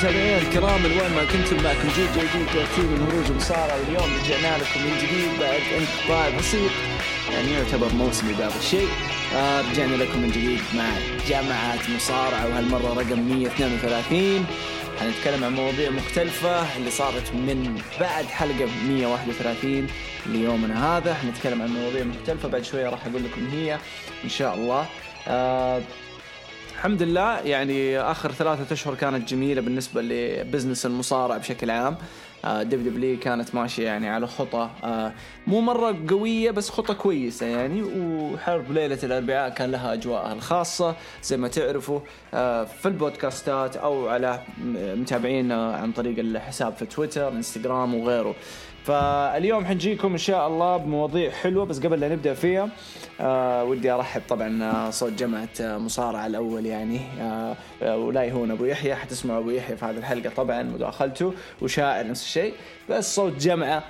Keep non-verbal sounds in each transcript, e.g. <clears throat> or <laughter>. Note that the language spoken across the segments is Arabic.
متابعينا الكرام من وين ما كنتم معكم جيد جديد تأتي من هروج المصارعة واليوم رجعنا لكم من جديد بعد انقطاع بسيط. يعني يعتبر موسمي بعض الشيء آه رجعنا لكم من جديد مع جامعة مصارعة وهالمرة رقم 132 حنتكلم عن مواضيع مختلفة اللي صارت من بعد حلقة 131 ليومنا هذا. حنتكلم عن مواضيع مختلفة بعد شوية راح أقول لكم هي إن شاء الله. آه الحمد لله. يعني آخر ثلاثة أشهر كانت جميلة بالنسبة ل business المصارع بشكل عام. دب WWE كانت ماشية يعني على خطى. آه، مو مرة قوية بس خطى كويسة يعني. وحرب ليلة الأربعاء كان لها أجواءها الخاصة. زي ما تعرفوا آه، في البودكاستات أو على متابعينا عن طريق الحساب في تويتر إنستغرام وغيره. فاليوم حنجيكم إن شاء الله بمواضيع حلوة بس قبل لا نبدأ فيها آه ودي أرحب طبعا آه، صوت جمعة آه، مصارعة الأول يعني آه ولا يهون أبو يحيى حتسمع أبو يحيى في هذه الحلقة طبعا مداخلته وشاعر نفس الشيء. بس صوت جمعة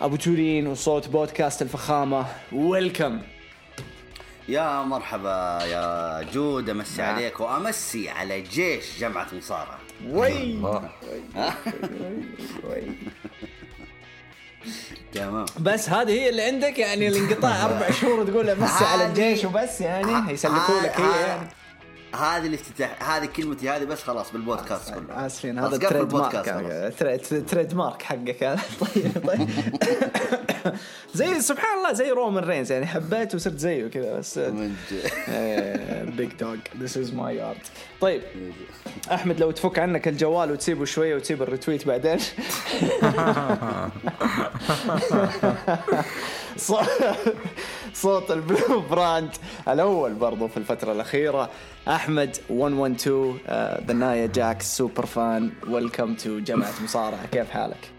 أبو تولين وصوت بودكاست الفخامة welcome. يا مرحبا يا جود أمسي نعم. عليك وأمسي على جيش جمعة مصارعة. وي وي. تمام. بس هذه هي اللي عندك يعني الانقطاع <laughs> أربع شهور تقول امسي على الجيش وبس يعني هيسلكوا لك هي يعني. هذه الافتتاح هذه كلمتي هذه بس خلاص بالبودكاست كله. آسفين هذا trademark ال podcast trade- mark حقك هذا. <laughs> طيب طيب. <laughs> زي سبحان الله زي رومان رينز يعني حبيت وصرت زيه كذا بس big dog this is my yard طيب أحمد لو تفك عنك الجوال وتسيبه شوية وتسيب ال retweet بعدين. <laughs> <laughs> صوت- البلو براند الأول برضو في الفترة الأخيرة. أحمد 112 ذا نايا جاك سوبر فان ويلكم تو جامعة مصارعة. كيف حالك؟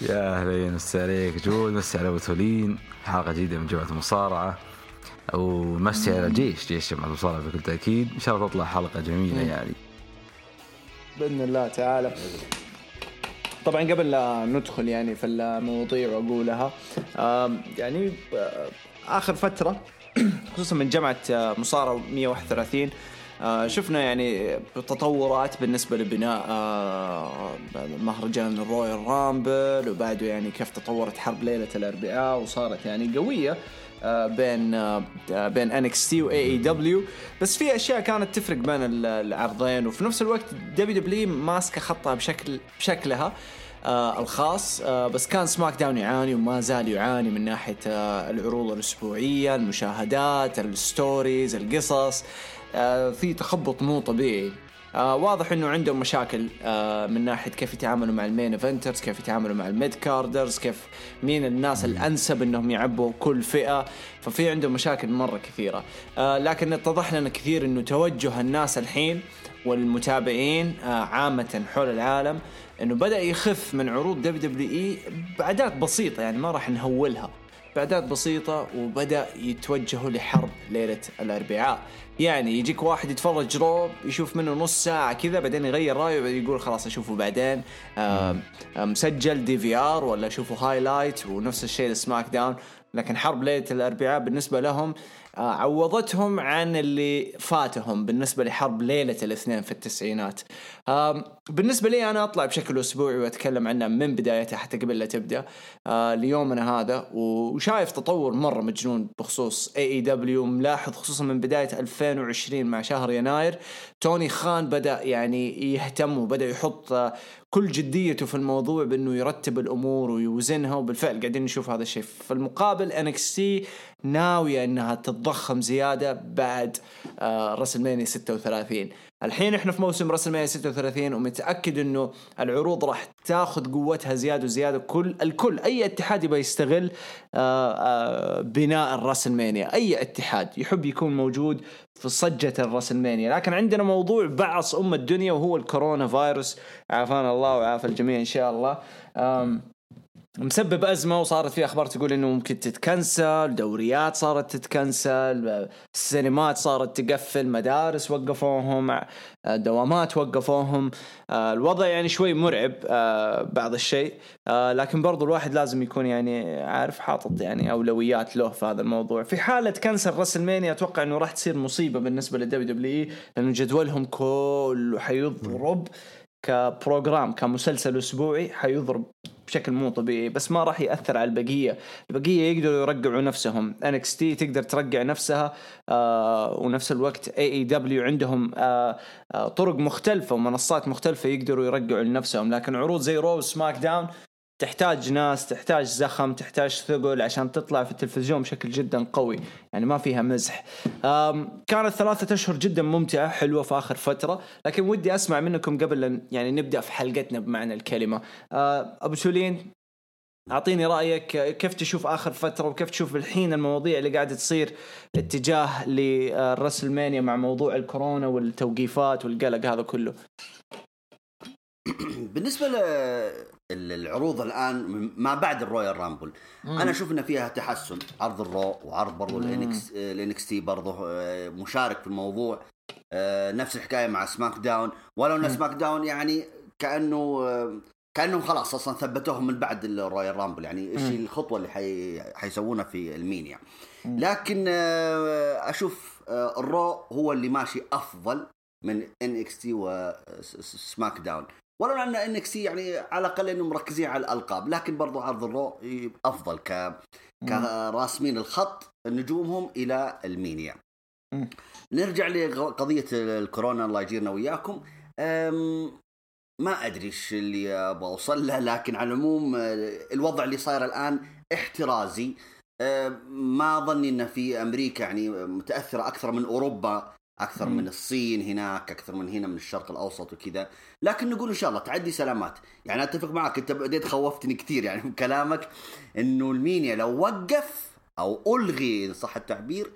يا أهلين مسي عليك. جود مسي على بتولين حلقة جديدة من جمعه المصارعه ومسي على الجيش جيش جمعه المصارعه بكل تأكيد. إن شاء الله تطلع حلقة جميلة يعني. بإذن الله تعالى. طبعا قبل لا ندخل يعني في المواضيع وأقولها يعني آه، آخر فترة <clears throat> خصوصا من جمعة آه، مصارعة 131 آه، شفنا يعني تطورات بالنسبة لبناء مهرجان ال Royal Rumble وبعده يعني كيف تطورت حرب ليلة الأربعاء وصارت يعني قوية بين بين NXT و AEW بس في أشياء كانت تفرق بين ال- العرضين وفي نفس الوقت WWE ماسكة خطها بشكل بشكلها. آه الخاص. آه بس كان SmackDown يعاني وما زال يعاني من ناحية آه العروض الأسبوعية المشاهدات ال stories القصص. آه في تخبط مو طبيعي. آه واضح إنه عندهم مشاكل آه من ناحية كيف يتعاملوا مع ال main eventers كيف يتعاملوا مع ال mid carders كيف مين الناس الأنسب إنهم يعبوا كل فئة. ففي عندهم مشاكل مرة كثيرة. آه لكن اتضح لنا كثير إنه توجه الناس الحين والمتابعين آه عامة حول العالم إنه بدأ يخف من عروض WWE باعداد بسيطة يعني ما راح نهولها. باعداد بسيطة وبدأ يتوجهوا لحرب ليلة الأربعاء. يعني يجيك واحد يتفرج رو يشوف منه نص ساعة كذا بعدين يغير رأيه يقول خلاص أشوفه بعدين. آم، آم، مسجل DVR ولا أشوفه highlight ونفس الشيء ل SmackDown لكن حرب ليلة الأربعاء بالنسبة لهم آه، عوضتهم عن اللي فاتهم بالنسبة لحرب ليلة الاثنين في التسعينات. بالنسبة لي أنا أطلع بشكل أسبوعي وأتكلم عنها من بدايتها حتى قبل لا تبدأ آه، ليومنا هذا وشايف تطور مرة مجنون بخصوص AEW ملاحظ خصوصا من بداية 2020 مع شهر يناير توني خان بدأ يعني يهتم وبدأ يحط آه، كل جديته في الموضوع بأنه يرتب الأمور ويوزنها وبالفعل قاعدين نشوف هذا الشيء. في المقابل NXT ناوية إنها تتضخم زيادة بعد آه راسلمانيا 36 الحين إحنا في موسم راسلمانيا 36 ومتأكد إنه العروض راح تاخذ قوتها زيادة وزيادة. كل الكل أي اتحاد يبغى يستغل آه آه بناء الراسلمانيا أي اتحاد يحب يكون موجود في صجة الراسلمانيا لكن عندنا موضوع بعص أم الدنيا وهو الكورونا فيروس. عافانا الله وعافى الجميع إن شاء الله. مسبب أزمة وصارت في أخبار تقول إنه ممكن تتكنسل دوريات صارت تتكنسل السينمات صارت تقفل مدارس وقفوهم دوامات وقفوهم. آه، الوضع يعني شوي مرعب آه، بعض الشيء. آه، لكن برضو الواحد لازم يكون يعني عارف حاطط يعني أولويات له في هذا الموضوع. في حالة cancel WrestleMania أتوقع إنه راح تصير مصيبة بالنسبة لل WWE لأنه جدولهم كله حيضرب ك program كمسلسل أسبوعي حيضرب بشكل مو طبيعي بس ما راح يأثر على البقية، البقية يقدروا يرقعوا نفسهم، NXT تقدر ترقع نفسها آه ونفس الوقت AEW عندهم آه آه طرق مختلفة ومنصات مختلفة يقدروا يرقعوا لنفسهم، لكن عروض زي Raw SmackDown تحتاج ناس تحتاج زخم تحتاج ثقل عشان تطلع في التلفزيون بشكل جدا قوي. يعني ما فيها مزح. كانت ثلاثة أشهر جدا ممتعة حلوة في آخر فترة. لكن ودي أسمع منكم قبل أن يعني نبدأ في حلقتنا بمعنى الكلمة. آه، أبو سولين أعطيني رأيك. آه، كيف تشوف آخر فترة وكيف تشوف الحين المواضيع اللي قاعدة تصير اتجاه لل WrestleMania مع موضوع الكورونا والتوقيفات والقلق هذا كله؟ بالنسبة للعروض الآن ما بعد ال Royal Rumble. أنا أشوف ان فيها تحسن. عرض ال Raw وعرض برضو ال NX ال NXT برضو آه، مشارك في الموضوع. آه، نفس الحكاية مع SmackDown. ولو إن SmackDown يعني كأنه آه، كأنهم خلاص أصلا ثبتوهم من بعد ال Royal Rumble. يعني إيش الخطوة اللي حي... حيسوونها في ال Mania لكن آه، أشوف آه، ال Raw هو اللي ماشي أفضل من NXT و SmackDown. ولو أن NXT يعني على الأقل انهم مركزين على الألقاب لكن برضو عرض ال Raw أفضل ك كراسمين الخط نجومهم إلى ال Mania. مم. نرجع لقضية الكورونا الله يجيرنا وياكم. ما أدري إيش اللي أبغى أوصل له لكن على العموم آه، الوضع اللي صاير الآن احترازي. آه، ما ظني إن في أمريكا يعني متأثرة أكثر من أوروبا أكثر. من الصين هناك أكثر من هنا من الشرق الأوسط وكذا. لكن نقول إن شاء الله تعدي سلامات. يعني أتفق معك أنت بديت خوفتني كثير يعني من كلامك إنه المينيا لو وقف أو ألغي إن صح التعبير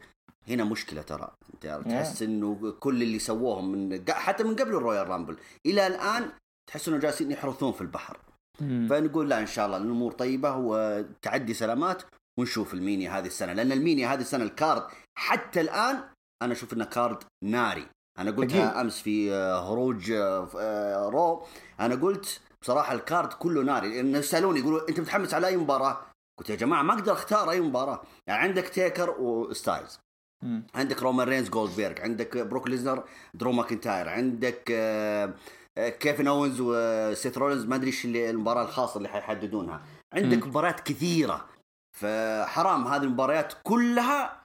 هنا مشكلة ترى. أنت تحس إنه كل اللي سووهم من حتى من قبل ال Royal Rumble إلى الآن تحس إنه جالسين يحرثون في البحر. فنقول لا إن شاء الله الأمور طيبة وتعدي سلامات ونشوف ال Mania هذه السنة. لأن ال Mania هذه السنة ال card حتى الآن أنا أشوف إنه card ناري. أنا قلتها. أمس في آه، هروج آه، آه، Raw. أنا قلت بصراحة ال card كله ناري. لأن يسالوني يقولوا أنت متحمس على أي مباراة؟ قلت يا جماعة ما أقدر أختار أي مباراة. يعني عندك تيكر وستايلز. مم. عندك رومان رينز جولدبيرج عندك بروك ليزنر درو ماكنتاير. عندك كيفن اونز وسيث رولينز. ما أدري إيش المباراة الخاصة اللي حيحددونها. عندك. مباريات كثيرة. فحرام هذه المباريات كلها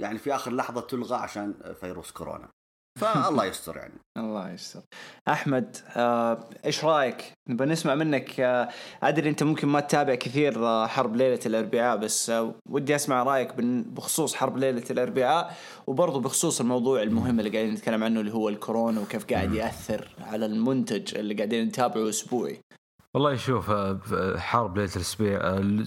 يعني في آخر لحظة تلغى عشان فيروس كورونا. <laughs> فالله يستر يعني. الله يستر. أحمد آه، إيش رأيك؟ نبغى نسمع منك آه، أدري أنت ممكن ما تتابع كثير آه، حرب ليلة الأربعاء بس آه، ودي أسمع رأيك بن- بخصوص حرب ليلة الأربعاء وبرضه بخصوص الموضوع المهم اللي قاعدين نتكلم عنه اللي هو الكورونا وكيف قاعد يأثر على المنتج اللي قاعدين نتابعه أسبوعي. والله شوف آه، حرب ليلة الأسبوع آه،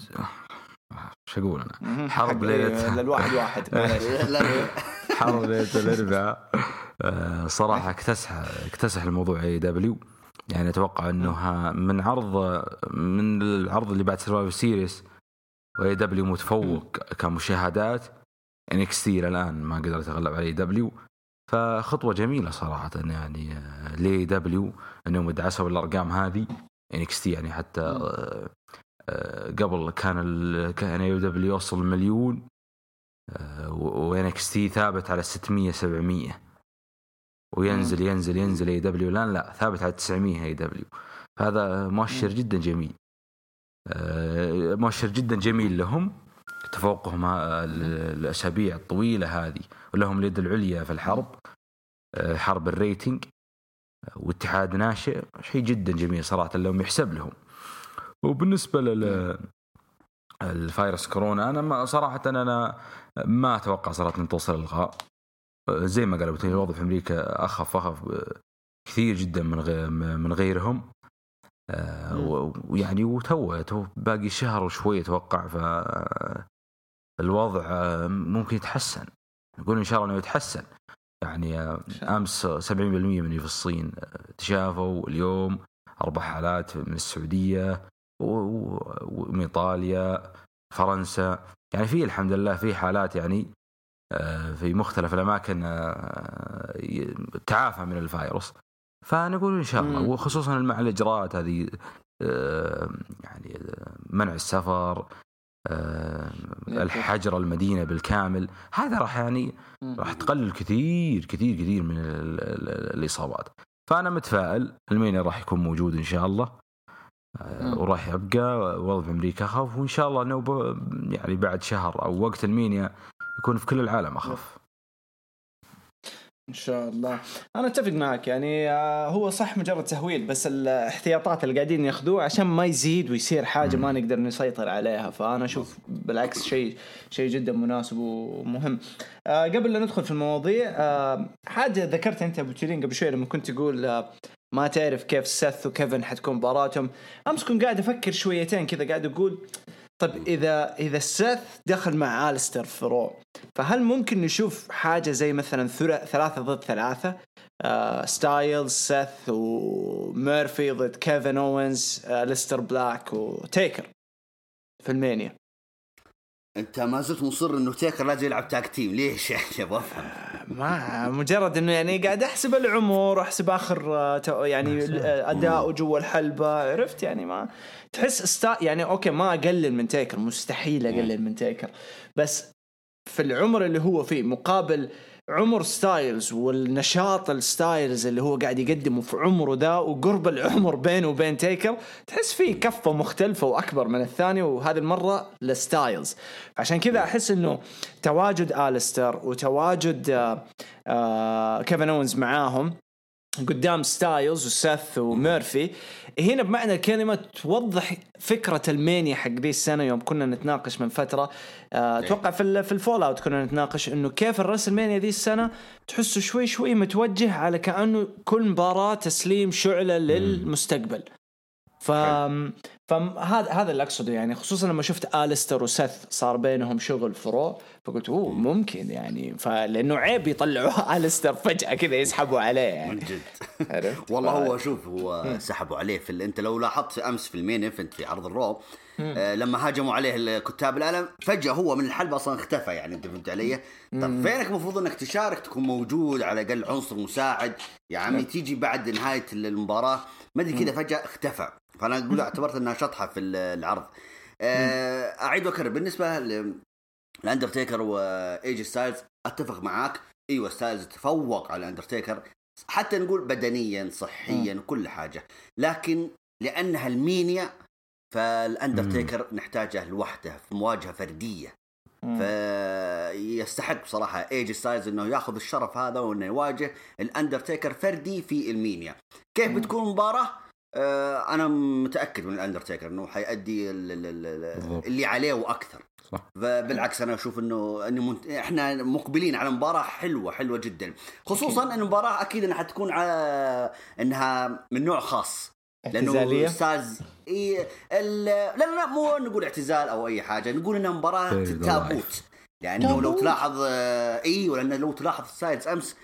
شو أقول أنا؟ حرب ليلة. للواحد <laughs> واحد. <laughs> لا <laughs> حرب ليلة الأربعاء. آه، صراحة اكتسح اكتسح الموضوع AEW يعني أتوقع إنه من عرض من العرض اللي بعد Survivor Series و AEW متفوق كمشاهدات NXT الان ما قدر يتغلب على AEW فخطوة جميلة صراحة يعني ل AEW إنهم يدعسوا الارقام هذه NXT يعني حتى آه، آه، قبل كان ال- كان AEW يوصل مليون و NXT ثابت على 600 700 وينزل ينزل ينزل AEW الآن لا ثابت على 900 AEW فهذا مؤشر. جدا جميل. آه، مؤشر جدا جميل لهم تفوقهم الأسابيع الطويلة هذه. ولهم اليد العليا في الحرب آه، حرب ال rating واتحاد ناشئ. شيء جدا جميل صراحة لهم يحسب لهم. وبالنسبة لل الفيروس كورونا أنا ما صراحة أنا ما أتوقع صراحة أن توصل إلغاء. زي ما قالوا الوضع في أمريكا أخف اخف كثير جدا من غير من غيرهم. آه، ويعني وتو تو باقي شهر وشوي أتوقع ف الوضع ممكن يتحسن. نقول إن شاء الله إنه يتحسن. يعني آه،. أمس 70% من اللي في الصين آه، تشافوا. اليوم أربع حالات من السعودية ومن إيطاليا فرنسا يعني في الحمد لله في حالات يعني آه، في مختلف الأماكن آه، تعافى من الفيروس فنقول إن شاء الله. وخصوصا مع الإجراءات هذه آه، يعني منع السفر الحجر المدينة بالكامل هذا راح يعني. راح تقلل كثير كثير كثير من ال- ال- الإصابات فأنا متفائل ال Mania راح يكون موجود إن شاء الله. وراح يبقى وضع في أمريكا اخف وإن شاء الله إنه يعني بعد شهر أو وقت ال Mania يكون في كل العالم اخف إن شاء الله. أنا أتفق معك يعني آه، هو صح مجرد تهويل بس الاحتياطات اللي قاعدين ياخذوه عشان ما يزيد ويصير حاجة ما نقدر نسيطر عليها. فأنا أشوف بالعكس شيء شيء جدا مناسب ومهم. آه، قبل لا ندخل في المواضيع آه، حاجة ذكرت أنت أبو تيرين قبل شوي لما كنت تقول آه، ما تعرف كيف سيث وكيفن حتكون مباراتهم. أمس كنت قاعد أفكر شويتين كذا قاعد أقول طيب إذا إذا سيث دخل مع الستر في فهل ممكن نشوف حاجة زي مثلا ثلا- ثلاثة ضد ثلاثة؟ آه ستايلز سيث وميرفي ضد كيفن أوينز آه بلاك وتيكر في ال Mania. انت ما زلت مصر انه تيكر لازم يلعب tag team ليش يعني أبغى أفهم. ما مجرد إنه يعني قاعد أحسب العمر أحسب آخر آه، يعني اداؤه جوا الحلبة. عرفت؟ يعني ما تحس استا يعني okay ما أقلل من تيكر مستحيل أقلل من تيكر. بس في العمر اللي هو فيه مقابل عمر ستايلز والنشاط الستايلز اللي هو قاعد يقدمه في عمره ذا وقرب العمر بينه وبين تيكر تحس فيه كفة مختلفة وأكبر من الثاني وهذه المرة لستايلز. عشان كذا أحس إنه تواجد أليستر وتواجد آه آه كيفن اونز معاهم قدام ستايلز وسيث وميرفي هنا بمعنى الكلمة توضح فكرة ال Mania حق ذي السنة يوم كنا نتناقش من فترة. آه، أتوقع في في ال fallout كنا نتناقش إنه كيف ال WrestleMania ذي السنة تحسه شوي شوي متوجه على كأنه كل مباراة تسليم شعلة للمستقبل. ف فهذا هذا اللي أقصده يعني خصوصا لما شفت أليستر وسيث صار بينهم شغل في Raw فقلت أوه ممكن يعني. فلانه عيب يطلعوا أليستر <laughs> فجأة كذا يسحبوا عليه من يعني جد. <laughs> عرفت؟ والله هو شوف هو سحبوا عليه في أنت لو لاحظت أمس في ال main event في عرض ال Raw آه لما هاجموا عليه كتاب الألم فجأة هو من الحلبة أصلا اختفى يعني أنت فهمت علي؟ طب فينك المفروض إنك تشارك تكون موجود على الأقل عنصر مساعد؟ يا عمي تيجي بعد نهاية المباراة ما أدري كذا فجأة اختفى. فأنا أقول اعتبرت إنها شطحة في ال- العرض. آه أعيد وأكرر بالنسبة ل- الاندرتيكر و AJ ستايلز أتفق معاك. أيوه ستايلز تفوق على الاندرتيكر حتى نقول بدنيا صحيا كل حاجة. لكن لأنها ال Mania فالأندرتيكر نحتاجه لوحده في مواجهة فردية. فيستحق بصراحة AJ ستايلز إنه ياخذ الشرف هذا وإنه يواجه الأندرتيكر فردي في إلمينيا. كيف بتكون المباراه آه أنا متأكد من الأندرتيكر إنه حيأدي. اللي عليه وأكثر. صح. بالعكس أنا أشوف إنه إنه منت... إحنا مقبلين على مباراة حلوة حلوة جدا. خصوصا إن المباراة أكيد إنها حتكون على إنها من نوع خاص. لأنه أستاذ إيه ال... لا لا لا مو نقول اعتزال أو أي حاجة نقول انها مباراة إيه، ده تابوت. لأنه لو تابوت. تلاحظ أيوه لأن لو تلاحظ سايدز أمس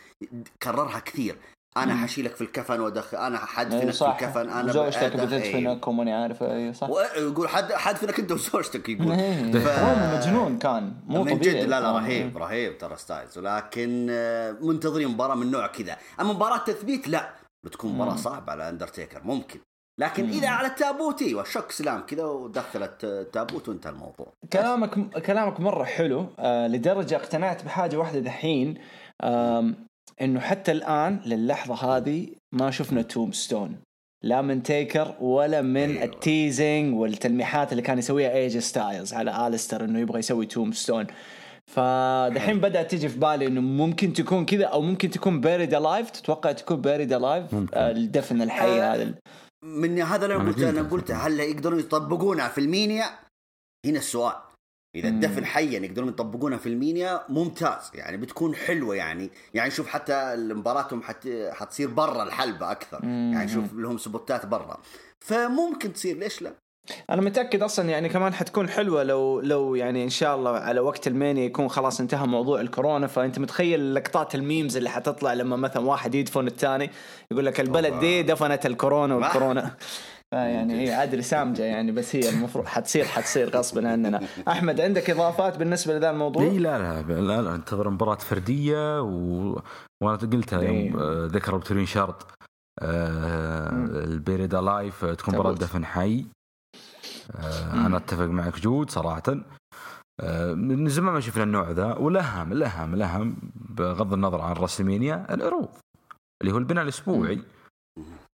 كررها كثير أنا مم. حشيلك في الكفن وادخل أنا حدفنك في صح الكفن أنا زوجتك إيه. بتدفنك وماني عارف إي صح ويقول حد حدفنك أنت وزوجتك يقول إيه. ف- مجنون كان مو من طبيعي جد لا لا. رهيب رهيب ترى ستايلز ولكن آه، منتظرين مباراة من نوع كذا أما مباراة تثبيت لا بتكون مباراة. صعبة على أندرتيكر ممكن لكن. إذا على التابوت إيوه شك سلام كذا ودخلت آه، تابوت وانتهى الموضوع كلامك كلامك مرة حلو آه لدرجة اقتنعت بحاجة واحدة دحين إنه حتى الآن للحظة هذه ما شفنا tombstone لا من تيكر ولا من أيوة. ال teasing والتلميحات اللي كان يسويها AJ ستايلز على أليستر إنه يبغى يسوي tombstone فدحين بدأت تجي في بالي إنه ممكن تكون كذا أو ممكن تكون buried alive تتوقع تكون buried alive. الدفن الحي آه، هذا من هذا اللي أنا قلت أنا قلت. هل يقدرون يطبقونها في ال Mania؟ هنا السؤال إذا. الدفن حيا يقدرون يطبقونها في ال Mania ممتاز يعني بتكون حلوة يعني يعني شوف حتى مباراتهم حت... حتصير برا الحلبة أكثر. يعني شوف لهم سبوتات برا فممكن تصير ليش لا؟ أنا متأكد أصلا يعني كمان حتكون حلوة لو لو يعني إن شاء الله على وقت ال Mania يكون خلاص انتهى موضوع الكورونا فأنت متخيل لقطات ال memes اللي حتطلع لما مثلا واحد يدفن الثاني يقول لك البلد دي دفنت الكورونا والكورونا يعني هي ادري سامجة يعني بس هي المفروض حتصير حتصير غصبا عننا أحمد عندك إضافات بالنسبة لذا الموضوع اي لا لا لا, لا أنتظر مباراة فردية و... وأنا قلتها يوم إيه. آه، ذكر بترين شرط آه مم. البيريدا لايف آه، تكون مباراة تابوت. دفن حي آه. أنا أتفق معك جود صراحة. آه من زمان ما شفنا النوع ذا والاهم الاهم الأهم بغض النظر عن رسلمينيا العروض اللي هو البناء الأسبوعي.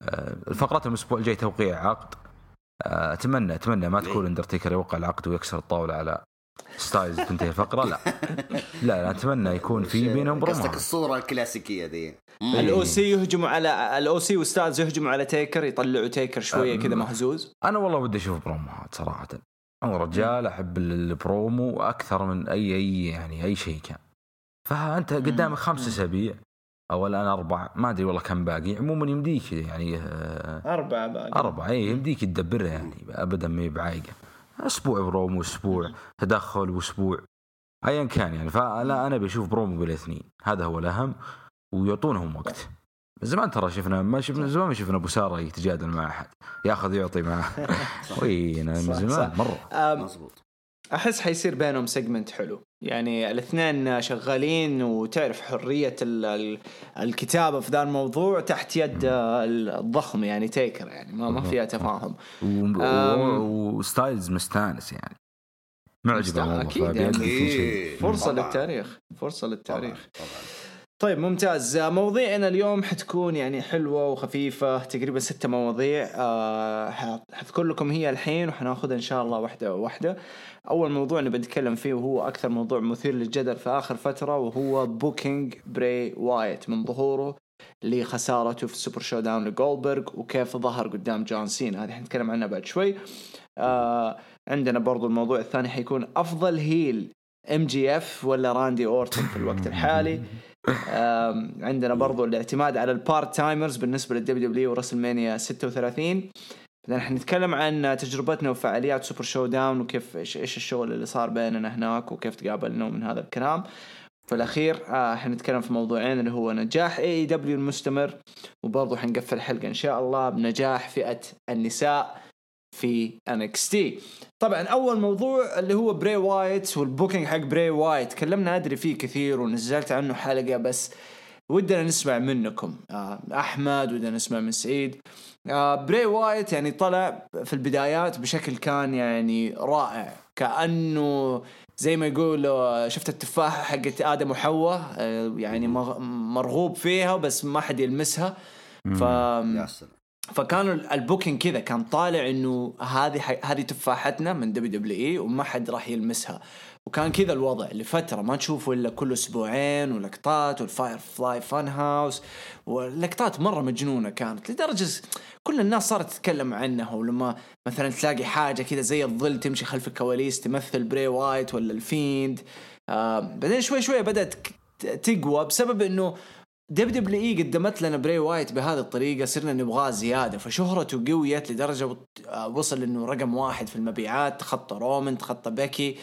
آه، الفقرات الأسبوع الجاي توقيع عقد. آه، اتمنى أتمنى ما تكون اندرتيكر يوقع العقد ويكسر الطاولة على ستايلز تنتهي الفقره لا. لا لا أتمنى يكون في بينهم قصدك برومو الصورة الكلاسيكية ذي ال OC يهجموا على ال OC وستايلز يهجموا على تيكر يطلعوا تيكر شوية. كذا مهزوز. أنا والله ودي أشوف بروموهات صراحة. أنا رجال أحب البرومو أكثر من أي أي يعني أي شيء كان. فانت قدامك خمس أسابيع أو الآن أربع ما أدري والله كم باقي. عموما يمديك يعني آه، أربعة باقي. أربعة أي يمديك تدبرها يعني أبدا ما هي بعايقة. أسبوع برومو أسبوع تدخل وأسبوع أيا كان يعني. فلا أنا بشوف برومو بالاثنين. هذا هو الأهم ويعطونهم وقت. زمان ترى شفنا ما شفنا زمان ما شفنا أبو سارة يتجادل مع أحد. ياخذ يعطي معه <laughs> وي أنا من زمان صح. مرة. أم، مزبوط أحس حيصير بينهم segment حلو. يعني الاثنين شغالين وتعرف حرية ال- ال- الكتابة في ذا الموضوع تحت يد الضخم يعني تيكر يعني ما ما فيها تفاهم. وستايلز مستانس يعني. معجب مستانس، الموضوع أكيد فبيقدم يعني. طبعاً. للتاريخ فرصة للتاريخ. طبعا طبعا. طيب ممتاز. مواضيعنا اليوم حتكون يعني حلوة وخفيفة تقريبا ستة مواضيع. آه، حذكر لكم هي الحين وحناخذها إن شاء الله واحدة واحدة. أول موضوع نبي نتكلم فيه وهو أكثر موضوع مثير للجدل في آخر فترة وهو booking بري وايت من ظهوره لخسارته في ال Super ShowDown لجولدبرغ وكيف ظهر قدام جون سينا. هذه حنتكلم عنها بعد شوي. آه عندنا برضو الموضوع الثاني حيكون أفضل heel MJF ولا راندي اورتون في الوقت الحالي. عندنا برضو الاعتماد على ال part-timers بالنسبة لل WWE و WrestleMania 36 بعدين حنتكلم عن تجربتنا وفعاليات Super ShowDown وكيف إيش إيش الشغل اللي صار بيننا هناك وكيف تقابلنا ومن هذا الكلام. في الأخير آه حنتكلم في موضوعين اللي هو نجاح AEW المستمر وبرضو حنقفل الحلقة إن شاء الله بنجاح فئة النساء. في NXT طبعا أول موضوع اللي هو بري وايت وال booking حق بري وايت تكلمنا أدري فيه كثير ونزلت عنه حلقة بس ودنا نسمع منكم. آه، أحمد ودنا نسمع من سعيد. آه، بري وايت يعني طلع في البدايات بشكل كان يعني رائع. كأنه زي ما يقول آه، شفت التفاحه حقت آدم وحواء؟ آه، يعني مرغوب فيها بس ما حد يلمسها. ف يا سلام. فكانوا ال booking كذا كان طالع إنه هذه. هذه تفاحتنا من WWE وما حد راح يلمسها وكان كذا الوضع لفترة ما تشوفوا إلا كل أسبوعين ولقطات وال Firefly Fun House واللقطات مرة مجنونة كانت لدرجة كل الناس صارت تتكلم عنها ولما مثلا تلاقي حاجة كذا زي الظل تمشي خلف الكواليس تمثل بري وايت ولا ال Fiend آه بعدين شوي شوي بدأت تقوى بسبب إنه WWE قدمت لنا بري وايت بهذه الطريقة صرنا نبغاه زيادة. فشهرته قويت لدرجة آه، وصل إنه رقم واحد في المبيعات تخطى رومان تخطى بيكي.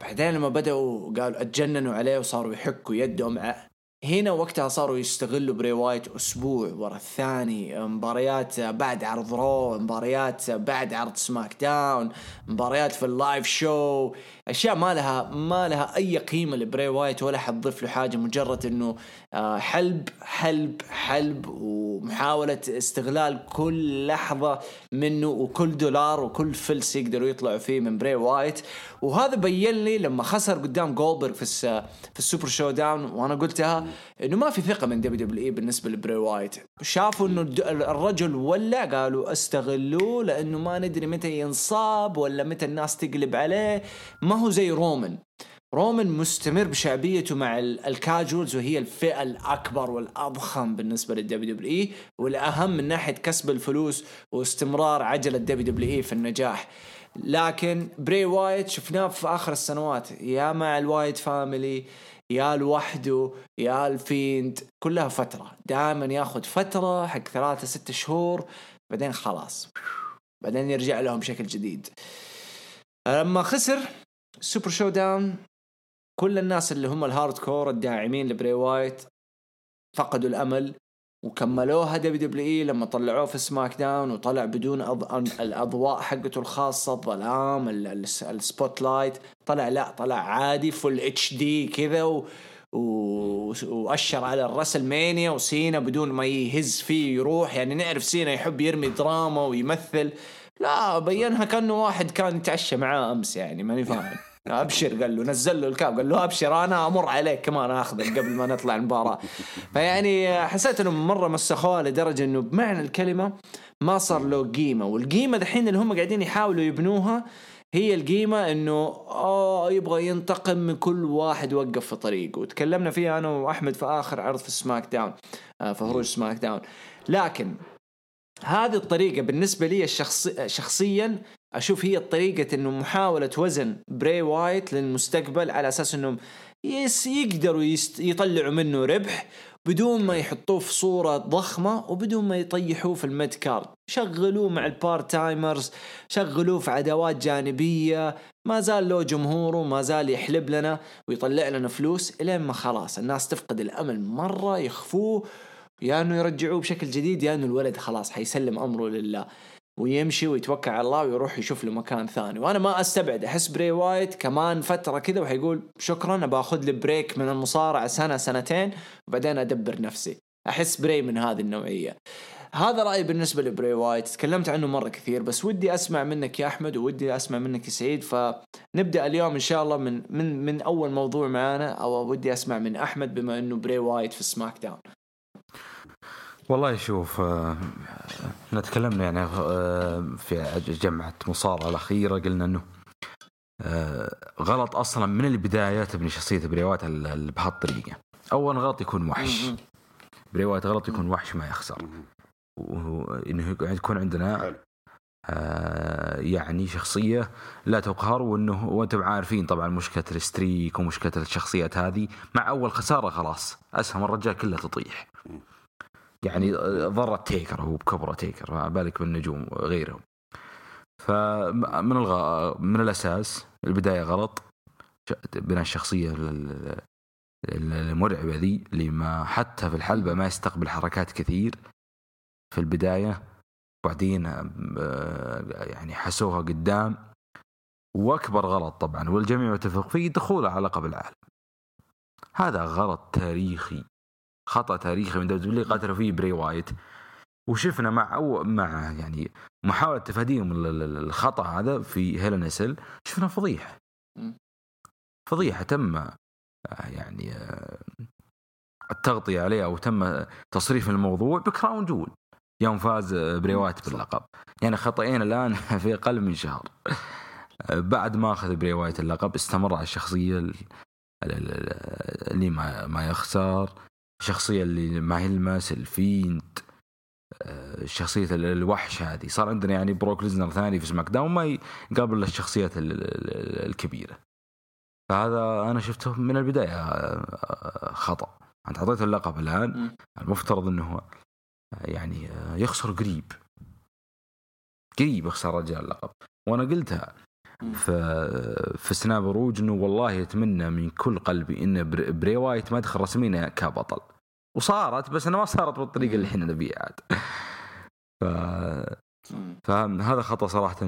بعدين لما بدأوا قالوا أتجننوا عليه وصاروا يحكوا يدهم ع- هنا وقتها صاروا يستغلوا بري وايت أسبوع ورا الثاني مباريات بعد عرض Raw مباريات بعد عرض SmackDown مباريات في ال live show أشياء ما لها ما لها أي قيمة لبري وايت ولا حتضيف له حاجة مجرد إنه آه، حلب حلب حلب ومحاولة استغلال كل لحظة منه وكل دولار وكل فلس يقدروا يطلعوا فيه من بري وايت. وهذا بين لي لما خسر قدام جولبرغ في في ال Super ShowDown وأنا قلتها إنه ما في ثقة من WWE بالنسبة لبري وايت. شافوا إنه الرجل ولع قالوا استغلوه لأنه ما ندري متى ينصاب ولا متى الناس تقلب عليه. ما هو زي رومان. رومان مستمر بشعبيته مع ال- ال casuals وهي الفئة الأكبر والأضخم بالنسبة لل WWE والأهم من ناحية كسب الفلوس واستمرار عجلة WWE في النجاح. لكن بري وايت شفناه في آخر السنوات. يا مع ال Wyatt Family يا لوحده يا ال Fiend كلها فترة. دائما ياخذ فترة حق ثلاثة ستة شهور بعدين خلاص. بعدين يرجع لهم بشكل جديد. لما خسر Super ShowDown كل الناس اللي هم ال hardcore الداعمين لبري وايت فقدوا الأمل. وكملوها WWE لما طلعوه في SmackDown وطلع بدون أض... الأضواء حقته الخاصة الظلام ال- ال- ال spotlight. طلع لا طلع عادي full HD كذا و... و... وأشر على ال WrestleMania وسينا بدون ما يهز فيه يروح. يعني نعرف سينا يحب يرمي دراما ويمثل. لا بينها كأنه واحد كان يتعشى معاه أمس يعني ماني فاهم. أبشر قال له نزل له ال cap قال له أبشر أنا أمر عليك كمان أخذك قبل ما نطلع المباراة. <laughs> فيعني حسيت انهم مرة مسخوها لدرجة إنه بمعنى الكلمة ما صار له قيمة. والقيمة دحين اللي هم قاعدين يحاولوا يبنوها هي القيمة إنه آه يبغى ينتقم من كل واحد وقف في طريقه. وتكلمنا فيها أنا وأحمد في آخر عرض في SmackDown آه، في هروج SmackDown. لكن هذه الطريقة بالنسبة لي الشخصي شخصيا أشوف هي طريقة إنه محاولة وزن بري وايت للمستقبل على أساس إنهم يس يقدروا يست يطلعوا منه ربح بدون ما يحطوه في صورة ضخمة وبدون ما يطيحوه في ال mid card. شغلوه مع ال part timers شغلوه في عداوات جانبية ما زال له جمهوره ما زال يحلب لنا ويطلع لنا فلوس إلين ما خلاص. الناس تفقد الأمل مرة يخفوه يا إنه يرجعوه بشكل جديد يا إنه الولد خلاص حيسلم أمره لله. ويمشي ويتوكل على الله ويروح يشوف له مكان ثاني. وأنا ما أستبعد أحس بري وايت كمان فترة كذا وحيقول شكرا باخذ لي break من المصارعة سنة سنتين وبعدين أدبر نفسي. أحس بري من هذه النوعية. هذا رأيي بالنسبة لبري وايت تكلمت عنه مرة كثير بس ودي أسمع منك يا أحمد وودي أسمع منك يا سعيد. فنبدأ اليوم إن شاء الله من من من أول موضوع معانا أو ودي أسمع من أحمد بما إنه بري وايت في SmackDown والله شوف آه، إحنا تكلمنا يعني آه، في جمعة مصارعة الأخيرة قلنا أنه آه، غلط أصلا من البداية تبني شخصية بري وايت بهالطريقة أول غلط يكون وحش. بري وايت غلط يكون وحش ما يخسر. وانه يكون عندنا يعني شخصية لا تقهر وإنه وأنتم عارفين طبعا مشكلة ال streak ومشكلة الشخصيات هذه. مع أول خسارة خلاص أسهم الرجال كلها تطيح. يعني ضرت تيكر هو بكبرة تيكر ما بالك بالنجوم وغيرهم. فمن الغ... من الأساس البداية غلط. بناء الشخصية المرعبة ذي اللي ما حتى في الحلبة ما يستقبل حركات كثير في البداية. وبعدين يعني حسوها قدام. وأكبر غلط طبعا والجميع يتفق فيه دخوله على لقب العالم. هذا غلط تاريخي. خطأ تاريخي من دبليو قاتلوا فيه بري وايت. وشفنا مع أو مع يعني محاولة تفاديهم الخطأ هذا في Hell in a Cell شفنا فضيحة. فضيحة تم آه، يعني آه، التغطية عليه أو تم تصريف الموضوع ب Crown Jewel. يوم فاز بري وايت باللقب. يعني خطأين الآن <laughs> في أقل من شهر. بعد ما أخذ بري وايت اللقب استمر على الشخصية اللي ما ما يخسر. الشخصية اللي ما يلمس ال Fiend آه، شخصية الوحش هذه. صار عندنا يعني بروك ليسنر ثاني في SmackDown ما يقابل الشخصيات الكبيرة. فهذا أنا شفته من البداية آه، خطأ. أنت أعطيته اللقب الآن. المفترض أنه يعني آه، يخسر قريب. قريب يخسر رجال اللقب. وأنا قلتها في في سناب Raw إنه والله أتمنى من كل قلبي إن بري وايت ما يدخل رسميا كبطل. وصارت بس انها ما صارت بالطريقة اللي إحنا نبيها عاد. ف فهذا خطأ صراحة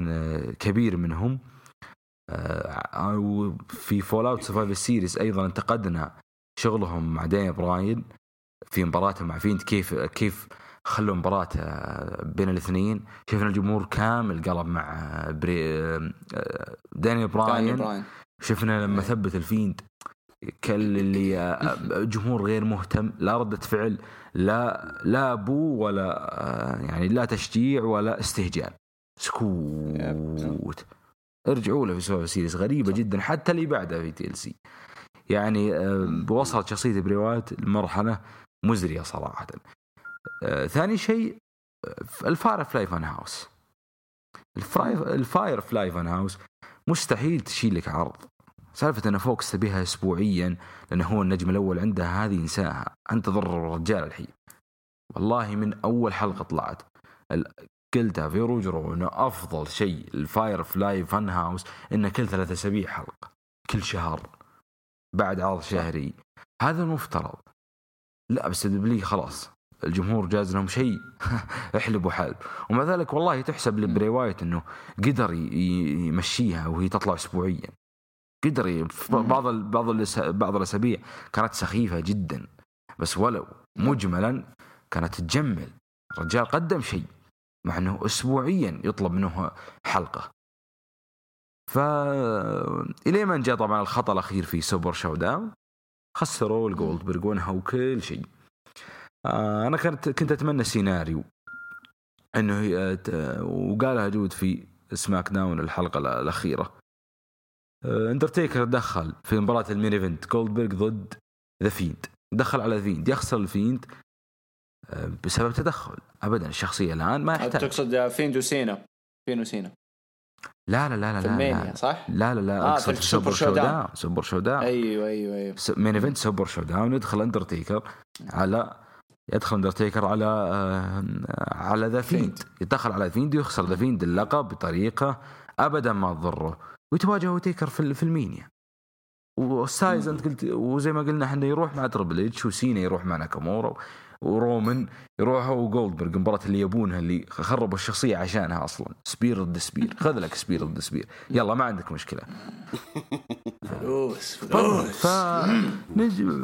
كبير منهم. آه، وفي fallout Survivor Series أيضا انتقدنا شغلهم مع دانيال براين في مباراتهم مع Fiend كيف كيف خلوا مباراة آه، بين الاثنين. شفنا الجمهور كامل قلب مع آه، بري دانيال براين. شفنا لما إيه. ثبت ال Fiend كل اللي جمهور غير مهتم لا ردة فعل لا لا ابو ولا يعني لا تشجيع ولا استهجان. سكوت. ارجعوا له في Survivor Series غريبة صح. جدا حتى اللي بعدها في TLC. يعني وصلت شخصية بري وايت لمرحله مزرية صراحة. ثاني شيء ال Firefly Fun House. ال Firefly Fun House مستحيل تشيل لك عرض. سالفة أن فوكس تبيها أسبوعيا لأنه هو النجم الأول عندها هذه إنساها. أنت ضر الرجال الحين. والله من أول حلقة طلعت. قلتها في روجرو أنه أفضل شيء ال Firefly Fun House أنه كل ثلاثة أسابيع حلقة. كل شهر. بعد عرض شهري. هذا المفترض. لا بس WWE خلاص. الجمهور جاز لهم شيء. <laughs> احلب وحلب ومع ذلك والله تحسب لبري وايت إنه قدر يمشيها وهي تطلع اسبوعيا. قدر بعض بعض بعض الأسابيع كانت سخيفة جدا. بس ولو مجملا كانت تجمل. الرجال قدم شيء. مع إنه اسبوعيا يطلب منه حلقة. ف إلى ما جاء طبعا الخطأ الأخير في Super ShowDown خسروا الجولدبرغ وانهوا كل شيء. أنا كنت كنت أتمنى سيناريو. إنه هي- وقالها جود في SmackDown الحلقة ال- الأخيرة. آه، اندرتيكر دخل في مباراة ال main event. جولدبرغ ضد The Fiend دخل على Fiend يخسر ال Fiend آه، بسبب تدخل. ابدا الشخصية الآن ما يحتاج. تقصد فيندو سينا فينو سينا لا لا لا لا لا صح؟ لا لا لا آه، في Super ShowDown. Super ShowDown أيوه أيوه أيوه. main event Super ShowDown يدخل اندرتيكر على يدخل اندرتيكر على آه، على The Fiend. يدخل على Fiend ويخسر The Fiend اللقب بطريقة ابدا ما تضره. ويتواجه تيكر في في المينيا. والسايز انت قلت وزي ما قلنا إحنا يروح مع Triple H وسينا يروح مع ناكامورا. ورومان يروحوا وجولدبرغ المباراة اللي يبونها اللي خربوا الشخصية عشانها أصلا. spear ضد spear. خذ لك spear ضد spear. يلا ما عندك مشكلة. فلوس. فلوس.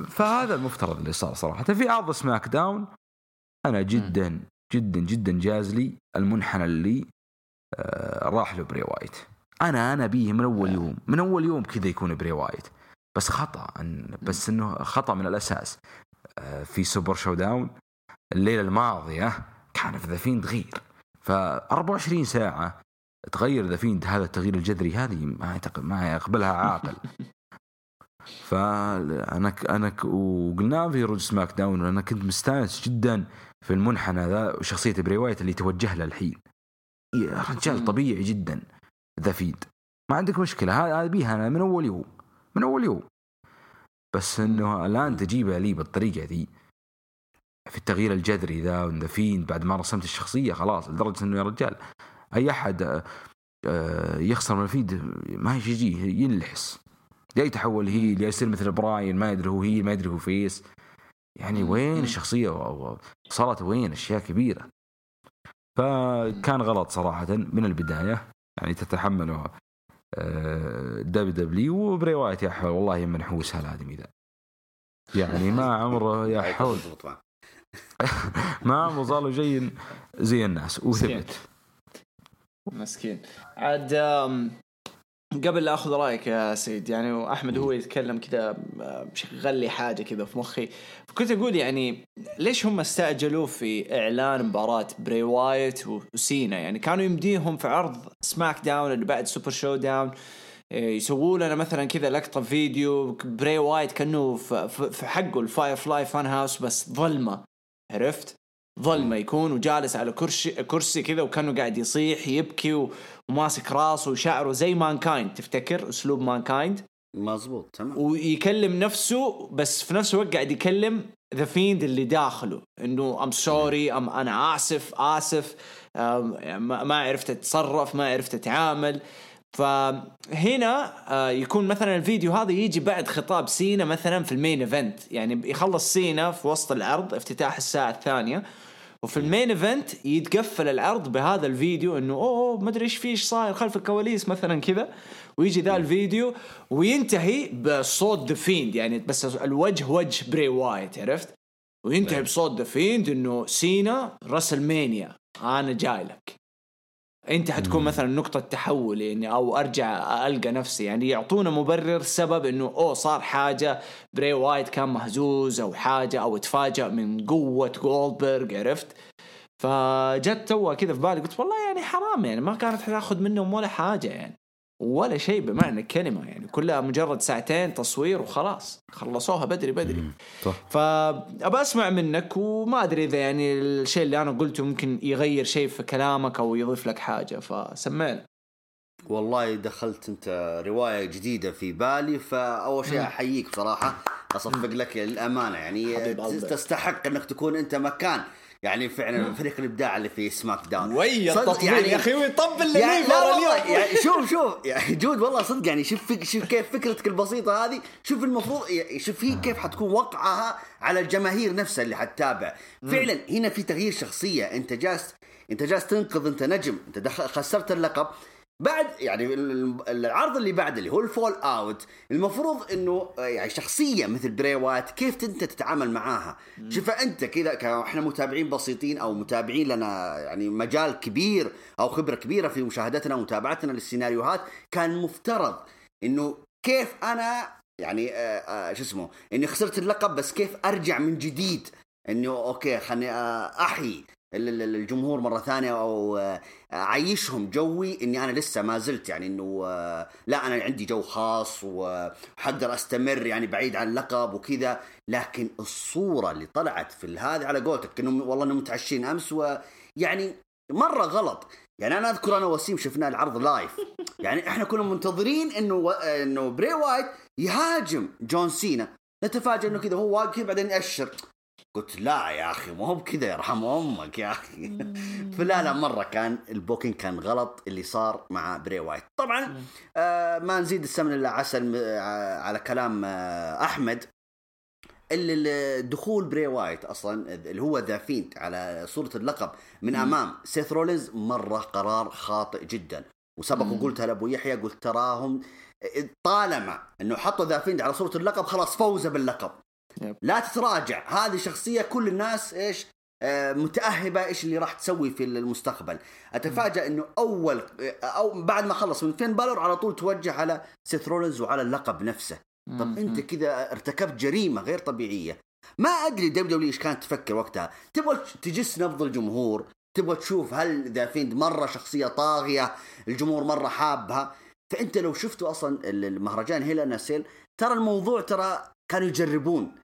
فهذا المفترض اللي صار صراحة. في عرض SmackDown. أنا جدا جدا جدا جاز لي المنحنى اللي آه راح له بري وايت. أنا أنا أبيه من أول يوم. من أول يوم كذا يكون بري وايت. بس خطأ بس إنه خطأ من الأساس. في Super ShowDown الليلة الماضية كان في The Fiend غير. ف 24 ساعة تغير The Fiend هذا التغيير الجذري هذه ما ما يقبلها عاقل. <laughs> فانا ك- أنا ك- وقلنا في روج SmackDown أنا كنت مستانس جدا في المنحنى ذا وشخصيه بري وايت اللي توجه له الحين. يا رجال طبيعي جدا The Fiend ما عندك مشكلة هذا هذا أبيها أنا من أول يوم من أول يوم. بس إنه الآن تجيبها لي بالطريقة ذي. في التغيير الجذري ذا The Fiend بعد ما رسمت الشخصية خلاص لدرجة إنه يا رجال أي أحد آه، يخسر من ال Fiend ما يجيه ينلحس. يا يتحول heel يا يصير مثل براين ما يدري هو heel ما يدري هو face. يعني وين الشخصية؟ وصلت وين؟ أشياء كبيرة. فكان غلط صراحة من البداية. يعني تتحمله WW وبري وايت يا حول والله منحوس هالادمي ذا يعني ما <laughs> عمره يا حول. <laughs> ما عمره صار له شيء زي الناس وثبت. مسكين. عاد قبل لا أخذ رأيك يا سيد يعني احمد هو يتكلم كذا آه، شغل لي حاجة كذا في مخي كنت أقول يعني ليش هم استعجلوا في إعلان مباراة بري وايت وسينا يعني كانوا يمديهم في عرض SmackDown اللي بعد Super ShowDown إيه، يسووا لنا مثلا كذا لقطة فيديو بري وايت كأنه في حقه ال Firefly Fun House بس ظلمة عرفت؟ ظلمه يكون وجالس على كرسي كرسي كذا وكأنه قاعد يصيح يبكي وماسك راسه وشعره زي مان كايند تفتكر أسلوب مان كايند مزبوط تمام. ويكلم نفسه بس في نفس الوقت قاعد يكلم The Fiend اللي داخله. إنه I'm sorry أم أنا آسف آسف ما ما عرفت أتصرف ما عرفت أتعامل. فهنا آه، يكون مثلا الفيديو هذا يجي بعد خطاب سينا مثلا في ال main event. يعني يخلص سينا في وسط العرض افتتاح الساعة الثانية. وفي ال main event يتقفل العرض بهذا الفيديو إنه أوه ما أدري إيش في إيش صاير خلف الكواليس مثلا كذا. ويجي ذا الفيديو وينتهي بصوت The Fiend يعني بس الوجه وجه بري وايت عرفت؟ وينتهي بصوت The Fiend إنه سينا ريسلمانيا أنا جاي لك. أنت حتكون مثلا نقطة تحول يعني أو أرجع ألقى نفسي. يعني يعطونا مبرر سبب إنه أوه صار حاجة بري وايت كان مهزوز أو حاجة أو تفاجأ من قوة جولدبرغ عرفت؟ فجت توها كذا في بالي قلت والله يعني حرام يعني ما كانت حتاخذ منهم ولا حاجة يعني. ولا شيء بمعنى الكلمة يعني كلها مجرد ساعتين تصوير وخلاص. خلصوها بدري بدري. صح. فأبى أسمع منك وما أدري إذا يعني الشيء اللي أنا قلته ممكن يغير شيء في كلامك أو يضيف لك حاجة فسمعنا والله دخلت أنت رواية جديدة في بالي فأول شيء أحييك بصراحة أصفق لك للأمانة. يعني. تستحق أنك تكون أنت مكان. يعني فعلا فريق الإبداع اللي في سماك داون. أوه صدق التطبيل يا أخي ويطبل يعني لا والله يعني <laughs> شوف شوف يعني جود والله صدق يعني شوف شوف كيف فكرتك البسيطة هذه. شوف المفروض يعني شوف هي كيف حتكون وقعها على الجماهير نفسها اللي حتتابع. فعلا هنا في تغيير شخصية. أنت جالس أنت جالس تنقذ أنت نجم أنت خسرت اللقب. بعد يعني ال- العرض اللي بعد اللي هو ال fallout المفروض إنه آه، يعني شخصية مثل بري وايت كيف انت تتعامل معاها؟ شوف أنت كذا إحنا متابعين بسيطين أو متابعين لنا يعني مجال كبير أو خبرة كبيرة في مشاهدتنا ومتابعتنا للسيناريوهات كان مفترض إنه كيف أنا يعني آه، آه، شو اسمه إني خسرت اللقب بس كيف أرجع من جديد؟ إنه okay خلني آه، أحيي. الجمهور مرة ثانية أو آه، اعيشهم جوي إني أنا لسه ما زلت يعني إنه آه، لا أنا عندي جو خاص وحقدر أستمر يعني بعيد عن اللقب وكذا لكن الصورة اللي طلعت في هذه على قولتك إنه والله انهم متعشين أمس ويعني مرة غلط. يعني أنا أذكر أنا وسيم شفنا العرض live يعني إحنا كنا منتظرين إنه إنه بري وايت يهاجم جون سينا. نتفاجئ إنه كذا هو واقف بعدين يأشر. قلت لا يا أخي مو هو بكذا يرحم أمك يا أخي. <laughs> فلا لا مرة كان ال booking كان غلط اللي صار مع بري وايت. طبعا آه ما نزيد السمن إلا عسل آه على كلام آه أحمد. دخول بري وايت أصلا اللي هو The Fiend على صورة اللقب من أمام سيث رولينز مرة قرار خاطئ جدا. وسبق. وقلتها لأبو يحيى قلت تراهم طالما إنه حطوا The Fiend على صورة اللقب خلاص فوزه باللقب. yep. لا تتراجع. هذه شخصية كل الناس إيش آه، متأهبة إيش اللي راح تسوي في المستقبل. أتفاجأ إنه أول أو بعد ما خلص من فين بالور على طول توجه على سيث وعلى اللقب نفسه. طب أنت كذا ارتكبت جريمة غير طبيعية. ما أدري WW إيش كانت تفكر وقتها. تبغى تجس نبض الجمهور تبغى تشوف هل The Fiend مرة شخصية طاغية الجمهور مرة حابها. فأنت لو شفتوا أصلا المهرجان Hell in a Cell ترى الموضوع ترى كانوا يجربون.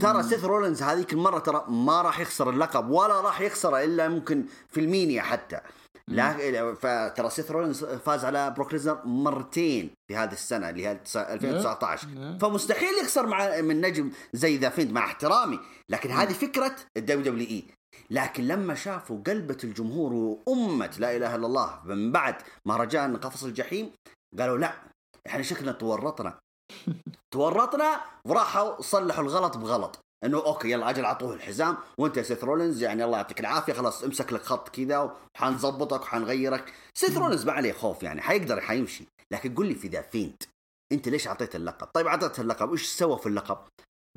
ترى. سيث رولينز هذيك المرة ترى ما راح يخسر اللقب ولا راح يخسره إلا ممكن في المينيا حتى. لا فترى سيث رولينز فاز على بروك ليزنر مرتين في هذه السنة اللي هي 2019 نعم. فمستحيل يخسر مع من نجم زي The Fiend مع احترامي. لكن هذه فكرة ال WWE. لكن لما شافوا قلبة الجمهور وأمة لا إله إلا الله من بعد مهرجان قفص الجحيم قالوا لا إحنا شكلنا تورطنا. تورطنا وراحوا صلحوا الغلط بغلط. إنه okay يلا أجل أعطوه الحزام وأنت يا سيث رولينز يعني الله يعطيك العافية خلاص امسك لك خط كذا وحنظبطك وحنغيرك. سيث رولينز ما عليه خوف يعني حيقدر حيمشي. لكن قل لي في The Fiend أنت ليش اعطيته اللقب؟ طيب اعطيته اللقب إيش سوى في اللقب؟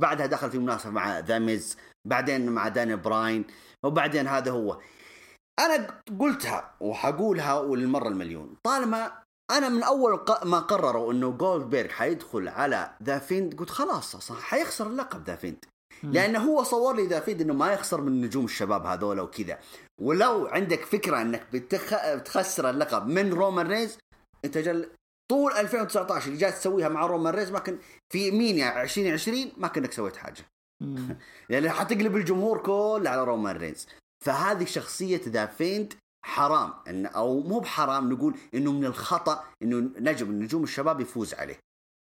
بعدها دخل في مناسبة مع The Miz بعدين مع داني براين وبعدين هذا هو. أنا قلتها وحقولها وللمرة المليون. طالما أنا من أول ما قرروا إنه جولدبرغ حيدخل على The Fiend قلت خلاص أصلا حيخسر اللقب The Fiend لأنه هو صور لي The Fiend إنه ما يخسر من نجوم الشباب هذول وكذا. ولو عندك فكرة إنك بتخ... بتخسر اللقب من رومان رينز أنت أجل طول 2019 اللي جاي تسويها مع رومان رينز ما كان في مينيا 2020 ما كانك سويت حاجة. لأن <laughs> حتقلب الجمهور كله على رومان رينز فهذه شخصية The Fiend حرام. إن أو مو بحرام نقول إنه من الخطأ إنه نجم من نجوم الشباب يفوز عليه.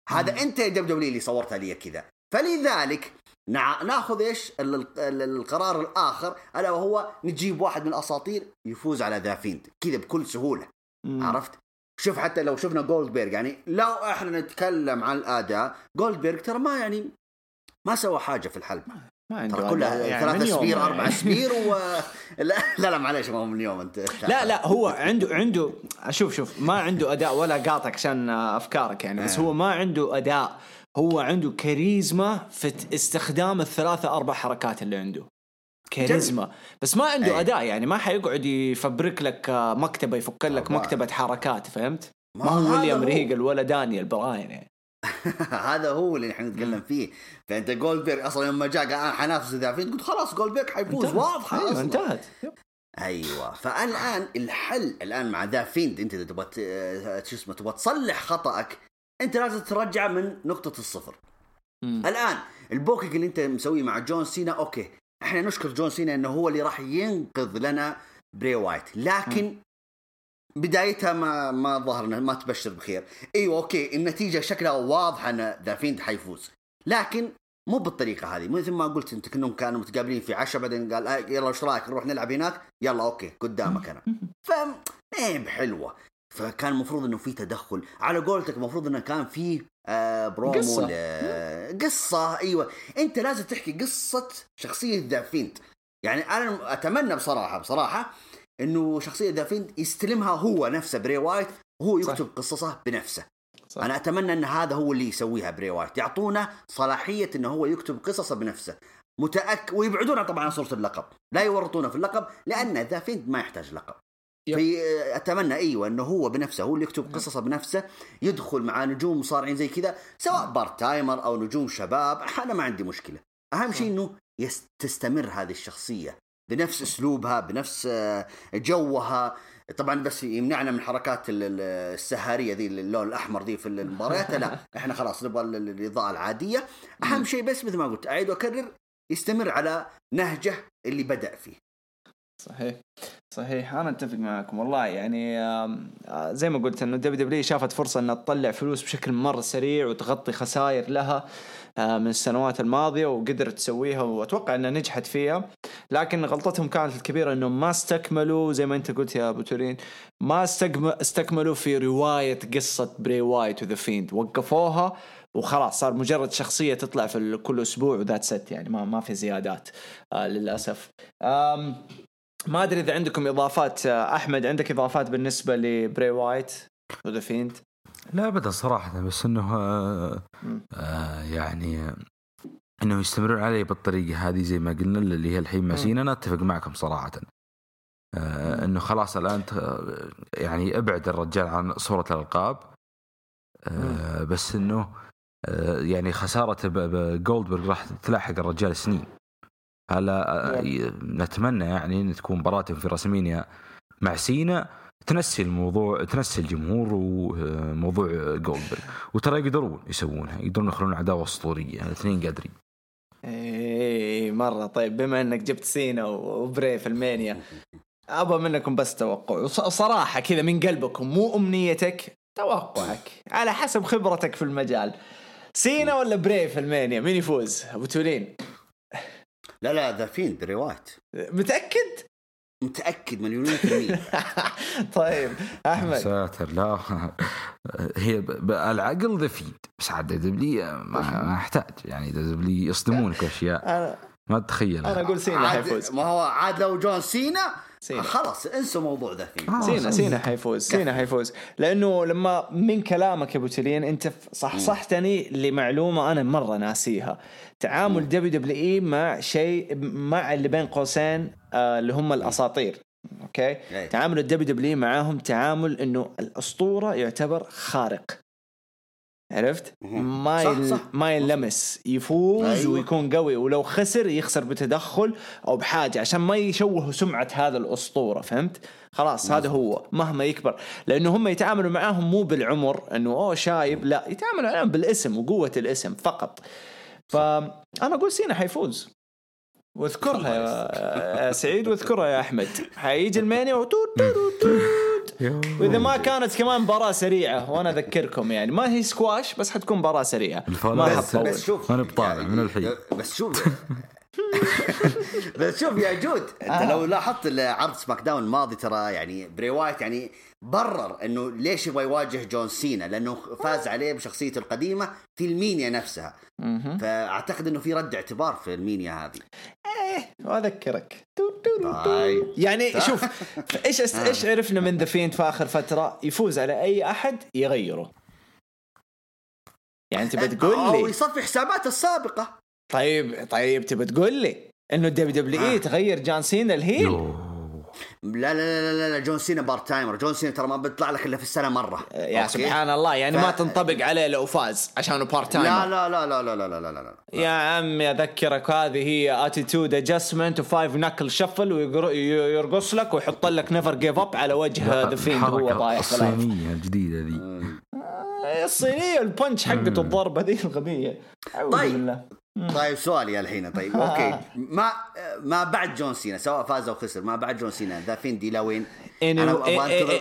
هذا مم. أنت يا WW اللي صورتها لي كذا. فلذلك نع... ناخذ إيش؟ ال... ال... ال- القرار الآخر ألا وهو نجيب واحد من الأساطير يفوز على The Fiend كذا بكل سهولة. مم. عرفت؟ شوف حتى لو شفنا جولدبرغ يعني لو إحنا نتكلم عن الأداء جولدبرغ ترى ما يعني ما سوى حاجة في الحلبة ما عنده ترى كلها أداء. يعني يوم spear يعني. أربعة spear و <laughs> لا لا, لا معليش ما هو من اليوم أنت لا لا هو عنده عنده شوف شوف ما عنده أداء ولا قاطعك عشان أفكارك يعني بس آه. هو ما عنده أداء هو عنده كاريزما في استخدام الثلاثة أربع حركات اللي عنده كاريزما بس ما عنده أي. أداء يعني ما حيقعد يفبرك لك مكتبة يفك لك. مكتبة حركات فهمت؟ ما ما هو ويليام. ريجال ولا دانيال براين يعني <laughs> هذا هو اللي إحنا نتكلم فيه. فأنت جولدبرغ أصلا لما جاء قال أنا حنافس The Fiend قلت خلاص جولدبرغ حيفوز أيوة أصلاً. انتهت. أيوه. فالآن الحل الآن مع The Fiend أنت إذا تبغى شو اسمه تبغى تصلح خطأك أنت لازم ترجع من نقطة الصفر. مم. الآن ال booking اللي أنت مسويه مع جون سينا أوكي. إحنا نشكر جون سينا إنه هو اللي راح ينقذ لنا بري وايت. لكن بدايتها ما ما ظهر إنها ما تبشر بخير. أيوه أوكي النتيجة شكلها واضحه إن The Fiend حيفوز. لكن مو بالطريقة هذه مثل ما قلت أنت كانهم كانوا متقابلين في عشاء بعدين قال آه يلا إيش رأيك؟ نروح نلعب هناك؟ يلا أوكي قدامك أنا. <laughs> ف بحلوه فكان المفروض إنه في تدخل. على قولتك المفروض إنه كان في آه برومو قصة. ل- قصة إيوه. أنت لازم تحكي قصة شخصية The Fiend يعني أنا أتمنى بصراحة بصراحة إنه شخصية The Fiend يستلمها هو نفسه بري وايت هو صح. يكتب قصصه بنفسه. صح. أنا أتمنى إن هذا هو اللي يسويها بري وايت يعطونا صلاحية إنه هو يكتب قصصه بنفسه. متأكد ويبعدونا طبعا عن صورة اللقب. لا يورطونا في اللقب لأن The Fiend ما يحتاج لقب. في أتمنى أيوه إنه هو بنفسه هو اللي يكتب قصصه بنفسه يدخل مع نجوم مصارعين زي كذا سواء part timer أو نجوم شباب أنا ما عندي مشكلة. أهم شيء إنه تستمر هذه الشخصية. بنفس أسلوبها بنفس آه، جوها. طبعا بس يمنعنا من حركات ال- ال- السهارية ذي اللون الأحمر ذي في المباريات. لا إحنا خلاص نبغى ال- ال- الإضاءة العادية. أهم شيء بس مثل ما قلت أعيد وأكرر يستمر على نهجه اللي بدأ فيه. صحيح. صحيح. أنا أتفق معكم والله. يعني آه، زي ما قلت إنه دبليو دبليو شافت فرصة إنها تطلع فلوس بشكل مرة سريع وتغطي خسائر لها. من السنوات الماضية وقدرت تسويها وأتوقع إنها نجحت فيها. لكن غلطتهم كانت الكبيرة إنهم ما استكملوا زي ما أنت قلت يا أبو تولين ما استكم- استكملوا في رواية قصة بري وايت و The Fiend وقفوها وخلاص صار مجرد شخصية تطلع في كل أسبوع و that's it يعني ما ما في زيادات آه للأسف. ما أدري إذا عندكم إضافات آه، أحمد عندك إضافات بالنسبة لبري وايت و The Fiend لا ابدا صراحة بس إنه آه. آه يعني آه، إنه يستمرون عليه بالطريقة هذه زي ما قلنا اللي هي الحين مع سينا أنا أتفق معكم صراحة. آه إنه خلاص الآن ت- يعني أبعد الرجال عن صورة الألقاب. آه بس إنه آه يعني خسارة جولدبرغ راح تلاحق الرجال سنين. هلا آه، نتمنى يعني إن تكون مباراتهم في راسمينيا مع سينا. تنسي الموضوع تنسي الجمهور وموضوع جولدبرغ. وترى يقدرون يسوونها يقدرون يخلون عداوه أسطورية الاثنين قادرين. إيه مرة. طيب بما إنك جبت سينا وبري في المانيا أبغى منكم بس توقع. صراحة كذا من قلبكم مو أمنيتك توقعك. على حسب خبرتك في المجال. سينا ولا بري في المانيا؟ مين يفوز؟ أبو تولين. لا لا ذا فين بري وايت متأكد؟ متأكد مليونين في المية. <laughs> طيب أحمد. ساتر لا. هي ب- ب- العقل ذا فيد. بس عاد دبلي ما ما احتاج يعني دبلي يصدمونك اشياء ما تتخيلها أنا أقول سينا حيفوز. ما هو عاد لو جون سينا سينا. خلاص انسوا موضوع ذا آه، سينا. سينا حيفوز سينا حيفوز. لأنه لما من كلامك يا أبو تلين أنت صحصحتني لمعلومة أنا مرة ناسيها. تعامل دبليو دبليو إي مع شيء مع اللي بين قوسين آه اللي هم الأساطير. أوكي؟ أي. تعامل الدبليو دبليو معاهم تعامل إنه الأسطورة يعتبر خارق. عرفت؟ ما صح، يل... صح. ما ينلمس يفوز أيوة. ويكون قوي. ولو خسر يخسر بتدخل أو بحاجة عشان ما يشوهوا سمعة هذا الأسطورة فهمت؟ خلاص هذا هو مهما يكبر. لأنه هم يتعاملوا معاهم مو بالعمر إنه أوه شايب. لا يتعاملوا معاهم بالاسم وقوة الاسم فقط. فانا أقول سينا حيفوز. واذكرها يا سعيد واذكرها يا أحمد. حيجي المينيا وتوت <laughs> توت وإذا ما كانت كمان مباراة سريعة وأنا أذكركم يعني ما هي سكواش بس حتكون مباراة سريعة. ما بس, حتطول. بس شوف أنا بطالع يعني من الحين. بس شوف. <laughs> <laughs> بس شوف يا جود انت لو لاحظت عرض SmackDown الماضي ترى يعني بري وايت يعني برر إنه ليش يبغى يواجه جون سينا؟ لأنه فاز عليه بشخصيته القديمة في المينيا نفسها. فأعتقد إنه في رد اعتبار في المينيا هذه. إيه وأذكرك. طيب. يعني <laughs> شوف إيش إيش عرفنا من The Fiend في آخر فترة؟ يفوز على أي أحد يغيره. يعني تبى تقول أو لي يصفي حساباته السابقة. طيب طيب تبى تقول لي انه الدبليو دبليو اي آه. تغير جون سينا ال heel. لا لا لا لا, لا جون سينا part تايمر جون سينا ترى ما بيطلع لك الا في السنة مره يا أوكي؟ سبحان الله يعني ف- ما تنطبق عليه لو فاز عشانه بارت تايم لا لا لا لا لا لا لا لا لا لا يا عمي اذكرك هذه هي اتيتود ادجستمنت وفايف نكل شفل ويرقص لك ويحط لك نيفر جيف اب على وجه ذا فيند الحركة طايح. الصينيه الجديده ذي آه، الصينيه البنش حقته الضربه ذي الغبيه طيب. طيب سؤالي الحين. طيب أوكي. <laughs> ما ما بعد جون سينا سواء فاز أو خسر ما بعد جون سينا ذا فين دي لوين؟ Any,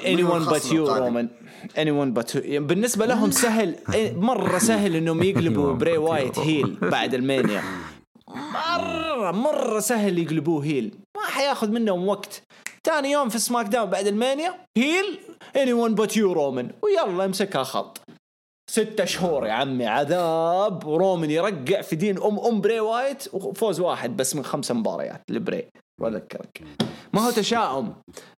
anyone but you رومان anyone but you. بالنسبة لهم سهل مرة سهل إنهم يقلبوا بري. وايت heel بعد المينيا. <laughs> مرة مرة سهل يقلبوه heel. ما حياخذ منهم وقت. ثاني يوم في سماك داون بعد المانيا هيل. Anyone but you رومان ويلا امسكها خط. ستة شهور يا عمي عذاب ورومان يرقع في دين ام أم بري وايت وفوز واحد بس من خمس مباريات لبري. واذكرك ما هو تشاؤم.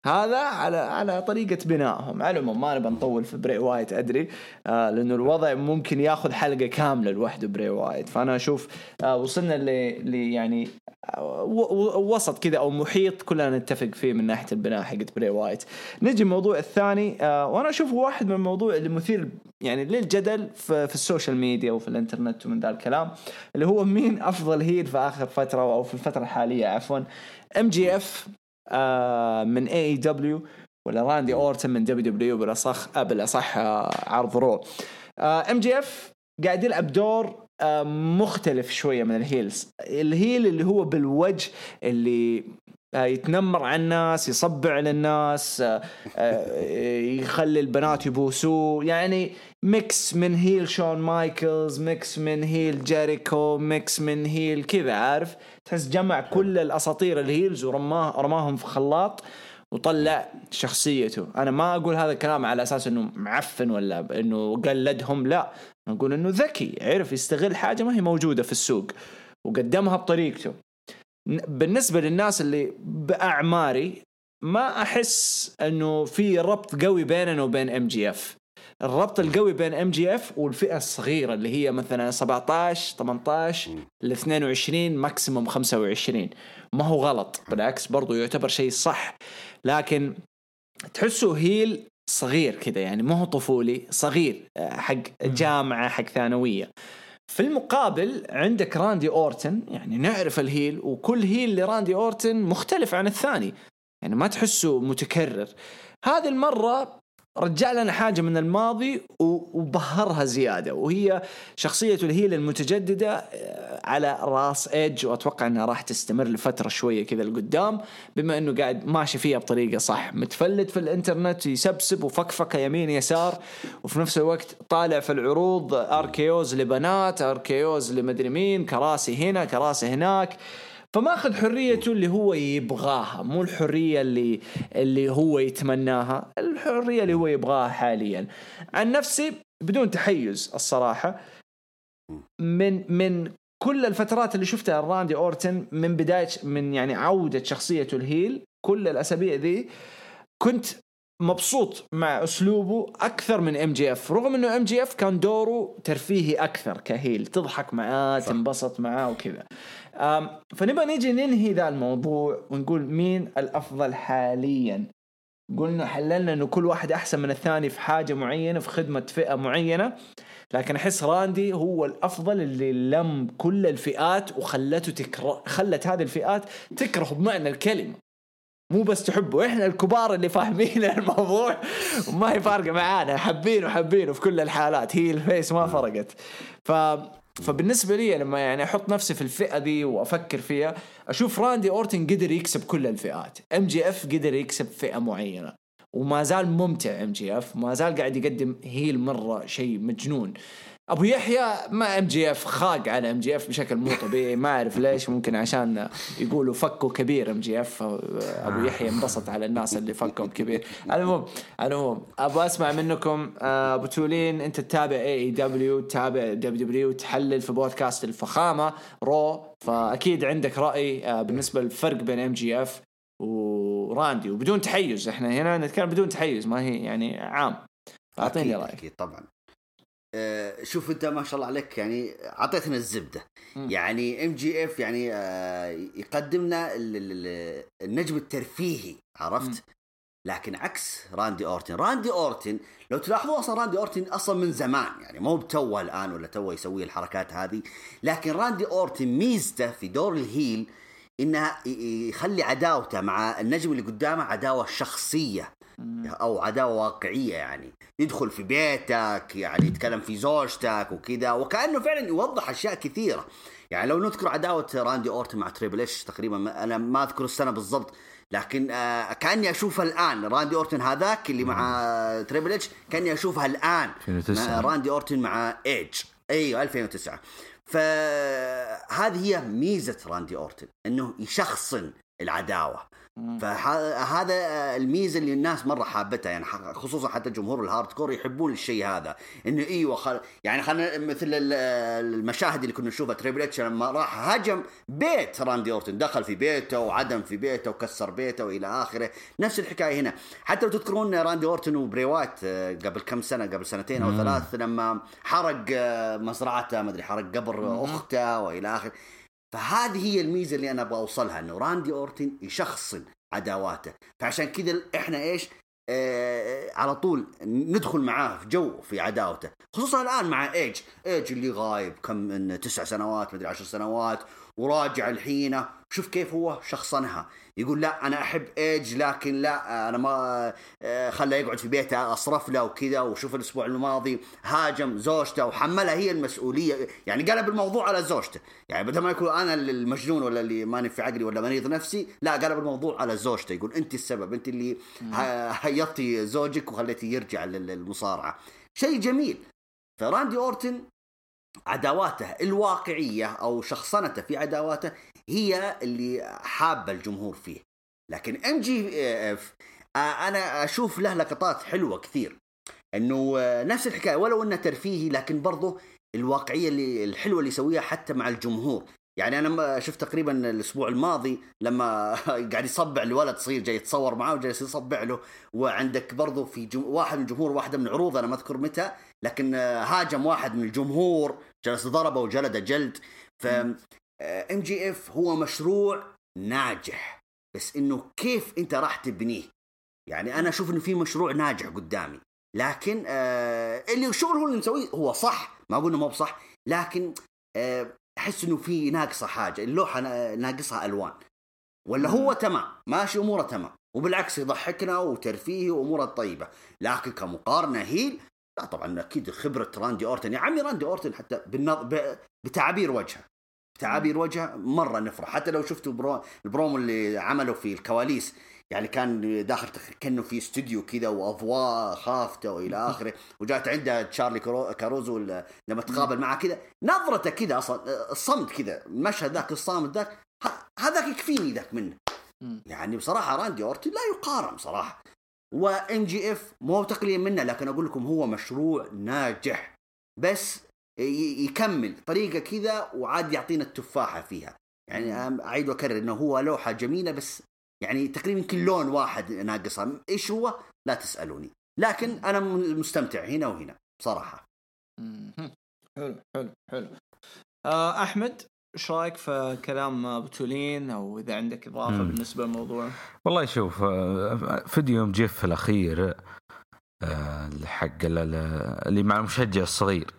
هذا على على طريقة بنائهم. على العموم ما نبى نطول في بري وايت أدري. آه لأنه الوضع ممكن ياخذ حلقة كاملة لوحده بري وايت. فأنا أشوف آه وصلنا ل يعني آه وسط كذا أو محيط كلنا نتفق فيه من ناحية البناء حقت بري وايت. نجي الموضوع الثاني. آه وأنا أشوف واحد من الموضوع اللي مثير يعني للجدل في, في السوشيال ميديا وفي الإنترنت ومن ذا الكلام اللي هو مين أفضل heel في آخر فترة أو في الفترة الحالية عفوا. MJF من AEW ولا راندي أورتن من WWE بالأصح بالأصح آه عرض رو MJF قاعد يلعب دور آه مختلف شوية من ال heels. ال heel اللي هو بالوجه اللي آه، يتنمر على الناس يصبع للناس آه، آه، يخلي البنات يبوسوه. يعني mix من heel شون مايكلز mix من heel جيريكو mix من heel كذا عارف؟ تحس جمع كل الأساطير ال heels ورماه رماهم في خلاط وطلع شخصيته. أنا ما أقول هذا الكلام على أساس إنه معفن ولا إنه قلدهم لا. أقول إنه ذكي عرف يستغل حاجة ما هي موجودة في السوق وقدمها بطريقته. بالنسبة للناس اللي بأعماري ما أحس إنه في ربط قوي بيننا وبين MJF الربط القوي بين MJF والفئة الصغيرة اللي هي مثلا 17 18 ل 22 maximum 25 ما هو غلط. بالعكس برضو يعتبر شيء صح. لكن تحسه heel صغير كذا يعني ما هو طفولي صغير حق جامعة حق ثانوية. في المقابل عندك راندي أورتن يعني نعرف ال heel وكل heel لراندي أورتن مختلف عن الثاني. يعني ما تحسه متكرر. هذه المرة رجع لنا حاجة من الماضي وبهرها زيادة وهي شخصية الهيل المتجددة آه، على راس ايدج وأتوقع إنها راح تستمر لفترة شوية كذا لقدام بما إنه قاعد ماشي فيها بطريقة صح. متفلت في الإنترنت يسبسب وفكفكة يمين يسار وفي نفس الوقت طالع في العروض أركيوز لبنات أركيوز لمدري مين كراسي هنا كراسي هناك. فماخذ حريته اللي هو يبغاها مو الحرية اللي اللي هو يتمناها الحرية اللي هو يبغاها حاليا. عن نفسي بدون تحيز الصراحة من من كل الفترات اللي شفتها راندي أورتن من بدايه من يعني عودة شخصيته ال heel كل الأسابيع ذي كنت مبسوط مع أسلوبه أكثر من ام جي اف رغم إنه ام جي اف كان دوره ترفيهي أكثر ك heel تضحك معاه تنبسط معاه وكذا. فنبغى نيجي ننهي ذا الموضوع ونقول مين الأفضل حاليا. قلنا حللنا إنه كل واحد أحسن من الثاني في حاجة معينة في خدمة فئة معينة. لكن أحس راندي هو الأفضل اللي لم كل الفئات وخلته تكره خلت هذه الفئات تكره بمعنى الكلمة. مو بس تحبه إحنا الكبار اللي فاهمين <laughs> الموضوع. وما هي فارقة معانا حابينه حابينه في كل الحالات. heel face ما فرقت. ف فبالنسبة لي لما يعني أحط نفسي في الفئة دي وأفكر فيها أشوف راندي أورتن قدر يكسب كل الفئات. MJF قدر يكسب فئة معينة. وما زال ممتع MJF ما زال قاعد يقدم heel مرة شيء مجنون. أبو يحيى ما ام جي اف خاق على ام جي اف بشكل مو طبيعي. ما أعرف ليش. ممكن عشان يقولوا فكوا كبير MJF أبو يحيى انبسط على الناس اللي فكوا كبير. المهم المهم أبغى أسمع منكم. آه، أبو تولين أنت تتابع اي اي دبليو تتابع دبليو دبليو تحلل في بودكاست الفخامة رو. فأكيد عندك رأي آه، بالنسبة للفرق بين MJF وراندي. وبدون تحيز إحنا هنا نتكلم بدون تحيز ما هي يعني عام. اعطيني رأيك. أكيد طبعا. شوف انت ما شاء الله عليك يعني اعطيتنا الزبدة م. يعني MJF يعني آه، يقدم لنا النجم الترفيهي عرفت م. لكن عكس راندي أورتن راندي أورتن لو تلاحظوا أصلا راندي أورتن أصلا من زمان يعني مو بتوه الآن ولا توه يسوي الحركات هذه لكن راندي أورتن ميزته في دور ال heel انه يخلي عداوته مع النجم اللي قدامه عداوة شخصية. أو عداوة واقعية يعني. يدخل في بيتك يعني يتكلم في زوجتك وكذا. وكأنه فعلا يوضح أشياء كثيرة. يعني لو نذكر عداوة راندي أورتن مع تريبل إتش تقريبا أنا ما أذكر السنة بالضبط. لكن آه كأني أشوفها الآن. راندي أورتن هذاك اللي مع تريبل إتش كأني أشوفها الآن 2009 راندي أورتن مع ايج أيوه 2009 فهذه هي ميزة راندي أورتن إنه يشخصن العداوة. فهذا الميزة اللي الناس مرة حابتها يعني خصوصا حتى جمهور ال hardcore يحبون الشيء هذا. إنه إيوه خل... يعني خلينا مثل ال- المشاهد اللي كنا نشوفها تريبل اتش لما راح هجم بيت راندي أورتن دخل في بيته وهدم في بيته وكسر بيته وإلى آخره. نفس الحكاية هنا. حتى لو تذكرون راندي أورتن وبري وايت آه، قبل كم سنة قبل سنتين أو. ثلاث لما حرق آه، مزرعته ما أدري حرق قبر. أخته وإلى آخره. فهذه هي الميزة اللي أنا أبغى أوصلها إنه راندي أورتن يشخصن عداواته. فعشان كذا إحنا إيش؟ آه على طول ندخل معاه في جو في عداوته. خصوصا الآن مع إيج. إيج اللي غايب كم من تسع سنوات مدري عشر سنوات. وراجع الحين شوف كيف هو شخصنها يقول لا أنا أحب إيج لكن لا أنا ما آه، خله يقعد في بيته أصرف له وكذا وشوف الأسبوع الماضي هاجم زوجته وحملها هي المسؤولية. يعني قلب الموضوع على زوجته. يعني بدل ما يكون أنا المجنون ولا اللي ماني في عقلي ولا مريض نفسي لا قلب الموضوع على زوجته. يقول أنت السبب أنت اللي هيطتي زوجك وخليتيه يرجع لل- للمصارعة. شيء جميل. فراندي أورتن عداواته الواقعية أو شخصنته في عداواته هي اللي حابة الجمهور فيه. لكن MJF أنا أشوف له لقطات حلوة كثير. إنه آه، نفس الحكاية ولو إنه ترفيهي لكن برضه الواقعية اللي الحلوة اللي يسويها حتى مع الجمهور. يعني أنا ما شفت تقريبا الأسبوع الماضي لما <laughs> قاعد يصبع لولد صغير جاي يتصور معاه وجالس يصبع له. وعندك برضو في جم... واحد من الجمهور واحدة من العروض أنا ما أذكر متى لكن هاجم واحد من الجمهور جلس ضربة وجلده جلد. ف MJF هو مشروع ناجح بس إنه كيف أنت راح تبنيه؟ يعني أنا أشوف إنه في مشروع ناجح قدامي. لكن آه اللي الشغل هو اللي مسويه هو صح ما أقول إنه مو بصح لكن آه أحس إنه في ناقصة حاجة اللوحة نا- ناقصها ألوان. ولا هو تمام ماشي أموره تمام. وبالعكس يضحكنا وترفيه وأموره طيبة. لكن كمقارنة heel لا طبعا أكيد خبرة راندي أورتن. يا عمي راندي أورتن حتى بالنظ... ب... بتعابير وجهه. تعابير وجهه مرة نفرح حتى لو شفتوا برو... البرومو اللي عمله في الكواليس يعني كان داخل كأنه في استوديو كذا وأضواء خافتة وإلى آخره. وجات عنده تشارلي كارو- كاروزو لما تقابل معه كذا نظرته كذا أصلا الصمت كذا المشهد ذاك الصامت ذاك هذاك يكفيني ذاك منه. يعني بصراحة راندي أورتن لا يقارن صراحة و MJF مو تقليل منه لكن أقول لكم هو مشروع ناجح. بس يكمل طريقة كذا وعاد يعطينا التفاحة فيها. يعني أعيد وأكرر إنه هو لوحة جميلة بس يعني تقريبا يمكن لون واحد ناقصها إيش هو؟ لا تسألوني. لكن أنا مستمتع هنا وهنا بصراحه. حلو حلو حلو. آه أحمد إيش رأيك في كلام بتولين أو إذا عندك إضافة مم. بالنسبة للموضوع؟ والله شوف آه، فيديو يوم جيف الأخير آه، حق ال- ال- اللي مع المشجع الصغير.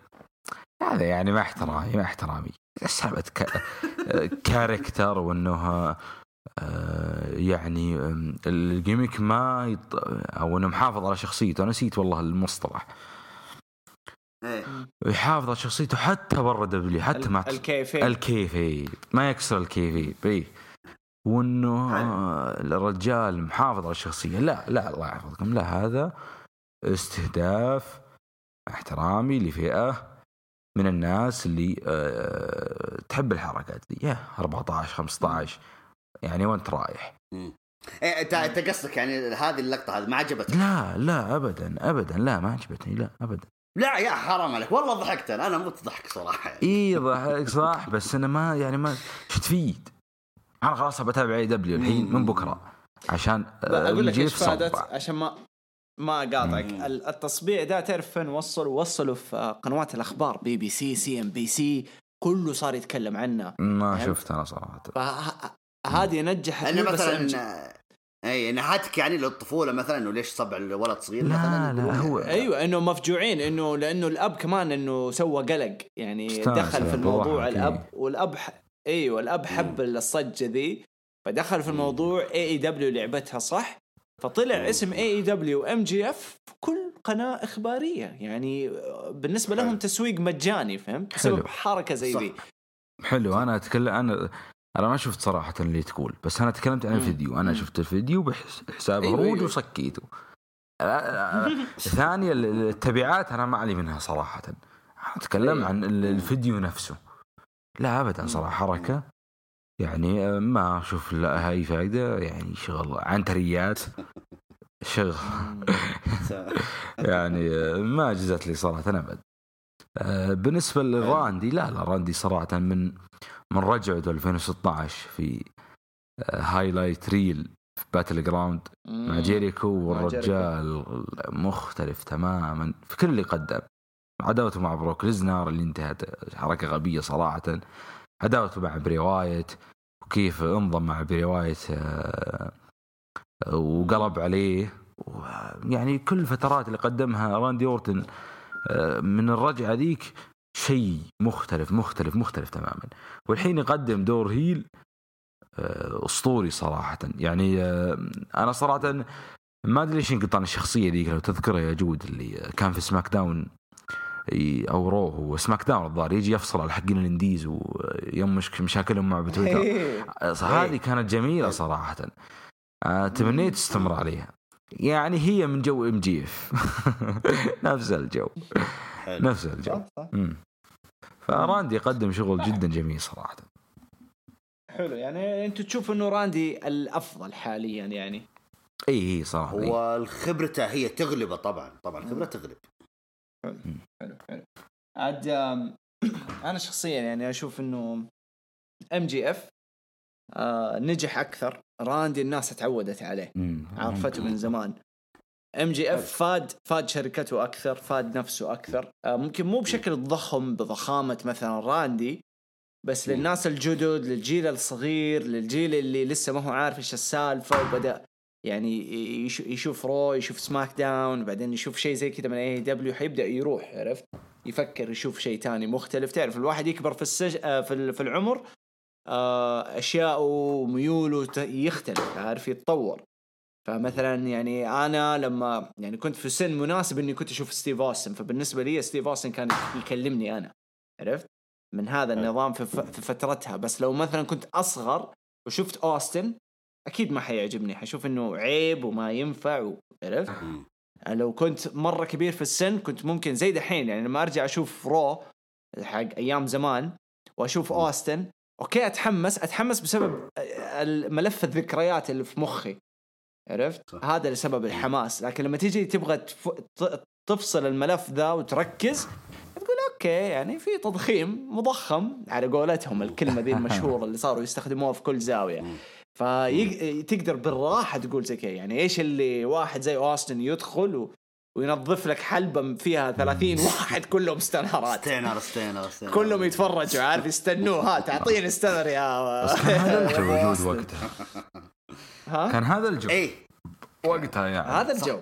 هذا يعني ما احترامي ما احترامي. character <laughs> وإنه يعني آم، ال gimmick ما يط... أو إنه محافظ على شخصيته. أنا نسيت والله المصطلح. إيه. يحافظ على شخصيته حتى برا W حتى مع ال kayfabe ال kayfabe ما يكسر ال kayfabe إيه وإنه. آه، الرجال محافظ على الشخصية. لا لا الله يحفظكم. لا هذا استهداف احترامي لفئة من الناس اللي آه، تحب الحركات دي. يا 14 15 يعني وانت رايح. إيه، انت إنت قصدك يعني هذه اللقطة هذه ما عجبتك؟ لا لا ابدا ابدا لا ما عجبتني لا ابدا. لا يا حرام عليك والله ضحكت أنا مت ضحك صراحة. إي ضحك صح بس أنا ما يعني ما إيش تفيد؟ أنا خلاص بتابع اي دبليو الحين من بكرة عشان آه، أقول لك إيش فادت. عشان ما ما أقاطعك. التصبيع ده تعرف فين؟ وصلوا وصلوا في آه، قنوات الأخبار بي بي سي سي إم بي سي كله صار يتكلم عنه. ما؟ شفت أنا صراحة. فهذه نجحت أنا بس مثلا MG اي نهاتك يعني للطفولة مثلا إنه ليش صبع الولد صغير لا، مثلا لا، هو- يعني. أيوه إنه مفجوعين إنه لأنه الأب كمان إنه سوى قلق يعني دخل في الموضوع الأب إيه. والأب ح... أيوه الأب حب الصجه ذي فدخل في الموضوع AEW لعبتها صح فطلع اسم اي اي دبليو ام جي اف في كل قناة إخبارية يعني بالنسبة لهم. تسويق مجاني فهمت بسبب حلو. حركة زي صح. ذي حلو أنا أتكلم أنا أنا ما شفت صراحة اللي تقول بس أنا تكلمت عن. الفيديو أنا. شفت الفيديو بحساب أيوة، هروج أيوة. وصكيته آه، آه، <laughs> ثانيا التبعات أنا ما علي منها صراحة. أنا أتكلم أيوة. عن ال- الفيديو نفسه. لا ابدا صراحة حركة. يعني آه، ما أشوف لها اي فائده يعني شغل عنتريات. شغل. <laughs> يعني ما جزت لي صراحة ابد آه، بالنسبة لراندي لا لا راندي صراحة من من رجعته 2016 في Highlight Reel في Battleground مع جيريكو والرجال مختلف تماما في كل اللي قدم. عداوته مع بروك ليزنر اللي انتهت حركة غبية صراحة. عداوته مع بري وايت وكيف انضم مع بري وايت آه، وقلب عليه. يعني كل الفترات اللي قدمها راندي اورتن آه، من الرجعة ذيك شيء مختلف مختلف مختلف تماما. والحين يقدم دور heel آه، أسطوري صراحة. يعني أنا صراحة ما أدري ليش انقطع الشخصية ذيك. لو تذكرها يا جود اللي كان في SmackDown أو Raw هو SmackDown الظاهر يجي يفصل على حقين ال indies ويوم مش مشاكلهم مع بتويتر. <laughs> هذه كانت جميلة صراحة. آه، تمنيت استمر عليها. يعني هي من جو MJF. <laughs> نفس الجو. نفس الجو. فراندي يقدم شغل جدا جميل صراحة. حلو يعني انت تشوف إنه راندي الأفضل حاليا يعني. إي إي صراحة والخبرته هي تغلبه طبعا طبعا الخبره تغلب. حلو حلو حلو. عاد <clears throat> أنا شخصيا يعني أشوف إنه MJF نجح أكثر. راندي الناس تعودت عليه. عرفته من زمان. MJF فاد فاد شركته أكثر فاد نفسه أكثر. آه، ممكن مو بشكل الضخم بضخامة مثلا راندي بس للناس الجدد للجيل الصغير للجيل اللي لسه ما هو عارف إيش السالفة وبدأ يعني يشوف Raw يشوف SmackDown بعدين يشوف شيء زي كذا من AEW حيبدأ يروح عرفت؟ يفكر يشوف شيء تاني مختلف. تعرف الواحد يكبر في السج... آه، في, في العمر آه، أشياءه وميوله يختلف عارف؟ يتطور. فمثلا يعني أنا لما يعني كنت في سن مناسب إني كنت أشوف ستيف أوستن فبالنسبة لي ستيف أوستن كان يكلمني أنا عرفت؟ من هذا النظام في, في فترتها. بس لو مثلا كنت أصغر وشفت أوستن أكيد ما حيعجبني. حشوف إنه عيب وما ينفع عرفت؟ لو كنت مرة كبير في السن كنت ممكن زي دحين يعني لما أرجع أشوف Raw حق أيام زمان وأشوف أوستن okay أتحمس. أتحمس بسبب ملف الذكريات اللي في مخي. عرفت؟ صح. هذا لسبب الحماس لكن لما تيجي تبغى تفصل الملف ذا وتركز تقول okay يعني في تضخيم مضخم على قولتهم الكلمة ذي المشهورة اللي صاروا يستخدموها في كل زاوية. فتقدر بالراحة تقول زي كذا يعني إيش اللي واحد زي أوستن يدخل و... وينظف لك حلبة فيها 30 واحد كلهم stunner ات stunner stunner stunner كلهم يتفرجوا عارف؟ يستنوه ها تعطيني stunner يا هذا الجو موجود وقتها <laughs> ها؟ كان هذا الجو. اي وقتها يعني. هذا الجو.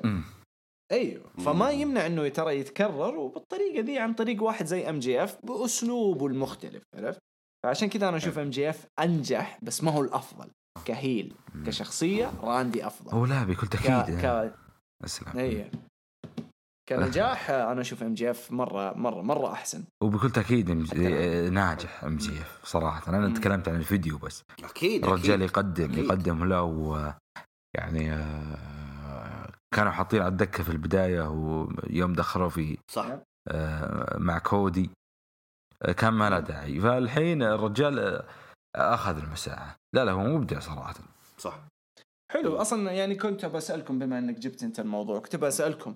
أيوه. فما يمنع إنه ترى يتكرر وبالطريقة ذي عن طريق واحد زي ام جي اف بأسلوبه المختلف عرفت؟ فعشان كذا أنا أشوف ام جي اف أنجح بس ما هو الأفضل. ك heel كشخصية راندي أفضل. هو لا بكل تأكيد ك... ك... اسلم اي كنجاح <laughs> أنا أشوف إم جي إف مرة مرة مرة أحسن. وبكل تأكيد ناجح إم جي إف صراحة. أنا تكلمت عن الفيديو بس. أكيد الرجال يقدم أكيد. يقدم له يعني آه، كانوا حاطين على الدكة في البداية ويوم دخلوا في صح. آه، مع كودي. آه، كان ما له داعي. فالحين الرجال أخذ المساحه لا لا هو مبدع صراحة. صح. حلو. أصلا يعني كنت بسالكم بما إنك جبت أنت الموضوع كنت بسالكم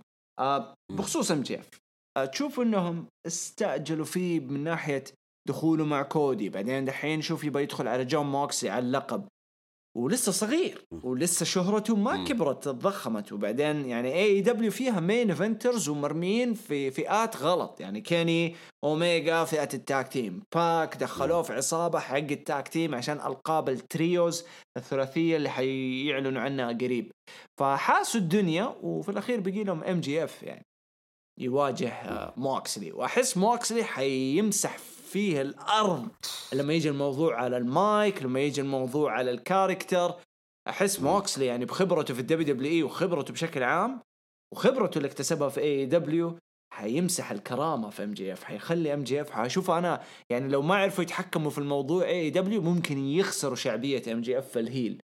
بخصوص ام جي اف. آه تشوف إنهم استعجلوا فيه من ناحية دخوله مع كودي. بعدين دحين شوف يبغى يدخل على جون موكسلي على اللقب. ولسه صغير ولسه شهرته ما كبرت تضخمت. وبعدين يعني AEW فيها main eventers ومرميين في فئات غلط. يعني كيني اوميجا فئة ال tag team باك دخلوه في عصابة حق ال tag team عشان ألقاب ال trios الثلاثية اللي حيعلنوا عنها قريب. فحاسوا الدنيا وفي الأخير بقي لهم ام جي اف يعني. يواجه موكسلي وأحس موكسلي حيمسح فيه الأرض. لما يجي الموضوع على المايك لما يجي الموضوع على ال character أحس موكسلي يعني بخبرته في ال WWE وخبرته بشكل عام وخبرته اللي اكتسبها في AEW حيمسح الكرامة في ام جي اف حيخلي ام جي اف حشوف أنا يعني لو ما عرفوا يتحكموا في الموضوع AEW ممكن يخسروا شعبية ام جي اف في ال heel.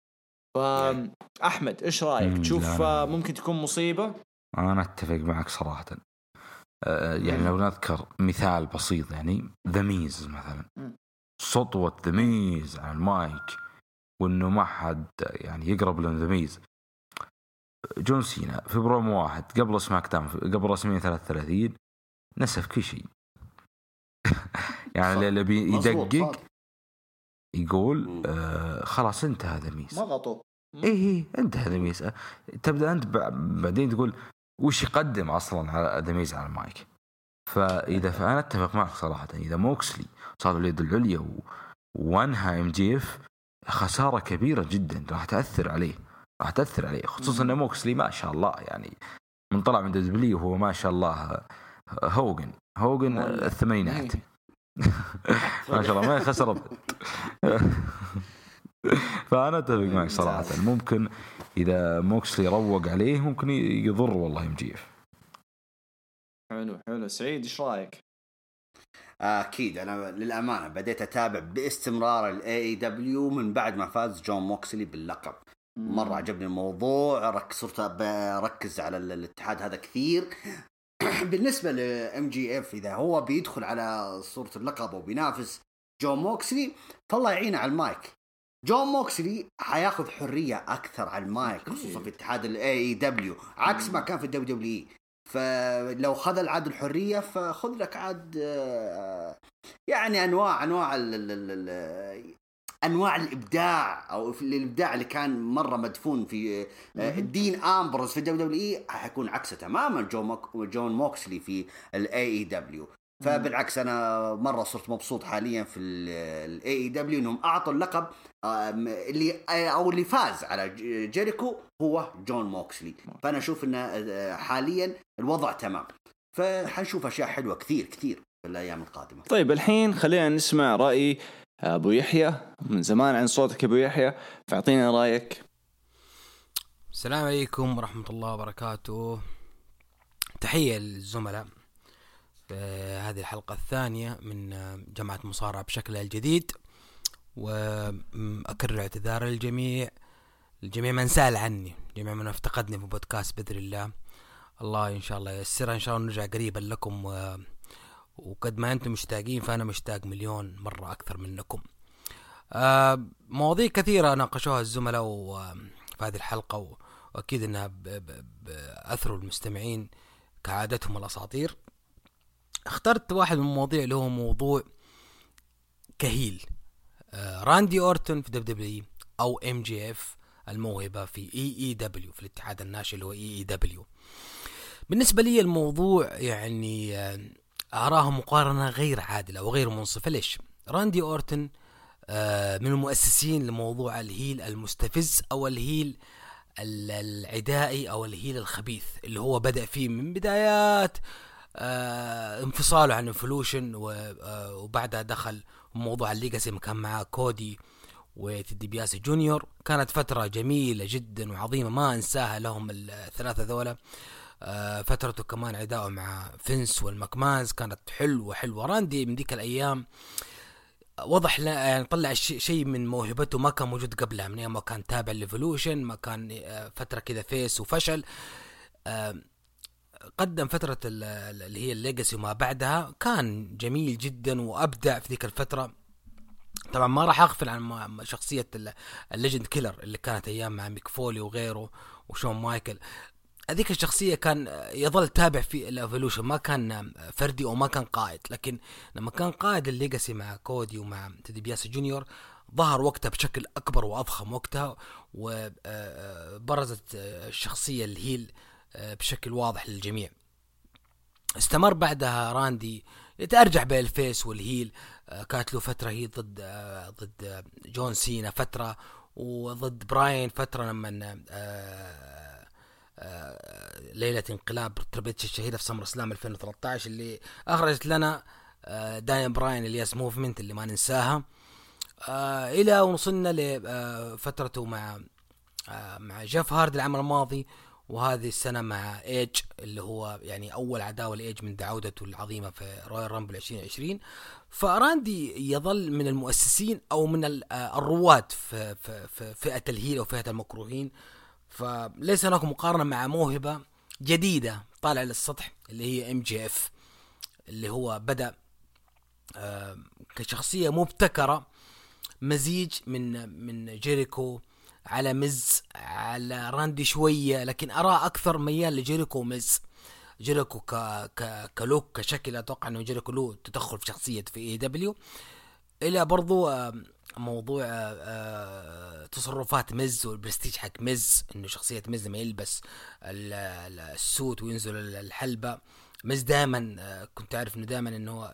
فاحمد إيش رأيك؟ تشوف ممكن تكون مصيبة؟ أنا أتفق معك صراحة. يعني لو نذكر مثال بسيط يعني ذا ميز مثلا سطوة ذا ميز على المايك وإنه ما حد يعني يقرب لهم ذا ميز جون سينا في برومو واحد قبل سماك داون قبل رسمية 33 نسف كل شيء. <laughs> يعني اللي بي مظبوط، يدقق صادق. يقول. آه خلاص انتهى ذا ميز ما غطوا. اي اي انتهى ذا ميز تبدأ أنت بعدين تقول وش يقدم أصلا على ذا على المايك. فإذا فانا أتفق معك صراحة إذا موكسلي صار اليد العليا و... وأنهى إم جي إف خسارة كبيرة جدا راح تأثر عليه راح تأثر عليه خصوصا إن موكسلي ما شاء الله يعني من طلع من دبليو وهو ما شاء الله هوجن هوجن. الثمانينات. إيه. <laughs> ما شاء الله ما أبد. <laughs> <laughs> فانا أتفق معك صراحة. ممكن إذا موكسلي روق عليه ممكن يضر والله ام جي اف حلو حلو. سعيد إيش رأيك؟ أكيد. أنا للأمانة بديت أتابع باستمرار ال AEW من بعد ما فاز جون موكسلي باللقب. مرة عجبني الموضوع. رك صرت بركز على ال- الاتحاد هذا كثير. <clears throat> بالنسبة لام جي اف إذا هو بيدخل على صورة اللقب وبينافس جون موكسلي فالله يعينه على المايك. جون موكسلي حياخذ حرية أكثر على المايك خصوصا في اتحاد ال AEW عكس ما كان في ال WWE. فلو خذ عاد الحرية فخذ لك عاد آه، يعني أنواع أنواع ال ال ال ال أنواع الإبداع أو الإبداع اللي كان مرة مدفون في آه،. دين امبروز في ال WWE حيكون عكسه تماما جون موك جون موكسلي في ال AEW فبالعكس أنا مرة صرت مبسوط حاليا في ال AEW إنهم أعطوا اللقب اللي أو اللي فاز على جيريكو هو جون موكسلي. فأنا أشوف ان آه، حاليا الوضع تمام. فحنشوف أشياء حلوة كثير كثير في الأيام القادمة. طيب الحين خلينا نسمع رأي أبو يحيى من زمان عن صوتك أبو يحيى. فأعطينا رأيك. السلام عليكم ورحمة الله وبركاته. تحية للزملاء. هذه الحلقة الثانية من جامعة مصارعة بشكلها الجديد وأكرر اعتذار للجميع الجميع من سأل عني جميع من افتقدني في بودكاست بإذن الله. الله إن شاء الله ييسرها إن شاء الله نرجع قريبا لكم و... وقد ما أنتم مشتاقين فأنا مشتاق مليون مرة أكثر منكم. مواضيع كثيرة ناقشوها الزملاء في هذه الحلقة و... وأكيد أنها ب- ب- بيثروا المستمعين كعادتهم الأساطير. اخترت واحد من المواضيع اللي هو موضوع ك heel. آه، راندي اورتون في WWE أو إم جي إف الموهبة في AEW في الاتحاد الناشئ اللي هو AEW. بالنسبة لي الموضوع يعني آه، أراه مقارنة غير عادلة وغير منصفة. ليش؟ راندي اورتون آه، من المؤسسين لموضوع ال heel المستفز أو ال heel ال- العدائي أو ال heel الخبيث اللي هو بدأ فيه من بدايات آه انفصاله عن Evolution آه وبعدها دخل موضوع ال Legacy ما كان معاه كودي وتيد ديبياسي جونيور. كانت فترة جميلة جدا وعظيمة ما انساها لهم الثلاثة ذولا. آه فترته كمان عداءه مع فينس وال McMahons كانت حلوة حلوة. راندي من ذيك الأيام وضح لا يعني طلع شيء من موهبته ما كان موجود قبلها من أيام ما كان تابع ل Evolution ما كان فترة كذا face وفشل. قدم فترة ال- ال- اللي هي ال Legacy وما بعدها. كان جميل جدا وأبدع في ذيك الفترة. طبعا ما راح أغفل عن شخصية ال- ال Legend Killer اللي كانت أيام مع ميك فولي وغيره وشون مايكل. هذيك الشخصية كان يظل تابع في ال Evolution. ما كان فردي أو ما كان قائد. لكن لما كان قائد ال Legacy مع كودي ومع تيد ديبياسي جونيور ظهر وقتها بشكل أكبر وأضخم وقتها. وبرزت الشخصية ال heel آه، بشكل واضح للجميع. استمر بعدها راندي يتأرجح بين ال face وال heel. آه، كانت له فترة هي ضد آه، ضد آه، جون سينا فترة وضد براين فترة لما آه، آه، ليلة انقلاب تربل اتش الشهيرة في SummerSlam 2013 اللي أخرجت لنا آه، دانيال براين ال Yes Movement اللي ما ننساها. آه، إلى وصلنا لفترته مع آه، مع جيف هاردي العام الماضي. وهذه السنة مع ايج اللي هو يعني أول عداوة لايج من عودته العظيمة في Royal Rumble 2020 فراندي يظل من المؤسسين أو من آه، الرواد في, في, في فئة ال heel أو فئة المكروهين. فليس هناك مقارنة مع موهبة جديدة طالع للسطح اللي هي MJF اللي هو بدأ آه، كشخصية مبتكرة مزيج من من جيريكو على مز على راندي شوية لكن اراه أكثر ميال لجيريكو ومز جيريكو ك ك ك look كشكل أتوقع إنه جيريكو له تدخل في شخصية في AEW إلى برضو آه، موضوع آه، آه، تصرفات مز والبرستيج حق مز إنه شخصية مز لما يلبس ال- ال- ال suit وينزل ال- الحلبة. مز دائما كنت تعرف إنه دائما إنه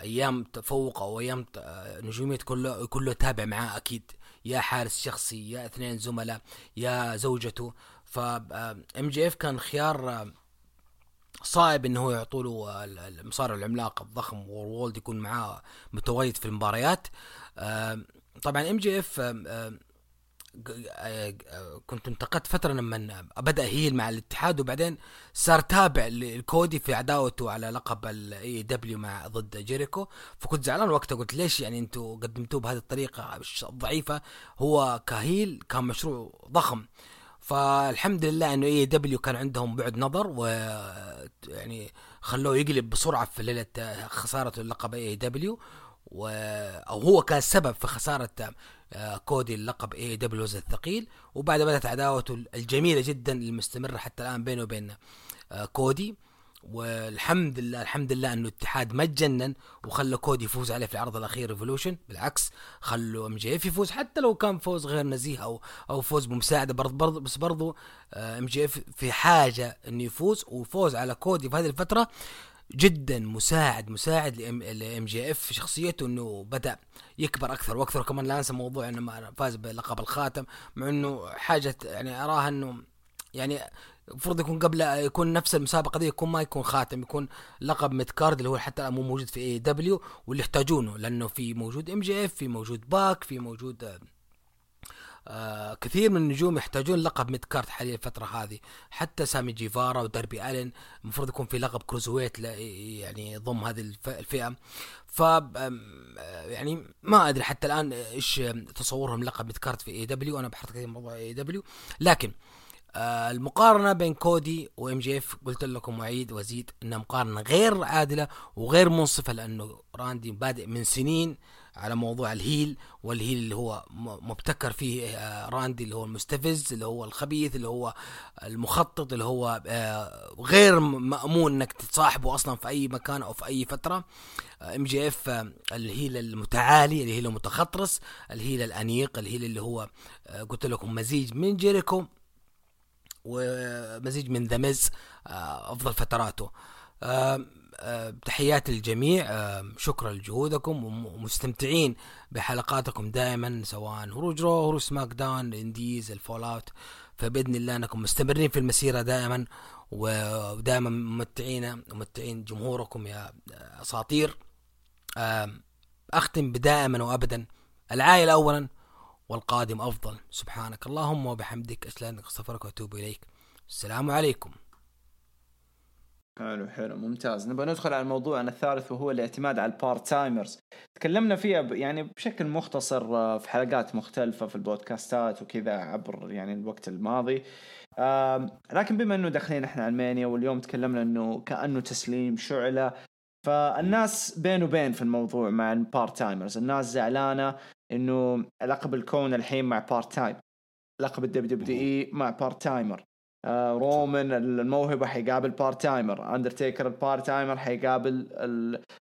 أيام تفوق أو أيام آه، نجومية كله كله تابع معاه أكيد. يا حارس شخصي يا اثنين زملاء يا زوجته. ف MJF كان خيار آه، صعب إنه هو يعطوا له ال- المصارع العملاق الضخم وولد يكون معاه متواجد في المباريات. آم، طبعا MJF كنت انتقدت فترة لما بدأ heel مع الاتحاد وبعدين صار تابع لكودي في عداوته على لقب ال AEW مع ضد جيريكو. فكنت زعلان وقتها قلت ليش يعني أنتم قدمتوه بهذه الطريقة ضعيفه هو ك heel كان مشروع ضخم. فالحمد لله إنه AEW كان عندهم بعد نظر و يعني خلوه يقلب بسرعة في ليلة خسارة اللقب AEW و... أو هو كان السبب في خسارة آه، كودي اللقب AEW الثقيل وبعد بدأت عداوته الجميلة جدا المستمرة حتى الآن بينه وبين آه، كودي. والحمد لله الحمد لله إنه الاتحاد ما تجنن وخلى كودي يفوز عليه في العرض الأخير Revolution بالعكس خلوا MJF يفوز حتى لو كان فوز غير نزيه أو أو فوز بمساعدة برضه برضه بس برضه MJF في حاجة إنه يفوز وفوز على كودي في هذه الفترة. جدا مساعد مساعد ل MJF في شخصيته إنه بدأ يكبر أكثر وأكثر. كمان لا ننسى موضوع إنه فاز بلقب الخاتم مع إنه حاجة يعني أراها إنه يعني المفروض يكون قبل يكون نفس المسابقة دي يكون ما يكون خاتم يكون لقب mid card اللي هو حتى الآن مو موجود في AEW واللي يحتاجونه لأنه في موجود MJF في موجود باك في موجود آه، كثير من النجوم يحتاجون لقب mid card حاليا الفترة هذه. حتى سامي جيفارا ودربي ألين المفروض يكون في لقب cruiserweight يعني ضم هذه الف- الفئة. ف آه، يعني ما أدري حتى الآن إيش تصورهم لقب mid card في AEW أنا بحثت كثير موضوع AEW لكن آه المقارنة بين كودي و MJF قلت لكم واعيد وازيد إنها مقارنة غير عادلة وغير منصفة لأنه راندي بادئ من سنين على موضوع ال heel وال heel اللي هو مبتكر فيه آه، راندي اللي هو المستفز اللي هو الخبيث اللي هو المخطط اللي هو آه، غير مأمون إنك تصاحبه أصلا في أي مكان أو في أي فترة. MJF ال heel المتعالي ال heel المتغطرس ال heel الأنيق ال heel اللي هو آه، قلت لكم مزيج من جيريكو ومزيج من ذا آه، أفضل فتراته. تحياتي للجميع شكرا لجهودكم وم- ومستمتعين بحلقاتكم دائما سواء هروج Raw هروج SmackDown ال indies ال Fallout. فبإذن الله أنكم مستمرين في المسيرة دائما ودائما ممتعين وممتعين جمهوركم يا أساطير. أختم بدائما وابدا العائله اولا والقادم أفضل. سبحانك اللهم وبحمدك اشهد ان لا اله الا انت أستغفرك وأتوب إليك. السلام عليكم. حلو حلو ممتاز. نبغى ندخل على موضوعنا الثالث وهو الاعتماد على ال part timers. تكلمنا فيها ب- يعني بشكل مختصر آه، في حلقات مختلفة في البودكاستات وكذا عبر يعني الوقت الماضي. آم، لكن بما إنه داخلين إحنا WrestleMania واليوم تكلمنا إنه كأنه تسليم شعلة فالناس بين وبين في الموضوع مع ال part timers. الناس زعلانة إنه لقب الكون الحين مع part time لقب ال WWE مع part timer. آه رومان الموهبة حيقابل part-timer اندرتيكر ال part-timer حيقابل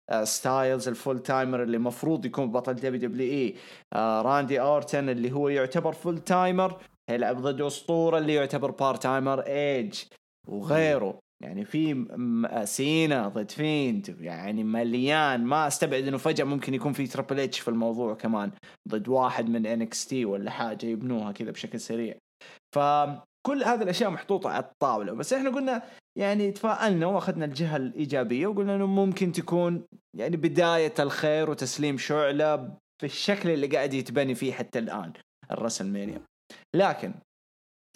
آه، ستايلز ال full-timer اللي المفروض يكون بطل WWE آه راندي اورتن اللي هو يعتبر full-timer هيلعب ضد أسطورة اللي يعتبر part-timer ايج وغيره. يعني في م- سينا ضد فيند يعني مليان. ما أستبعد إنه فجأة ممكن يكون في تربل اتش في الموضوع كمان. ضد واحد من NXT ولا حاجة يبنوها كذا بشكل سريع. فكل هذه الأشياء محطوطة على الطاولة. بس إحنا قلنا يعني تفائلنا وأخذنا الجهة الإيجابية وقلنا إنه ممكن تكون يعني بداية الخير وتسليم شعلة في الشكل اللي قاعد يتبني فيه حتى الآن الرسلمانيا لكن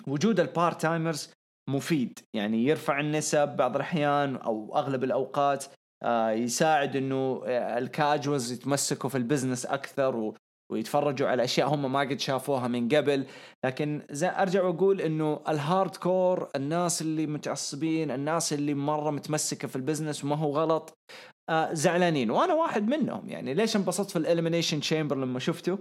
وجود ال part-timers مفيد. يعني يرفع النسب بعض الأحيان أو أغلب الأوقات آه، يساعد إنه آه، ال casuals يتمسكوا في ال business أكثر ويتفرجوا على أشياء هم ما قد شافوها من قبل. لكن زي أرجع وأقول إنه ال hardcore الناس اللي متعصبين الناس اللي مرة متمسكة في ال business وما هو غلط آه زعلانين. وأنا واحد منهم. يعني ليش انبسطت في ال Elimination Chamber لما شفته؟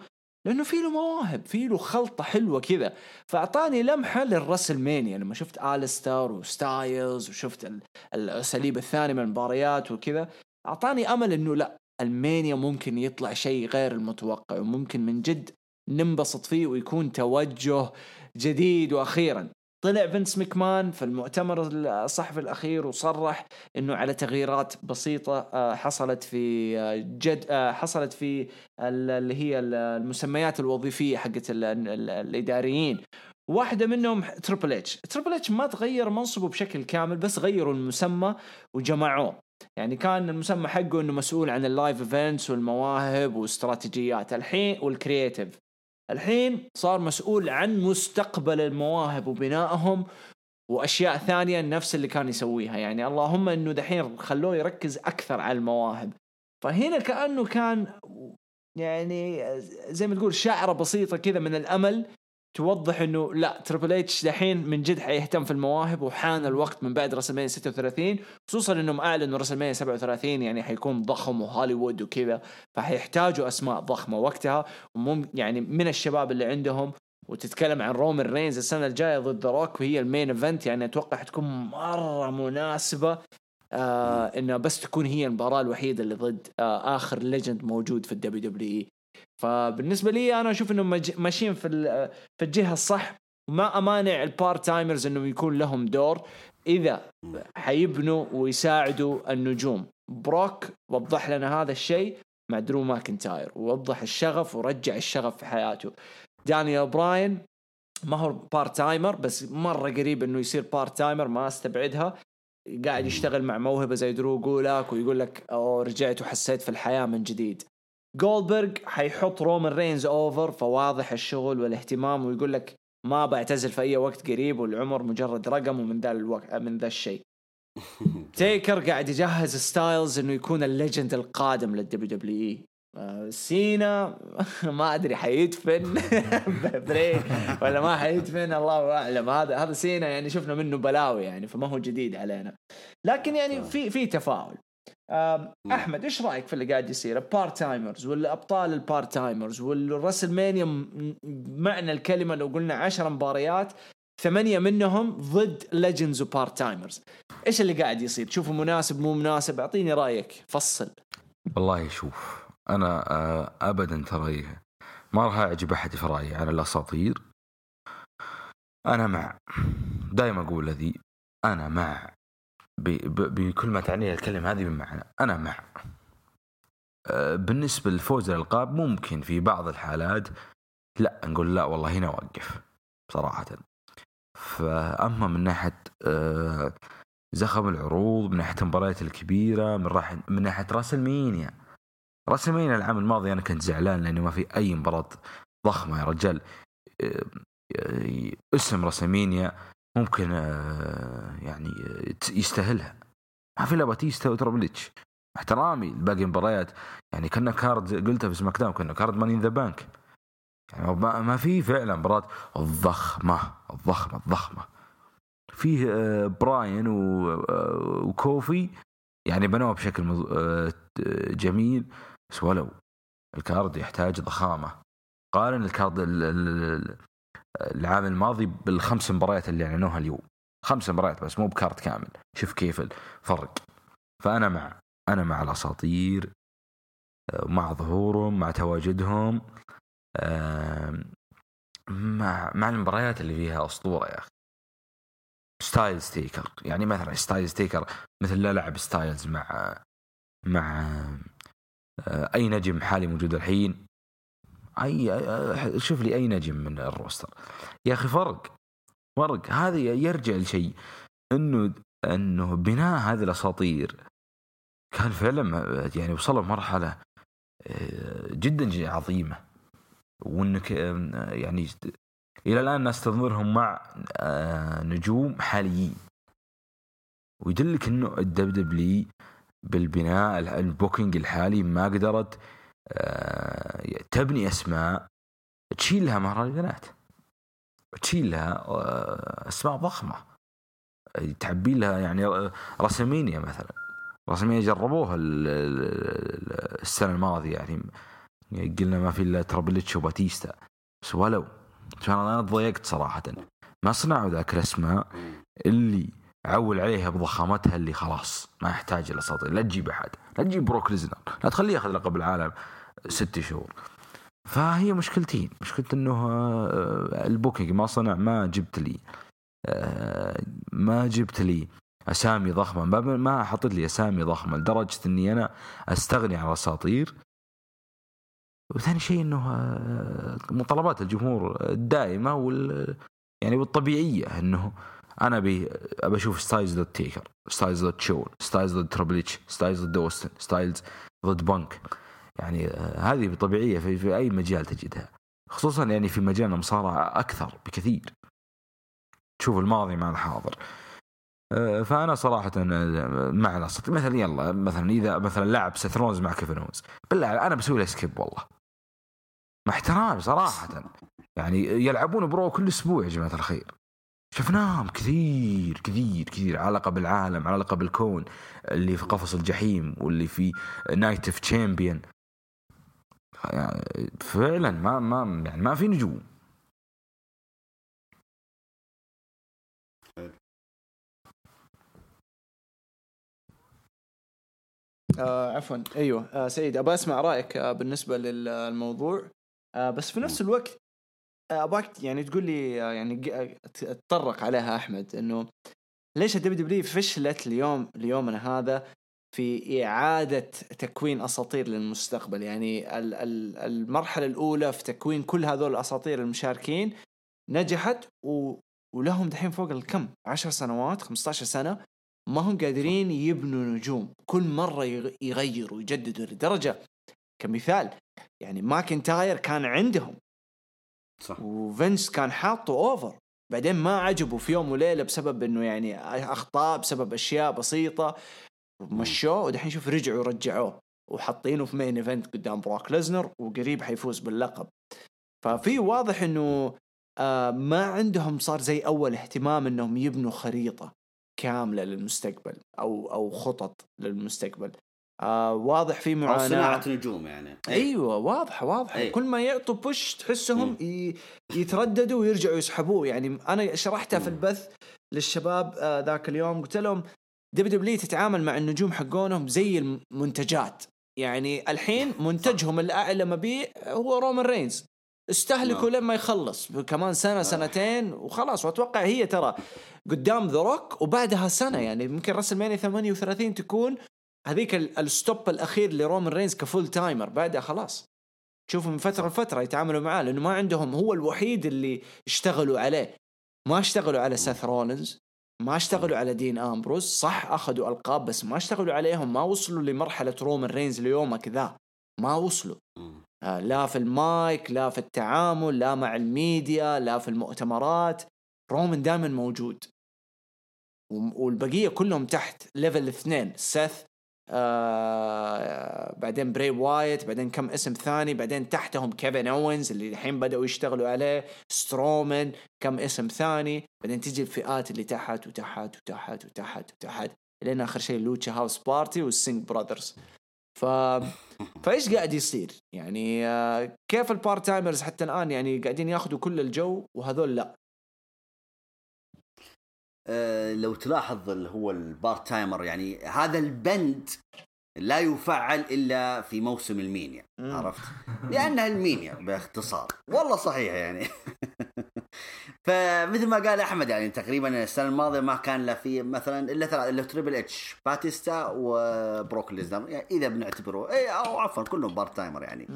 لأنه في له مواهب في له خلطة حلوة كذا. فأعطاني لمحة للرسلمانيا لما شفت ال star وستايلز وشفت ال- الأساليب الثانية من المباريات وكذا أعطاني أمل إنه الرسلمانيا ممكن يطلع شيء غير المتوقع وممكن من جد ننبسط فيه ويكون توجه جديد. وأخيرا طلع فينس مكمان في المؤتمر الصحفي الأخير وصرح إنه على تغييرات بسيطة آه، حصلت في آه، جد آه، حصلت في ال- اللي هي ال- المسميات الوظيفية حقت ال- ال- الإداريين. واحدة منهم تريبل اتش تريبل اتش ما تغير منصبه بشكل كامل بس غيروا المسمى وجمعوه. يعني كان المسمى حقه إنه مسؤول عن ال live events والمواهب واستراتيجيات. الحين وال creative الحين صار مسؤول عن مستقبل المواهب وبنائهم وأشياء ثانية نفس اللي كان يسويها. يعني اللهم إنه دحين خلوه يركز أكثر على المواهب. فهنا كأنه كان يعني زي ما تقول شعرة بسيطة كذا من الأمل توضح إنه لا تريبل اتش دحين من جد حيهتم في المواهب وحان الوقت من بعد رسلمانيا 36 خصوصا إنهم أعلنوا رسلمانيا 37 يعني حيكون ضخم وهوليوود وكذا فحيحتاجوا أسماء ضخمة وقتها ومم يعني من الشباب اللي عندهم. وتتكلم عن رومان رينز السنة الجاية ضد روك وهي ال main event يعني أتوقع حتكون مرة مناسبة آه إنها بس تكون هي المباراة الوحيدة اللي ضد آه آخر legend موجود في ال WWE فبالنسبة لي أنا أشوف إنهم ماشيين في في الجهة الصح وما أمانع ال part-timers انهم يكون لهم دور إذا حيبنوا ويساعدوا النجوم. بروك وضح لنا هذا الشيء مع درو ماكنتاير ووضح الشغف ورجع الشغف في حياته. دانيال براين ما هو part-timer بس مرة قريب إنه يصير part-timer ما أستبعدها. قاعد يشتغل مع موهبة زي درو جولاك ويقول لك أوه رجعت وحسيت في الحياة من جديد. جولدبرغ حيحط رومان رينز over فواضح الشغل والاهتمام ويقول لك ما بعتزل في أي وقت قريب والعمر مجرد رقم ومن ذا الوقت من ذا الشيء. <laughs> تيكر قاعد يجهز ستايلز إنه يكون ال legend القادم لل WWE سينا ما أدري حيدفن <laughs> ولا ما حيدفن الله أعلم. هذا هذا سينا يعني شفنا منه بلاوي يعني فما هو جديد علينا. لكن يعني في في تفاؤل. أحمد إيش رأيك في اللي قاعد يصير؟ ال part-timers والأبطال ال part-timers والرسلمانيا م- بمعنى الكلمة لو قلنا 10 مباريات ثمانية منهم ضد legends و part-timers إيش اللي قاعد يصير؟ تشوفه مناسب مو مناسب؟ أعطيني رأيك. فصل. والله شوف أنا آه، ابدا ترى ما راح أعجب أحد في رأيي على الأساطير. أنا مع دائما أقول ذي أنا مع بكل ما تعنيه الكلمة هذه بمعنى. أنا مع. آه، بالنسبة لفوز الألقاب ممكن في بعض الحالات لا نقول لا والله هنا وقف صراحة. فاما من ناحية آه، زخم العروض من ناحية المباريات الكبيرة من راح من ناحية رسلمانيا. رسلمانيا العام الماضي أنا كنت زعلان لأنه ما في أي مباراة ضخمة يا رجال. آه، اسم رسلمانيا ممكن آه، يعني آه، يستاهلها. ما في إلا باتيستا وتربل اتش مع احترامي لباقي المباريات يعني كنه card قلتها في سماك داون كنه card Money in the Bank. يعني ما في فعلا مباراة الضخمة الضخمة الضخمة. فيه آه، براين وكوفي. يعني بنوه بشكل جميل. بس ولو ال card يحتاج ضخامة. قارن ال card ال- ال- ال- العام الماضي بالخمس مباريات اللي أعلنوها اليوم. خمس مباريات بس مو ب card كامل. شوف كيف الفرق. فأنا مع أنا مع الأساطير آه، مع ظهورهم مع تواجدهم مع مع المباريات اللي فيها أسطورة يا أخي. ستايلز تيكر يعني مثلا ستايلز تيكر مثل لا لعب ستايلز مع مع آه، أي نجم حالي موجود الحين. اي شوف لي أي نجم من ال roster. يا أخي فرق فرق. هذا يرجع لشيء إنه إنه بناء هذه الأساطير كان فعلا يعني وصلوا مرحله آه، جدا عظيمة. وإنك آه، يعني إلى الآن الناس تنظرهم مع آه، نجوم حاليين. ويدلك إنه الدب دبليو بالبناء البوكينج الحالي ما قدرت تبني أسماء تشيل لها مهرجانات. تشيل لها آه، أسماء ضخمة. تعبي لها يعني رسمينيا مثلا. رسميا جربوها ال- ال- السنة الماضية يعني. قلنا ما في إلا تربل اتش وباتيستا. بس ولو أنا ضيقت صراحة. ما صنعوا ذاك الأسماء. اللي عول عليها بضخامتها اللي خلاص ما يحتاج الاساطير لا تجيب أحد لا تجيب بروك ليزنر لا تخليه ياخذ لقب العالم ست شهور. فهي مشكلتين مشكلة إنه آه، ال booking ما صنع ما جبت لي آه، ما جبت لي أسامي ضخمة ما ما حطيت لي أسامي ضخمة لدرجة إني أنا أستغني عن الأساطير. وثاني شيء إنه آه، مطالبات الجمهور الدائمة وال يعني والطبيعية إنه أنا ابي أبي أشوف ستايلز ضد تيكر ستايلز ضد شون ستايلز ضد تربل إتش ستايلز ضد أوستن ستايلز ضد بنك يعني آه، هذه طبيعية في, في أي مجال تجدها. خصوصا يعني في مجال المصارعة أكثر بكثير. تشوف الماضي مع الحاضر. آه، فأنا صراحة آه، مع الاساطير مثلا يلا مثلا اذا مثلا لعب سيث رولينز مع كيفن بالله أنا بسوي له skip والله. مع احترام صراحة. يعني يلعبون bro كل أسبوع يا جماعة الخير. شفناهم كثير كثير كثير على لقب العالم على لقب الكون اللي في قفص الجحيم واللي في نايت اوف تشامبيون يعني فعلا ما ما يعني ما في نجوم. آه عفوا. أيوه. آه سعيد أبغى أسمع رأيك آه بالنسبة للموضوع. آه بس في نفس الوقت ابغاك يعني تقول لي يعني تطرق عليها أحمد إنه ليش ال WW فشلت اليوم ليومنا هذا في إعادة تكوين أساطير للمستقبل؟ يعني ال- ال- المرحلة الأولى في تكوين كل هذول الأساطير المشاركين نجحت و ولهم دحين فوق الكم 10 سنوات 15 سنة ما هم قادرين يبنوا نجوم. كل مرة يغ- يغيروا ويجددوا لدرجة كمثال يعني ماكنتاير كان عندهم صح. وفينس كان حاطه over بعدين ما عجبه في يوم وليلة بسبب إنه يعني أخطاء بسبب أشياء بسيطة. مشوه ودحين شوف رجعوا رجعوه. وحاطينه في main event قدام بروك ليزنر وقريب حيفوز باللقب. ففي واضح إنه آه ما عندهم صار زي أول اهتمام إنهم يبنوا خريطة كاملة للمستقبل أو أو خطط للمستقبل. آه واضح في أو معاناة. صناعة نجوم يعني. أيوه واضحة واضحة. أيوة. كل ما يعطوا push تحسهم. ي- يترددوا ويرجعوا يسحبوه. يعني أنا شرحتها في. البث للشباب آه، ذاك اليوم. قلت لهم WW تتعامل مع النجوم حقونهم زي المنتجات. يعني الحين منتجهم الأعلى مبيع هو رومان رينز استهلكوا نعم. لما يخلص. كمان سنة سنتين وخلاص. وأتوقع هي ترى قدام ذا روك وبعدها سنة. يعني يمكن راسلمينيا 38 تكون هذيك ال- ال stop الأخير لرومان رينز ك full timer بعدها خلاص. تشوفوا من فترة لفترة يتعاملوا معاه لأنه ما عندهم هو الوحيد اللي اشتغلوا عليه. ما اشتغلوا على سيث رولينز ما اشتغلوا على دين امبروز صح أخذوا ألقاب بس ما اشتغلوا عليهم ما وصلوا لمرحلة رومان رينز ليومك ذا ما وصلوا. آه، لا في المايك لا في التعامل لا مع الميديا لا في المؤتمرات. رومان دائما موجود. والبقية كلهم تحت level اثنين سيث آه بعدين براي وايت بعدين كم اسم ثاني بعدين تحتهم كيفن أوينز اللي الحين بدأوا يشتغلوا عليه سترومان كم اسم ثاني بعدين تجي الفئات اللي تحت وتحت وتحت وتحت وتحت لين آخر شيء لوتشا هاوس بارتي والسينغ براذرز ف <laughs> فإيش قاعد يصير؟ يعني آه، كيف ال part timers حتى الآن يعني قاعدين ياخذوا كل الجو وهذول لا آه، لو تلاحظ اللي هو ال part timer يعني هذا البند لا يفعل إلا في موسم المينيا. عرفت؟ <laughs> لأنها المينيا باختصار والله صحيح يعني <laughs> فمثل ما قال أحمد يعني تقريبا السنة الماضية ما كان لا في مثلا إلا ثلاث إلا تريبل اتش باتيستا وبروك ليزنر يعني إذا بنعتبره اي أو عفوا كلهم part timer يعني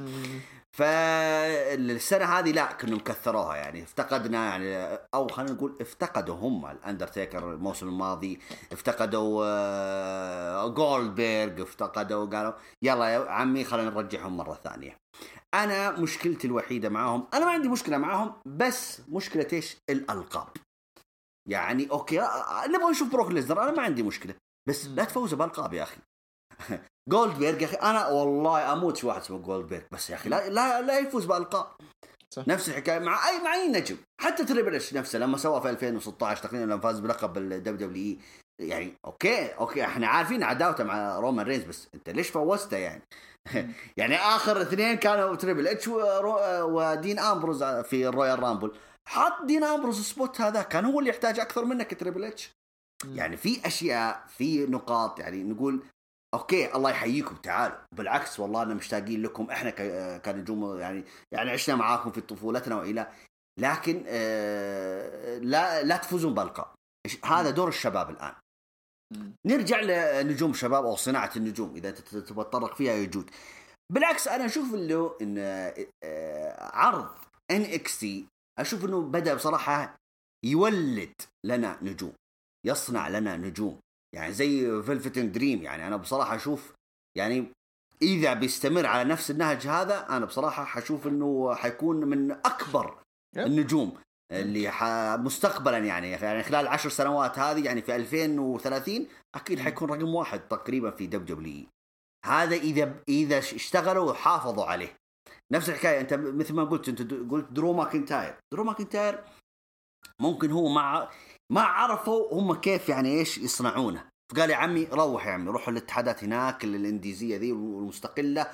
فالسنة هذه لا كنا مكثروها يعني افتقدنا يعني أو خلينا نقول افتقدوا هم الأندرتيكر الموسم الماضي افتقدوا آه، جولدبرغ افتقدوا قالوا يلا يا عمي خلينا نرجعهم مرة ثانية. أنا مشكلتي الوحيدة معاهم أنا ما عندي مشكلة معاهم بس مشكلة إيش؟ الألقاب. يعني okay آه، نبغى نشوف بروك ليزنر أنا ما عندي مشكلة بس لا تفوزوا بألقاب يا أخي. <laughs> جولدبرغ يا أخي. أنا والله أموت في واحد اسمه جولدبرغ بس يا أخي لا لا, لا يفوز بألقاب. صح. نفس الحكاية مع اي مع أي نجم. حتى تريبل اتش نفسه لما سوى في 2016 تقريبا لما فاز بلقب ال WWE يعني okay okay إحنا عارفين عداوته مع رومان رينز بس أنت ليش فوزته يعني؟ <laughs> يعني آخر اثنين كانوا تريبل اتش ودين امبروز في ال Royal Rumble حط دين امبروز spot هذا كان هو اللي يحتاج أكثر منك تريبل اتش يعني في أشياء في نقاط يعني نقول okay الله يحييكم تعالوا. بالعكس والله أنا مشتاقين لكم إحنا كنجوم يعني يعني عشنا معاكم في طفولتنا وإلى لكن آه لا لا تفوزون بألقاب. إيش- هذا دور الشباب الآن. نرجع لنجوم الشباب أو صناعة النجوم إذا تبغى تطرق فيها يجود بالعكس أنا أشوف إنه إن آه، عرض NXT أشوف إنه بدأ بصراحة يولد لنا نجوم يصنع لنا نجوم. يعني زي فيلفتين دريم يعني أنا بصراحة أشوف يعني إذا بيستمر على نفس النهج هذا أنا بصراحة حشوف إنه حيكون من أكبر. النجوم اللي ح... مستقبلا يعني يعني خلال العشر سنوات هذه يعني في 2030 أكيد حيكون رقم واحد تقريبا في WWE هذا إذا إذا اشتغلوا وحافظوا عليه. نفس الحكاية أنت مثل ما قلت أنت قلت درو ماكنتاير. درو ماكنتاير ممكن هو ما ما عرفوا هم كيف يعني إيش يصنعونه. فقال يا عمي روح يا عمي روحوا الاتحادات هناك ال indies هذي والمستقلة.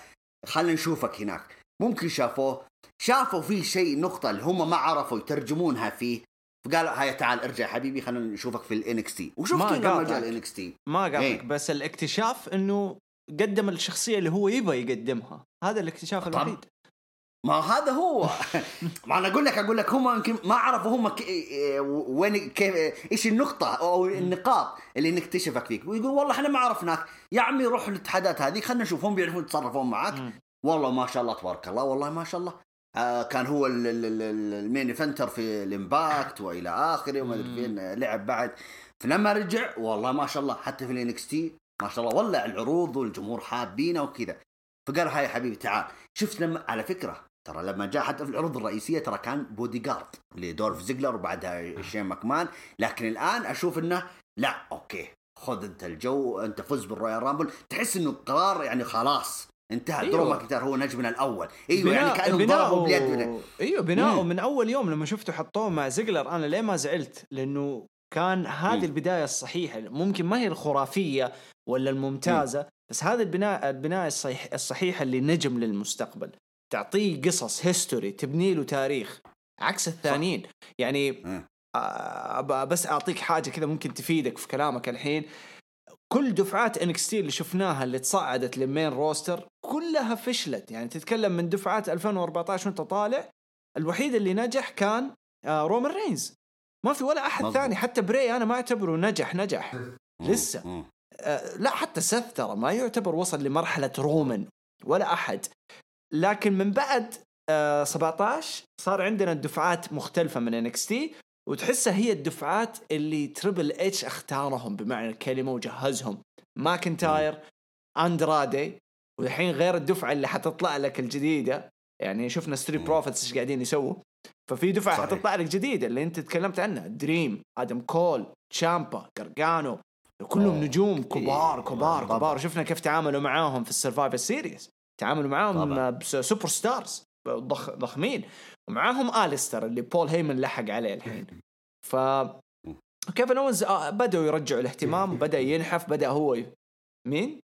خلينا نشوفك هناك. ممكن شافوه؟ شافوا في شيء نقطة اللي هم ما عرفوا يترجمونها فيه. فقال هيا تعال ارجع حبيبي خلينا نشوفك في ال NXT وشفته ما لما جاء قاطعك. الان إكس تي ما قاطعك إيه. بس الاكتشاف إنه قدم الشخصية اللي هو يبغى يقدمها. هذا الاكتشاف. الوحيد. ما هذا هو. <laughs> ما أنا أقول لك أقول لك هم يمكن ما عرفوا هم ك... إيه، وين كيف إيش النقطة أو النقاط اللي نكتشفك فيك. ويقول والله إحنا ما عرفناك. يا عمي روح الاتحادات هذه خلينا نشوف هم بيعرفون يتصرفون معك. والله ما شاء الله تبارك الله والله ما شاء الله. آه كان هو ال- ال- ال- ال main eventer في ال Impact وإلى آخره وما أدري. فين لعب بعد. فلما رجع والله ما شاء الله حتى في ال NXT ما شاء الله ولع العروض والجمهور حابينه وكذا. فقال هاي يا حبيبي تعال. شفت لما على فكرة ترى لما جاء حتى في العروض الرئيسية ترى كان بودي جارد لدولف زيجلر وبعدها شين ماكمان. لكن الآن أشوف إنه لا okay خذ أنت الجو أنت فز بال Royal Rumble. تحس إنه قرار يعني خلاص انتهى. أيوة. درو ماكنتاير هو نجمنا الأول. أيوه يعني كأنهم ضربوا باليد من- أيوه بناؤه. من أول يوم لما شفته حطوه مع زيجلر أنا ليه ما زعلت؟ لأنه كان هذه مم. البداية الصحيحة. ممكن ما هي الخرافية ولا الممتازة بس هذا البناء البناء الصحيح الصحيحة اللي نجم للمستقبل. تعطيه قصص history تبني له تاريخ. عكس الثانيين. يعني. آه، بس أعطيك حاجة كذا ممكن تفيدك في كلامك الحين. كل دفعات NXT اللي شفناها اللي تصعدت لل main roster كلها فشلت. يعني تتكلم من دفعات 2014 وأنت طالع. الوحيد اللي نجح كان آه، رومان رينز ما في ولا أحد مظبوط. ثاني. حتى براي أنا ما أعتبره نجح نجح. لسه. آه، لا حتى سيث ترى ما يعتبر وصل لمرحلة رومان ولا أحد. لكن من بعد آه، 17 صار عندنا دفعات مختلفة من NXT وتحسها هي الدفعات اللي تريبل إتش أختارهم بمعنى الكلمة وجهزهم ماكنتاير أندرادي والحين غير الدفعة اللي حتطلع لك الجديدة يعني شفنا ستريت مم. بروفيتس إيش قاعدين يسووا ففي دفعة صحيح. حتطلع لك جديدة اللي أنت تكلمت عنها دريم آدم كول تشامبا قرقانو كلهم أوه. نجوم كبار إيه، كبار طبعاً. كبار وشفنا كيف تعاملوا معاهم في ال Survivor Series تعاملوا معاهم. ب superstars ضخ ضخمين ومعاهم اليستر اللي بول هيمن لحق عليه الحين <laughs> ف كيفن اونز آه، بدأوا يرجعوا الاهتمام <laughs> بدأ ينحف بدأ هو ي... مين؟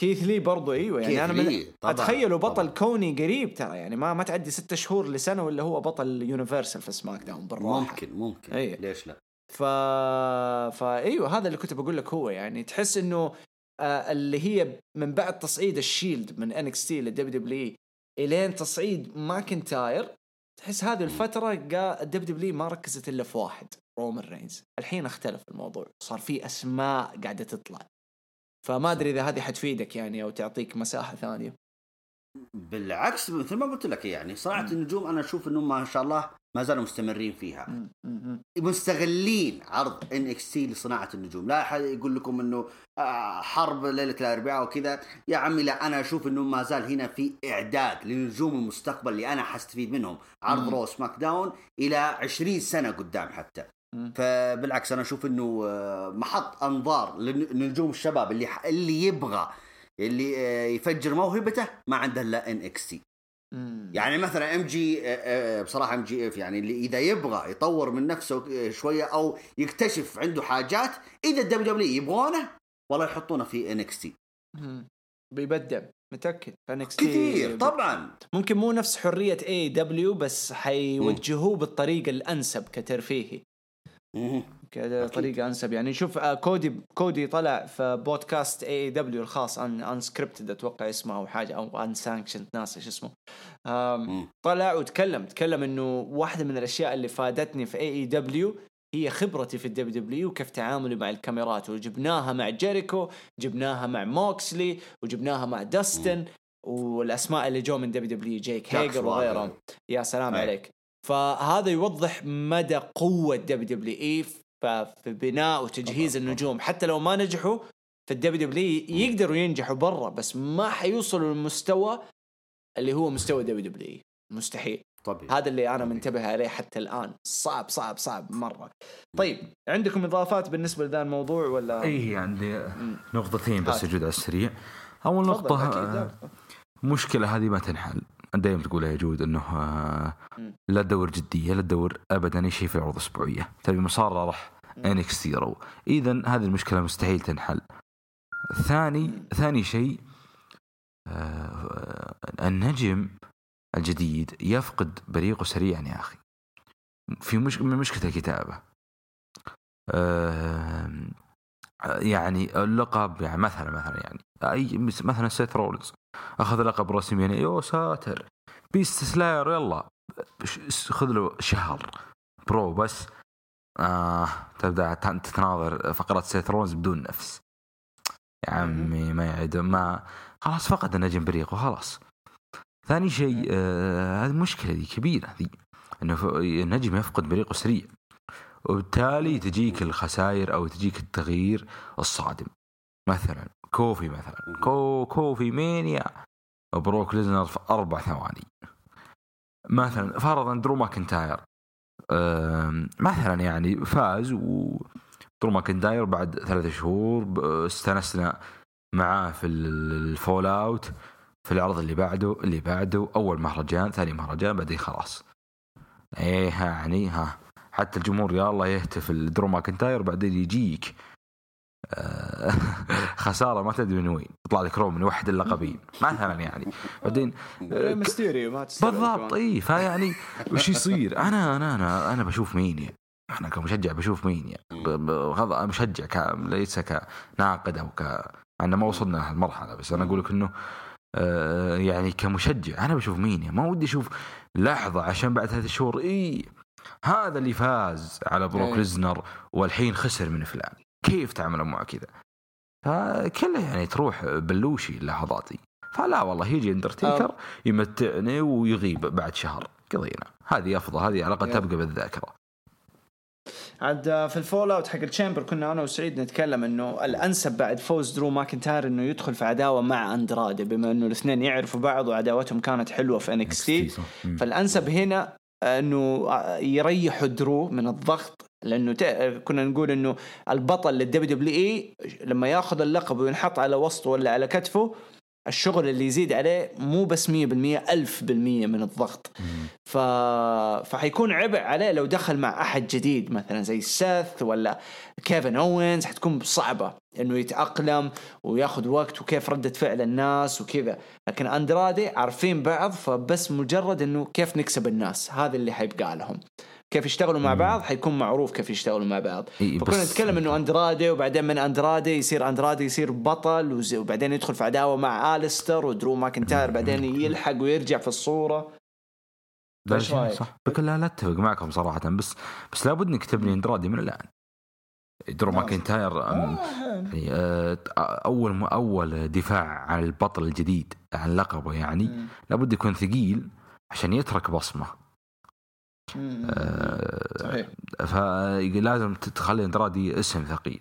كيث لي برضو أيوه يعني أنا من أتخيلوا بطل طبعاً. كوني قريب ترى يعني ما ما تعدي ستة شهور لسنة ولا هو بطل universal في SmackDown بالراحة ممكن ممكن أي. ليش لا ف فايوه هذا اللي كنت بقول لك هو يعني تحس إنه اللي هي من بعد تصعيد ال Shield من NXT لل WWE لين تصعيد ماكنتاير تحس هذه الفترة ال WWE ما ركزت إلا في واحد رومان رينز. الحين اختلف الموضوع صار في أسماء قاعدة تطلع. فما أدري إذا هذه حتفيدك يعني أو تعطيك مساحة ثانية. بالعكس مثل ما قلت لك يعني صناعة النجوم أنا أشوف إنهم ما شاء الله ما زالوا مستمرين فيها. مستغلين عرض NXT لصناعة النجوم لا أحد يقول لكم إنه آه، حرب ليلة الأربعاء وكذا يا عمي لا أنا أشوف انه ما زال هنا في إعداد لنجوم المستقبل اللي أنا حستفيد منهم عرض مم. Raw SmackDown إلى 20 سنة قدام حتى. فبالعكس أنا أشوف إنه آه، محط أنظار لن- لنجوم الشباب اللي اللي يبغى اللي آه، يفجر موهبته ما عنده إلا NXT. يعني مثلا إم جي بصراحة إم جي إف يعني اللي إذا يبغى يطور من نفسه آه، شوية أو يكتشف عنده حاجات إذا الدبليو دبليو يبغونه والله يحطونه في إن إكس تي. بيبدع متأكد. فانكس كثير طبعا. ممكن مو نفس حرية إي دبليو بس حيوجهوه بالطريقة الأنسب كترفيهي. طريقة أنسب. يعني شوف آه، كودي كودي طلع في بودكاست اي دبليو الخاص ان انسكريبتد أتوقع اسمه أو حاجة أو ان سانكشن ناس إيش اسمه. طلع وتكلم تكلم إنه واحدة من الأشياء اللي فادتني في AEW هي خبرتي في ال WW وكيف تعاملي مع الكاميرات. وجبناها مع جيريكو جبناها مع موكسلي وجبناها مع داستن والأسماء اللي جو من WW جيك هيجر. وغيرهم. يا سلام أي. عليك. فهذا يوضح مدى قوة WWE في بناء وتجهيز النجوم. حتى لو ما نجحوا في ال WW يقدروا ينجحوا برا بس ما حيوصلوا للمستوى اللي هو مستوى WW مستحيل. طبيعي. هذا اللي أنا منتبه عليه حتى الآن. صعب صعب صعب مرة. طيب عندكم إضافات بالنسبة لذا الموضوع ولا؟ إي عندي. نقطتين بس هات. يا جود على السريع. أول نقطة. مشكلة هذه ما تنحل. دائما تقولها يا جود إنه آه،. لا تدور جدية لا تدور ابدا أي شيء في العروض الأسبوعية. تبي مصارعة روح NXT رو اذا هذه المشكلة مستحيل تنحل. ثاني ثاني شيء آه، النجم الجديد يفقد بريقه سريعا يا أخي. في مش من مشكلة الكتابة. آه، يعني اللقب يعني مثلا مثلا يعني أي مثلا سيث رولز أخذ لقب رسمي يعني يا ساتر. Beast Slayer يلا خذ له شهر. bro بس آه تبدأ تتناظر فقرات سيث رولز بدون نفس. يا عمي ما يعد ما خلاص فقد النجم بريقه خلاص ثاني شيء آه هذه مشكلة دي كبيرة ذي. إنه النجم يفقد بريقه سريع. وبالتالي تجيك الخسائر أو تجيك التغيير الصادم. مثلا كوفي مثلا. كو كوفي مانيا بروك ليزنر في أربع ثواني. مثلا فرضا درو ماكنتاير. مثلا يعني فاز و درو ماكنتاير بعد ثلاثة شهور استانسنا معاه في ال- ال fallout في العرض اللي بعده اللي بعده أول مهرجان ثاني مهرجان بعدين خلاص. إيه يعني ها. حتى الجمهور يا الله يهتف درو ماكنتاير بعدين يجيك. <laughs> خسارة ما تدري من وين. يطلع لك رومان يوحد اللقبين مثلا يعني. بعدين ري ميستيريو ما بالضبط. إي فيعني وش يصير؟ أنا أنا أنا أنا بشوف مين يعني. أنا كمشجع بشوف مين يعني. مشجع ك... ليس كناقد أو ك أنا ما وصلنا هالمرحله بس أنا أقول لك إنه آه، يعني كمشجع أنا بشوف مين يعني. ما ودي أشوف لحظة عشان بعد ثلاث شهور إي هذا اللي فاز على بروك إيه. ليزنر والحين خسر من فلان. كيف تعملوا معه كذا. فكلها يعني تروح بلوشي اللحظات دي فلا والله يجي اندرتيكر يمتعني ويغيب بعد شهر. قضينا. هذه أفضل هذه يلا. تبقى بالذاكرة. عاد آه، في ال fallout حق ال Chamber كنا أنا وسعيد نتكلم إنه الأنسب بعد فوز درو ماكنتاير إنه يدخل في عداوة مع أندرادي بما إنه الاثنين يعرفوا بعض وعداوتهم كانت حلوة في NXT. فالأنسب هنا أنه يريحوا درو من الضغط لأنه كنا نقول أنه البطل لل WWE لما ياخذ اللقب وينحط على وسطه ولا على كتفه الشغل اللي يزيد عليه مو بس 100% 1000% من الضغط. ف... فحيكون عبء عليه لو دخل مع أحد جديد مثلا زي سيث ولا كيفن أوينز حتكون صعبة إنه يتأقلم وياخذ وقت وكيف ردة فعل الناس وكذا. لكن أندرادي عارفين بعض فبس مجرد إنه كيف نكسب الناس هذا اللي حيبقى لهم. كيف يشتغلوا مع بعض حيكون معروف كيف يشتغلوا مع بعض. فكنا نتكلم إنه أندرادي وبعدين من أندرادي يصير أندرادي يصير بطل وبعدين يدخل في عداوة مع أليستر ودرو ماكنتاير بعدين يلحق ويرجع في الصورة؟ صح. لا لا أتفق معكم صراحة. بس بس لابد إنك تبني أندرادي من الآن. درو نعم. ماكنتاير يعني آه، أول أول دفاع عن البطل الجديد عن لقبه يعني. لابد يكون ثقيل عشان يترك بصمة. آه، صحيح. فلازم تخلي اندرادي اسم ثقيل.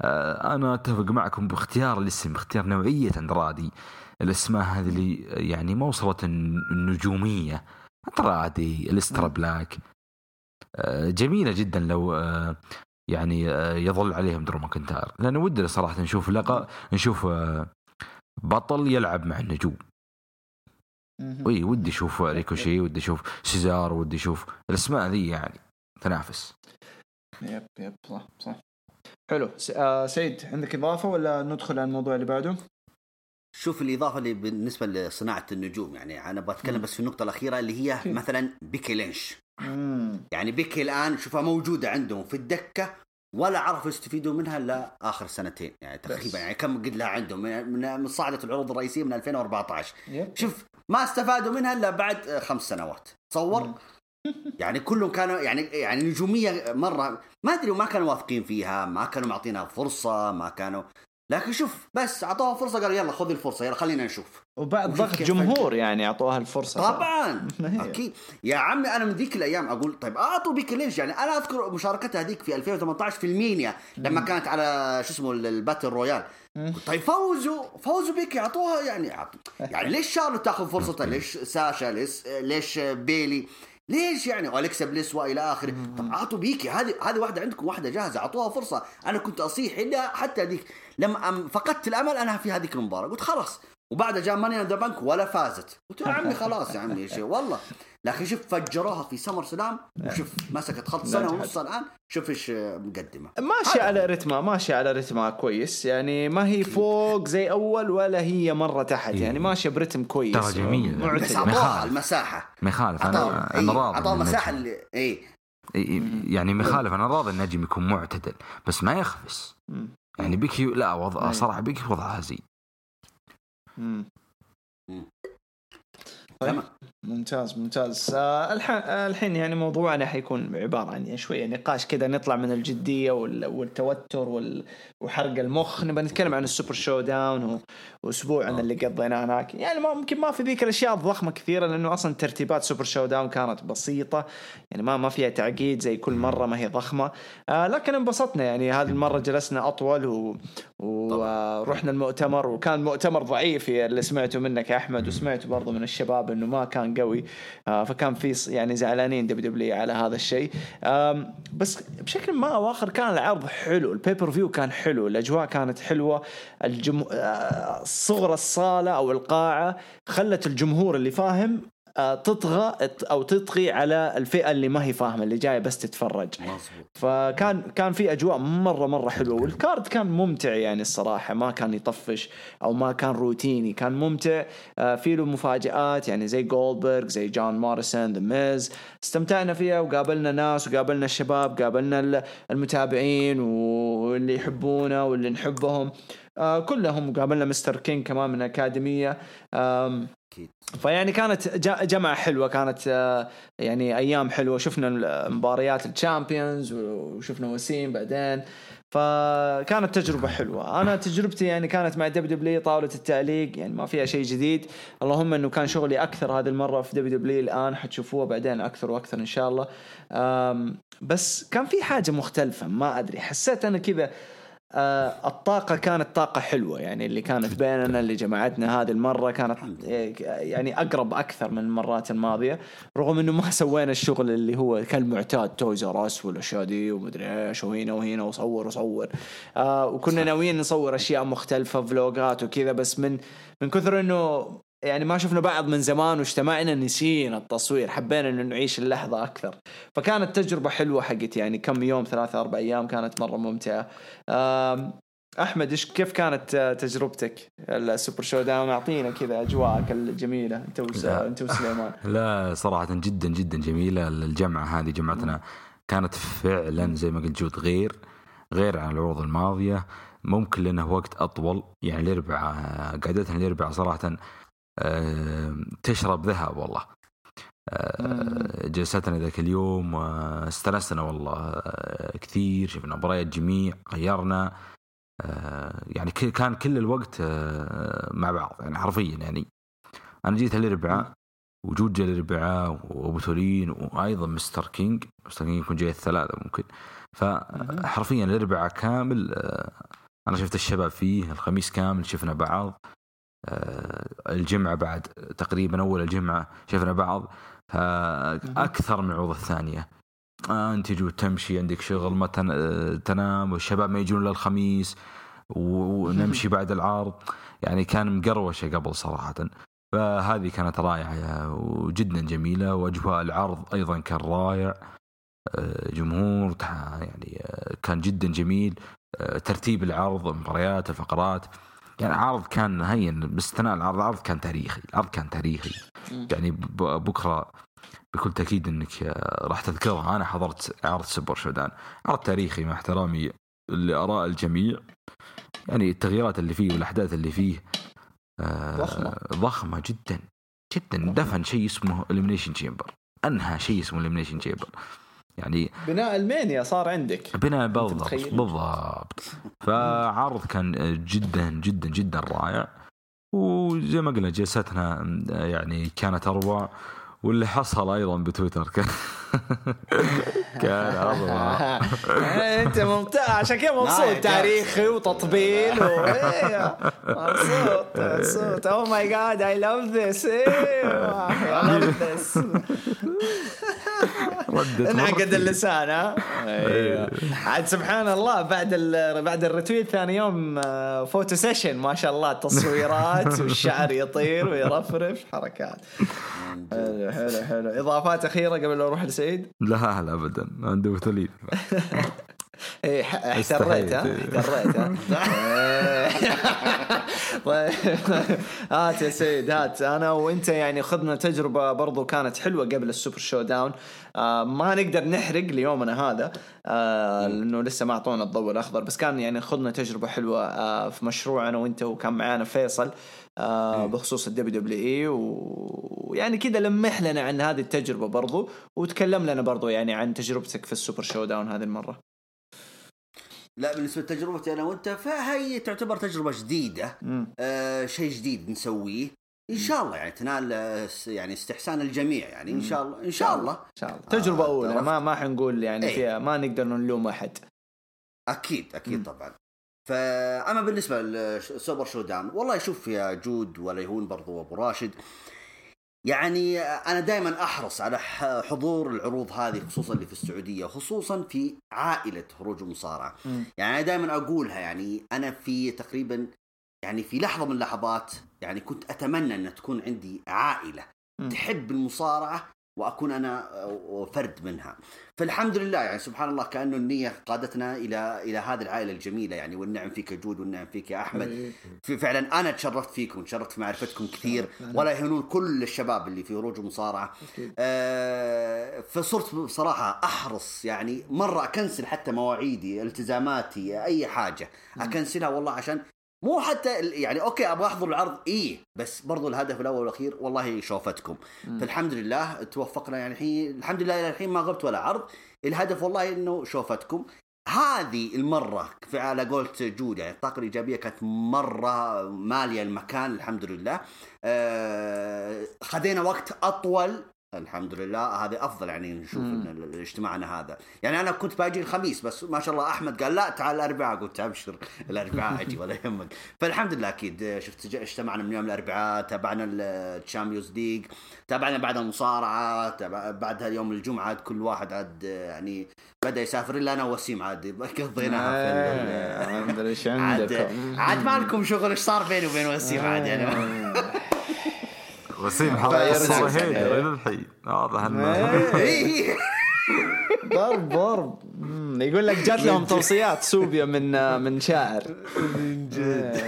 آه، أنا أتفق معكم باختيار الاسم باختيار نوعية اندرادي. الأسماء هذه اللي يعني ما وصلت الن- النجومية. اندرادي أليستر بلاك. آه، جميلة جدا لو آه، يعني آه، يظل عليهم درو ماكنتاير لأن ودنا صراحة نشوف لقاء نشوف آه، بطل يلعب مع النجوم. وي ودي أشوف ريكوشي ودي أشوف سيزارو ودي أشوف الأسماء ذي يعني تنافس. yep yep صح صح. حلو. س- آه سعيد عندك إضافة ولا ندخل على الموضوع اللي بعده؟ شوف الإضافة اللي بالنسبة لصناعة النجوم يعني أنا بتكلم بس في النقطة الأخيرة اللي هي. مثلا بيكي لينش. يعني بيكي الآن شوفها موجودة عندهم في الدكة ولا عرفوا يستفيدوا منها إلا آخر سنتين يعني. تقريبا يعني كم قد لها عندهم من صعدت العروض الرئيسية من 2014 yep. شوف ما استفادوا منها إلا بعد آه، خمس سنوات. تصور؟ <laughs> يعني كلهم كانوا يعني يعني نجومية مرة ما أدري ما كانوا واثقين فيها ما كانوا معطينها فرصة ما كانوا لكن شوف بس أعطوها فرصة قالوا يلا خذ الفرصة يلا خلينا نشوف. وبعد ضغط جمهور يعني أعطوها الفرصة. طبعا. <laughs> أكيد. يا عمي أنا من ذيك الأيام أقول طيب أعطوا بيكي لينش يعني أنا أذكر مشاركتها هذيك في 2018 في ال Mania لما كانت على شو اسمه ال battle royal. طيب فوزوا فوزوا بيكي أعطوها يعني أعط- <laughs> يعني ليش شارلوت تأخذ فرصتها ليش ساشا ليش ليش بيلي؟ ليش يعني؟ والكسا بليس وإلى آخره. طب أعطوا بيكي. هذه هذه واحدة عندكم واحدة جاهزة أعطوها فرصة. أنا كنت أصيح الا حتى هذيك. لما أم- فقدت الأمل أنا في هذيك المباراة. قلت خلاص. وبعدها جاء Money in the Bank ولا فازت. قلت يا عمي خلاص يا عمي إيش والله. لكن شوف فجروها في SummerSlam. وشوف مسكت خط سنة. ونص الآن. شوف إيش مقدمة. ماشي على رتمها ماشي على رتمها كويس. يعني ما هي فوق زي أول ولا هي مرة تحت. يعني ماشية برتم كويس. ترى جميل. بس اعطوها. المساحة. ما يخالف أنا أنا إيه، راضي اعطوها إن مساحة النجم- اللي اي إي- يعني ما يخالف أنا راضي النجم يكون معتدل. بس ما يخفس. يعني بيكي لا وضع. صراحة بيكي وضعها زين مم. مم. طيب. ممتاز ممتاز. آه آه، الحين يعني موضوعنا حيكون عبارة عن يعني شوية نقاش كذا نطلع من الجدية وال- والتوتر وال- وحرق المخ. نبغى نتكلم عن ال Super ShowDown وأسبوعنا اللي قضيناه هناك. يعني ممكن ما في ذيك الأشياء الضخمة كثيرة لأنه أصلا ترتيبات Super ShowDown كانت بسيطة. يعني ما ما فيها تعقيد زي كل مرة ما هي ضخمة. آه لكن انبسطنا يعني. هذه المرة جلسنا أطول و... ورحنا المؤتمر وكان مؤتمر ضعيف اللي سمعته منك يا أحمد وسمعته برضه من الشباب إنه ما كان قوي. آه، فكان في يعني زعلانين WWE على هذا الشيء. بس بشكل ما أو آخر كان العرض حلو. ال pay-per-view كان حلو. الأجواء كانت حلوة. الجم... آه، صغر الصالة أو القاعة خلت الجمهور اللي فاهم تطغى أو تطغي على الفئة اللي ما هي فاهمة اللي جاية بس تتفرج. مظبوط. فكان كان في أجواء مره مرة حلوة وال card كان ممتع يعني الصراحة ما كان يطفش أو ما كان روتيني كان ممتع. آه، في له مفاجآت يعني زي جولدبرغ زي جون موريسون The Miz استمتعنا فيها وقابلنا ناس وقابلنا الشباب قابلنا ال- المتابعين واللي يحبونا واللي نحبهم. آه، كلهم قابلنا Mister King كمان من الأكاديمية. آم، أكيد. فيعني كانت ج- جمعة حلوة كانت آه، يعني أيام حلوة. شفنا مباريات ال Champions وشفنا وسيم بعدين. فكانت تجربة حلوة. أنا تجربتي يعني كانت مع WWE طاولة التعليق. يعني ما فيها شيء جديد. اللهم أنه كان شغلي أكثر هذه المرة في WWE. الآن حتشوفوها بعدين أكثر وأكثر إن شاء الله. بس كان في حاجة مختلفة. ما أدري. حسيت أنا كذا آه، الطاقة كانت طاقة حلوة يعني اللي كانت بيننا اللي جمعتنا هذه المرة كانت آه، يعني أقرب أكثر من المرات الماضية رغم إنه ما سوينا الشغل اللي هو كالمعتاد Toys R Us والأشياء دي ومدري إيش وهنا وهنا وصور وصور. آه وكنا ناويين نصور أشياء مختلفة فلوجات وكذا بس من من كثر إنه يعني ما شفنا بعض من زمان واجتمعنا نسينا التصوير حبينا إنه نعيش اللحظة أكثر. فكانت تجربة حلوة حقت يعني كم يوم ثلاثة أربع أيام كانت مرة ممتعة. آم، أحمد إيش كيف كانت تجربتك؟ ال Super ShowDown؟ أعطينا كذا أجواءك الجميلة. أنت. أنت وسليمان. <laughs> لا صراحة جدا جدا جميلة الجمعة هذه جمعتنا كانت فعلا زي ما قلت جود غير غير عن العروض الماضية. ممكن لنا وقت أطول يعني الأربعاء قعدتنا الأربعاء صراحة آه، تشرب ذهب والله. آه، جلستنا ذاك اليوم واستانسنا والله آه، كثير شفنا مباريات جميع غيرنا. آه، يعني كان كل الوقت مع بعض يعني حرفيا يعني. أنا جيت الأربعاء وجود جاء الأربعاء وأبو تولين وأيضا Mister King Mister King يكون جاي الثلاثة ممكن. فحرفيا الأربعاء كامل أنا شفت الشباب فيه الخميس كامل شفنا بعض. الجمعة بعد تقريبا أول الجمعة شفنا بعض فأكثر من العروض الثانية. آه أنت جو تمشي عندك شغل ما تن- آه، تنام والشباب ما يجون للخميس ونمشي بعد العرض. يعني كان مقروشة قبل صراحة. فهذه كانت رائعة وجدا جميلة وأجواء العرض أيضا كان رائع. آه، جمهور يعني آه، كان جدا جميل. آه، ترتيب العرض المباريات الفقرات يعني العرض كان هين باستثناء العرض العرض كان تاريخي العرض كان تاريخي. يعني ب- بكرة بكل تأكيد أنك آه، راح تذكرها. أنا حضرت عرض سوبر شودان. عرض تاريخي مع احترامي لآراء الجميع. يعني التغييرات اللي فيه والأحداث اللي فيه آه، ضخمة. ضخمة جدا جدا. دفن شيء اسمه Elimination Chamber أنهى شيء اسمه Elimination Chamber يعني بناء ألمانيا صار عندك. بناء بالضبط؟ بالضبط. <laughs> فعرض كان جدا جدا جدا رائع. وزي ما قلنا جلستنا يعني كانت أروع. واللي حصل أيضا بتويتر كان <laughs> كان عظمه <laughs> أنت ممتاز عشان كذا مبسوط. تاريخي وتطبيل و... إيه، مبسوط مبسوط. Oh oh my God I love this I love this ردت انعقد. اللسان ها؟ أيوه. عاد سبحان الله بعد ال... بعد ال retweet ثاني يوم آه، photo session ما شاء الله تصويرات <laughs> والشعر يطير ويرفرف حركات. حلو حلو حلو. إضافات أخيرة قبل لا أروح لسعيد؟ لا لا ابدا. عنده استحيت، <laughs> احتريت. احتريت ها؟ <laughs> هات <laughs> يا سعيد هات. أنا وأنت يعني خذنا تجربة برضو كانت حلوة قبل ال Super ShowDown. آه ما نقدر نحرق ليومنا هذا آه لأنه لسه ما أعطونا الضوء الأخضر بس كان يعني خذنا تجربة حلوة آه في مشروع أنا وأنت وكان معانا فيصل آه بخصوص ال WWE ويعني كذا لمح لنا عن هذه التجربة برضو وتكلم لنا برضو يعني عن تجربتك في ال Super ShowDown هذه المرة. لا بالنسبة لتجربتي أنا وأنت فهي تعتبر تجربة جديدة. آه شيء جديد نسويه. إن شاء الله يعني تنال يعني استحسان الجميع يعني. إن شاء الله إن شاء الله. إن شاء الله. تجربة آه، اولى. ما ما حنقول يعني إيه. فيها ما نقدر نلوم أحد. أكيد أكيد مم. طبعا. فأما بالنسبة ل Super ShowDown والله شوف يا جود ولا يهون برضو أبو راشد. يعني أنا دائما أحرص على حضور العروض هذه خصوصا اللي في السعودية خصوصا في عائلة هروج المصارعه. يعني أنا دائما أقولها يعني أنا في تقريبا يعني في لحظة من اللحظات يعني كنت أتمنى أن تكون عندي عائلة. تحب المصارعة وأكون أنا آه، فرد منها. فالحمد لله يعني سبحان الله كأنه النية قادتنا إلى إلى هذه العائلة الجميلة يعني والنعم فيك يا جود والنعم فيك يا أحمد. فعلا أنا تشرفت فيكم تشرفت في معرفتكم كثير. ولا يهونون كل الشباب اللي في هروج المصارعه أكيد. آه فصرت بصراحة أحرص يعني مرة أكنسل حتى مواعيدي التزاماتي أي حاجة. أكنسلها والله عشان مو حتى يعني أوكي أبغى أحضر العرض. إيه بس برضو الهدف الأول والأخير والله شوفتكم فالحمد لله توفقنا يعني الحين الحمد لله إلى الحين ما غبت ولا عرض. الهدف والله إنه شوفتكم هذه المرة في على قولة جود يعني الطاقة الإيجابية كانت مرة مالية المكان الحمد لله. آه، خذينا وقت أطول الحمد لله. هذه أفضل يعني نشوف. إن اجتماعنا هذا. يعني أنا كنت باجي الخميس بس ما شاء الله أحمد قال لا تعال الأربعاء. قلت أبشر الأربعاء <laughs> أجي ولا يهمك. فالحمد لله أكيد. شفت اجتمعنا من يوم الأربعاء تابعنا ال Champions League تابعنا بعد المصارعه تابع بعدها يوم الجمعة عاد كل واحد عاد يعني بدأ يسافر إلا أنا وسيم عاد قضيناها في ال- إيه، ما أدري إيش عاد عندكم. عاد ما لكم شغل إيش صار بيني وبين وسيم عاد يعني؟ <laughs> وسيم يعني. هيدر إلى الحين واضح انه إيه. إيه. ضرب. ضرب يقول لك جات لهم توصيات سوبيا من من شاعر. من جد.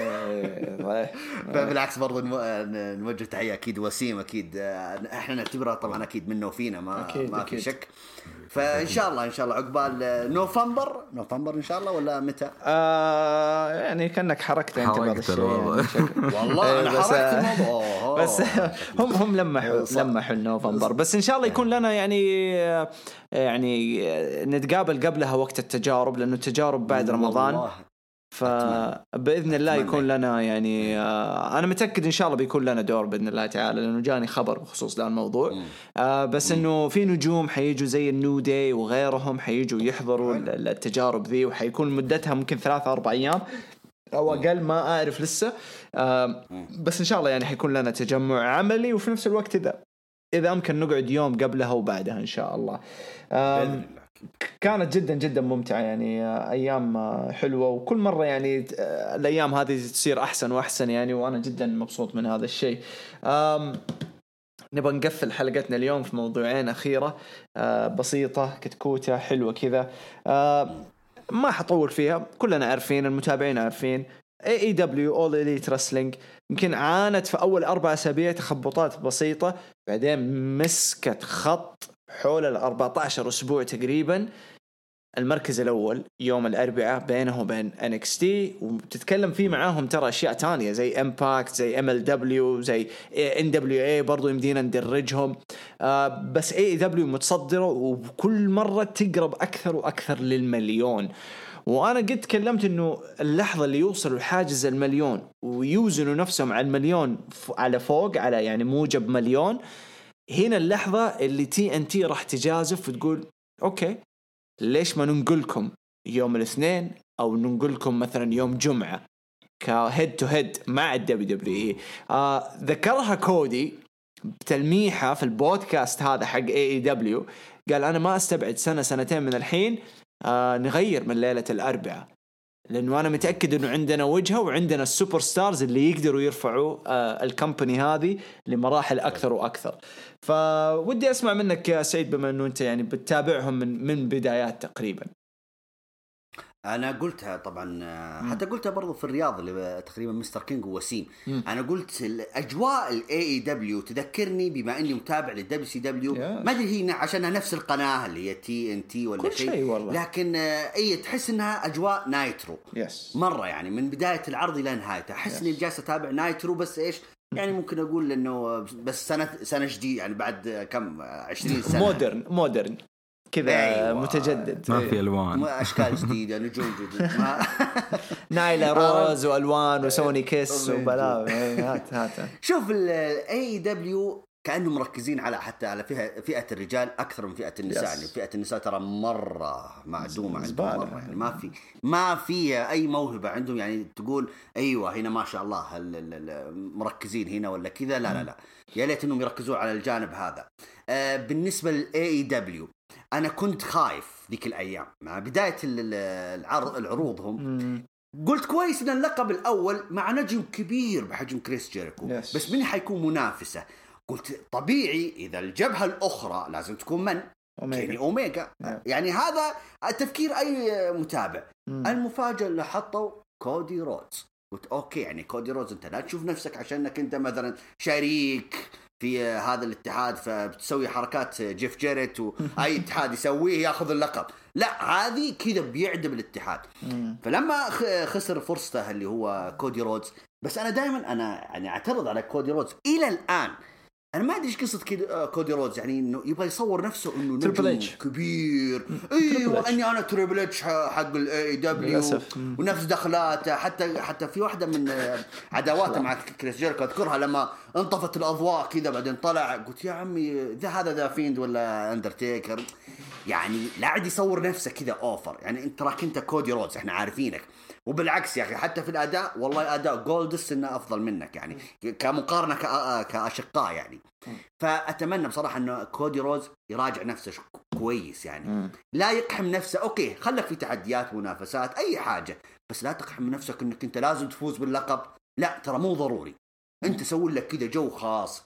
فبالعكس برضو نو- نوجه تحية أكيد وسيم أكيد. إحنا نعتبرها طبعا أكيد منه وفينا ما أكيد، ما. في شك. فإن شاء الله إن شاء الله عقبال نوفمبر نوفمبر إن شاء الله ولا متى؟ آه يعني كأنك حركت انت بعض الشيء. يعني. <laughs> والله إيه، أنا بس- حركت الموضوع. <laughs> بس هم هم لمحوا. لمحوا نوفمبر بس إن شاء الله يكون لنا يعني يعني نتقابل قبلها وقت التجارب لأنه التجارب بعد رمضان. فبإذن الله. يكون لنا يعني آه، أنا متأكد إن شاء الله بيكون لنا دور بإذن الله تعالى لأنه جاني خبر بخصوص ذا الموضوع. آه بس إنه في نجوم حيجوا زي النو داي وغيرهم حيجوا يحضروا ال- ال- التجارب ذي وحيكون مدتها ممكن ثلاثة أربع أيام أو أقل ما أعرف لسه. آه بس إن شاء الله يعني حيكون لنا تجمع عملي وفي نفس الوقت إذا إذا أمكن نقعد يوم قبلها وبعدها إن شاء الله. كانت جدا جدا ممتعة يعني أيام حلوة وكل مرة يعني آه، الأيام هذه تصير أحسن وأحسن يعني وأنا جدا مبسوط من هذا الشيء. نبغى نقفل حلقتنا اليوم في موضوعين أخيرة آه، بسيطة كتكوتة حلوة كذا ما حطول فيها كلنا عارفين المتابعين عارفين AEW اول يمكن عانت في أول أربع أسابيع تخبطات بسيطة بعدين مسكت خط حول ال 14 أسبوع تقريبا المركز الأول يوم الأربعاء بينه وبين NXT وبتتكلم فيه معاهم ترى أشياء تانية زي Impact زي MLW زي NWA برضو يمدينا ندرجهم. آه بس AEW متصدرة وكل مرة تقرب أكثر وأكثر للمليون. وأنا قد تكلمت إنه اللحظة اللي يوصلوا لحاجز المليون ويوزنوا نفسهم على المليون على فوق على يعني موجب مليون هنا اللحظة اللي TNT راح تجازف وتقول okay ليش ما ننقلكم يوم الاثنين أو ننقلكم مثلا يوم جمعة ك head to head مع ال WWE؟ آه ذكرها كودي بتلميحة في البودكاست هذا حق AEW قال أنا ما أستبعد سنة سنتين من الحين آه نغير من ليلة الأربعاء لأنه أنا متأكد إنه عندنا وجهة وعندنا ال superstars اللي يقدروا يرفعوا آه ال company هذه لمراحل أكثر وأكثر. فودي أسمع منك يا سعيد بما إنه أنت يعني بتتابعهم من من بدايات تقريبا. أنا قلتها طبعا آه، حتى قلتها برضو في الرياض اللي تقريبا مستر كينج ووسيم. أنا قلت الأجواء ال AEW تذكرني بما إني متابع لل WCW. ما أدري هي عشانها نفس القناة اللي هي TNT ولا شيء. شيء والله. لكن آه، إي تحس إنها أجواء Nitro. yes مرة يعني من بداية العرض إلى نهايته أحس إني جالس أتابع Nitro بس إيش؟ يعني ممكن أقول إنه بس سنة سنة جديدة يعني بعد كم 20 سنة. modern modern كذا أيوة. متجدد. ما في إيه. ألوان. أشكال جديدة نجوم جديدة. <laughs> نايلا روز وألوان وسوني كيس طبيعي. وبلاوي. إيه، هات هات. شوف ال AEW كانهم مركزين على حتى على فئة فئة الرجال أكثر من فئة النساء. Yes. يعني فئة النساء ترى مرة معدومة عندهم. مرة. يعني ما في ما في أي موهبة عندهم. يعني تقول أيوه هنا ما شاء الله ال- ال- ال- مركزين هنا ولا كذا. لا لا لا. يا ليت إنهم يركزون على الجانب هذا. آه بالنسبة لل AEW أنا كنت خايف ذيك الأيام مع بداية ال- ال- العرض العروضهم مم. قلت كويس إن اللقب الأول مع نجم كبير بحجم كريس جيريكو Yes. بس من حيكون منافسة قلت طبيعي إذا الجبهة الأخرى لازم تكون من كيني اوميجا Yeah. يعني هذا تفكير أي متابع مم. المفاجأة اللي حطوا كودي رودز قلت okay يعني كودي رودز أنت لا تشوف نفسك عشانك أنت مثلا شريك في هذا الاتحاد فبتسوي حركات جيف جيريت وأي <laughs> اتحاد يسويه ياخذ اللقب. لا هذه كذا بيعدم الاتحاد. فلما خسر فرصته اللي هو كودي رودز بس أنا دائما أنا يعني أعترض على كودي رودز. إلى الآن أنا ما أدري إيش قصة آه، كودي رودز يعني إنه يبغى يصور نفسه إنه نجم. كبير أيوه. اني أنا Triple H حق ال AEW للأسف. مم. ونفس دخلاته حتى حتى في واحدة من آه، عداواته مع كريس جيريكو أذكرها لما انطفت الأضواء كذا بعدين طلع قلت يا عمي ذا هذا the Fiend ولا اندرتيكر يعني لا عاد يصور نفسه كذا over يعني أنت تراك أنت كودي رودز إحنا عارفينك وبالعكس يا أخي حتى في الأداء والله اداء جولدست إنه أفضل منك يعني كمقارنة كأ- كأشقاء يعني. فأتمنى بصراحة إنه كودي رودز يراجع نفسه كويس يعني. لا يقحم نفسه okay خلك في تحديات منافسات أي حاجة بس لا تقحم نفسك إنك أنت لازم تفوز باللقب. لا ترى مو ضروري. أنت سوي لك كذا جو خاص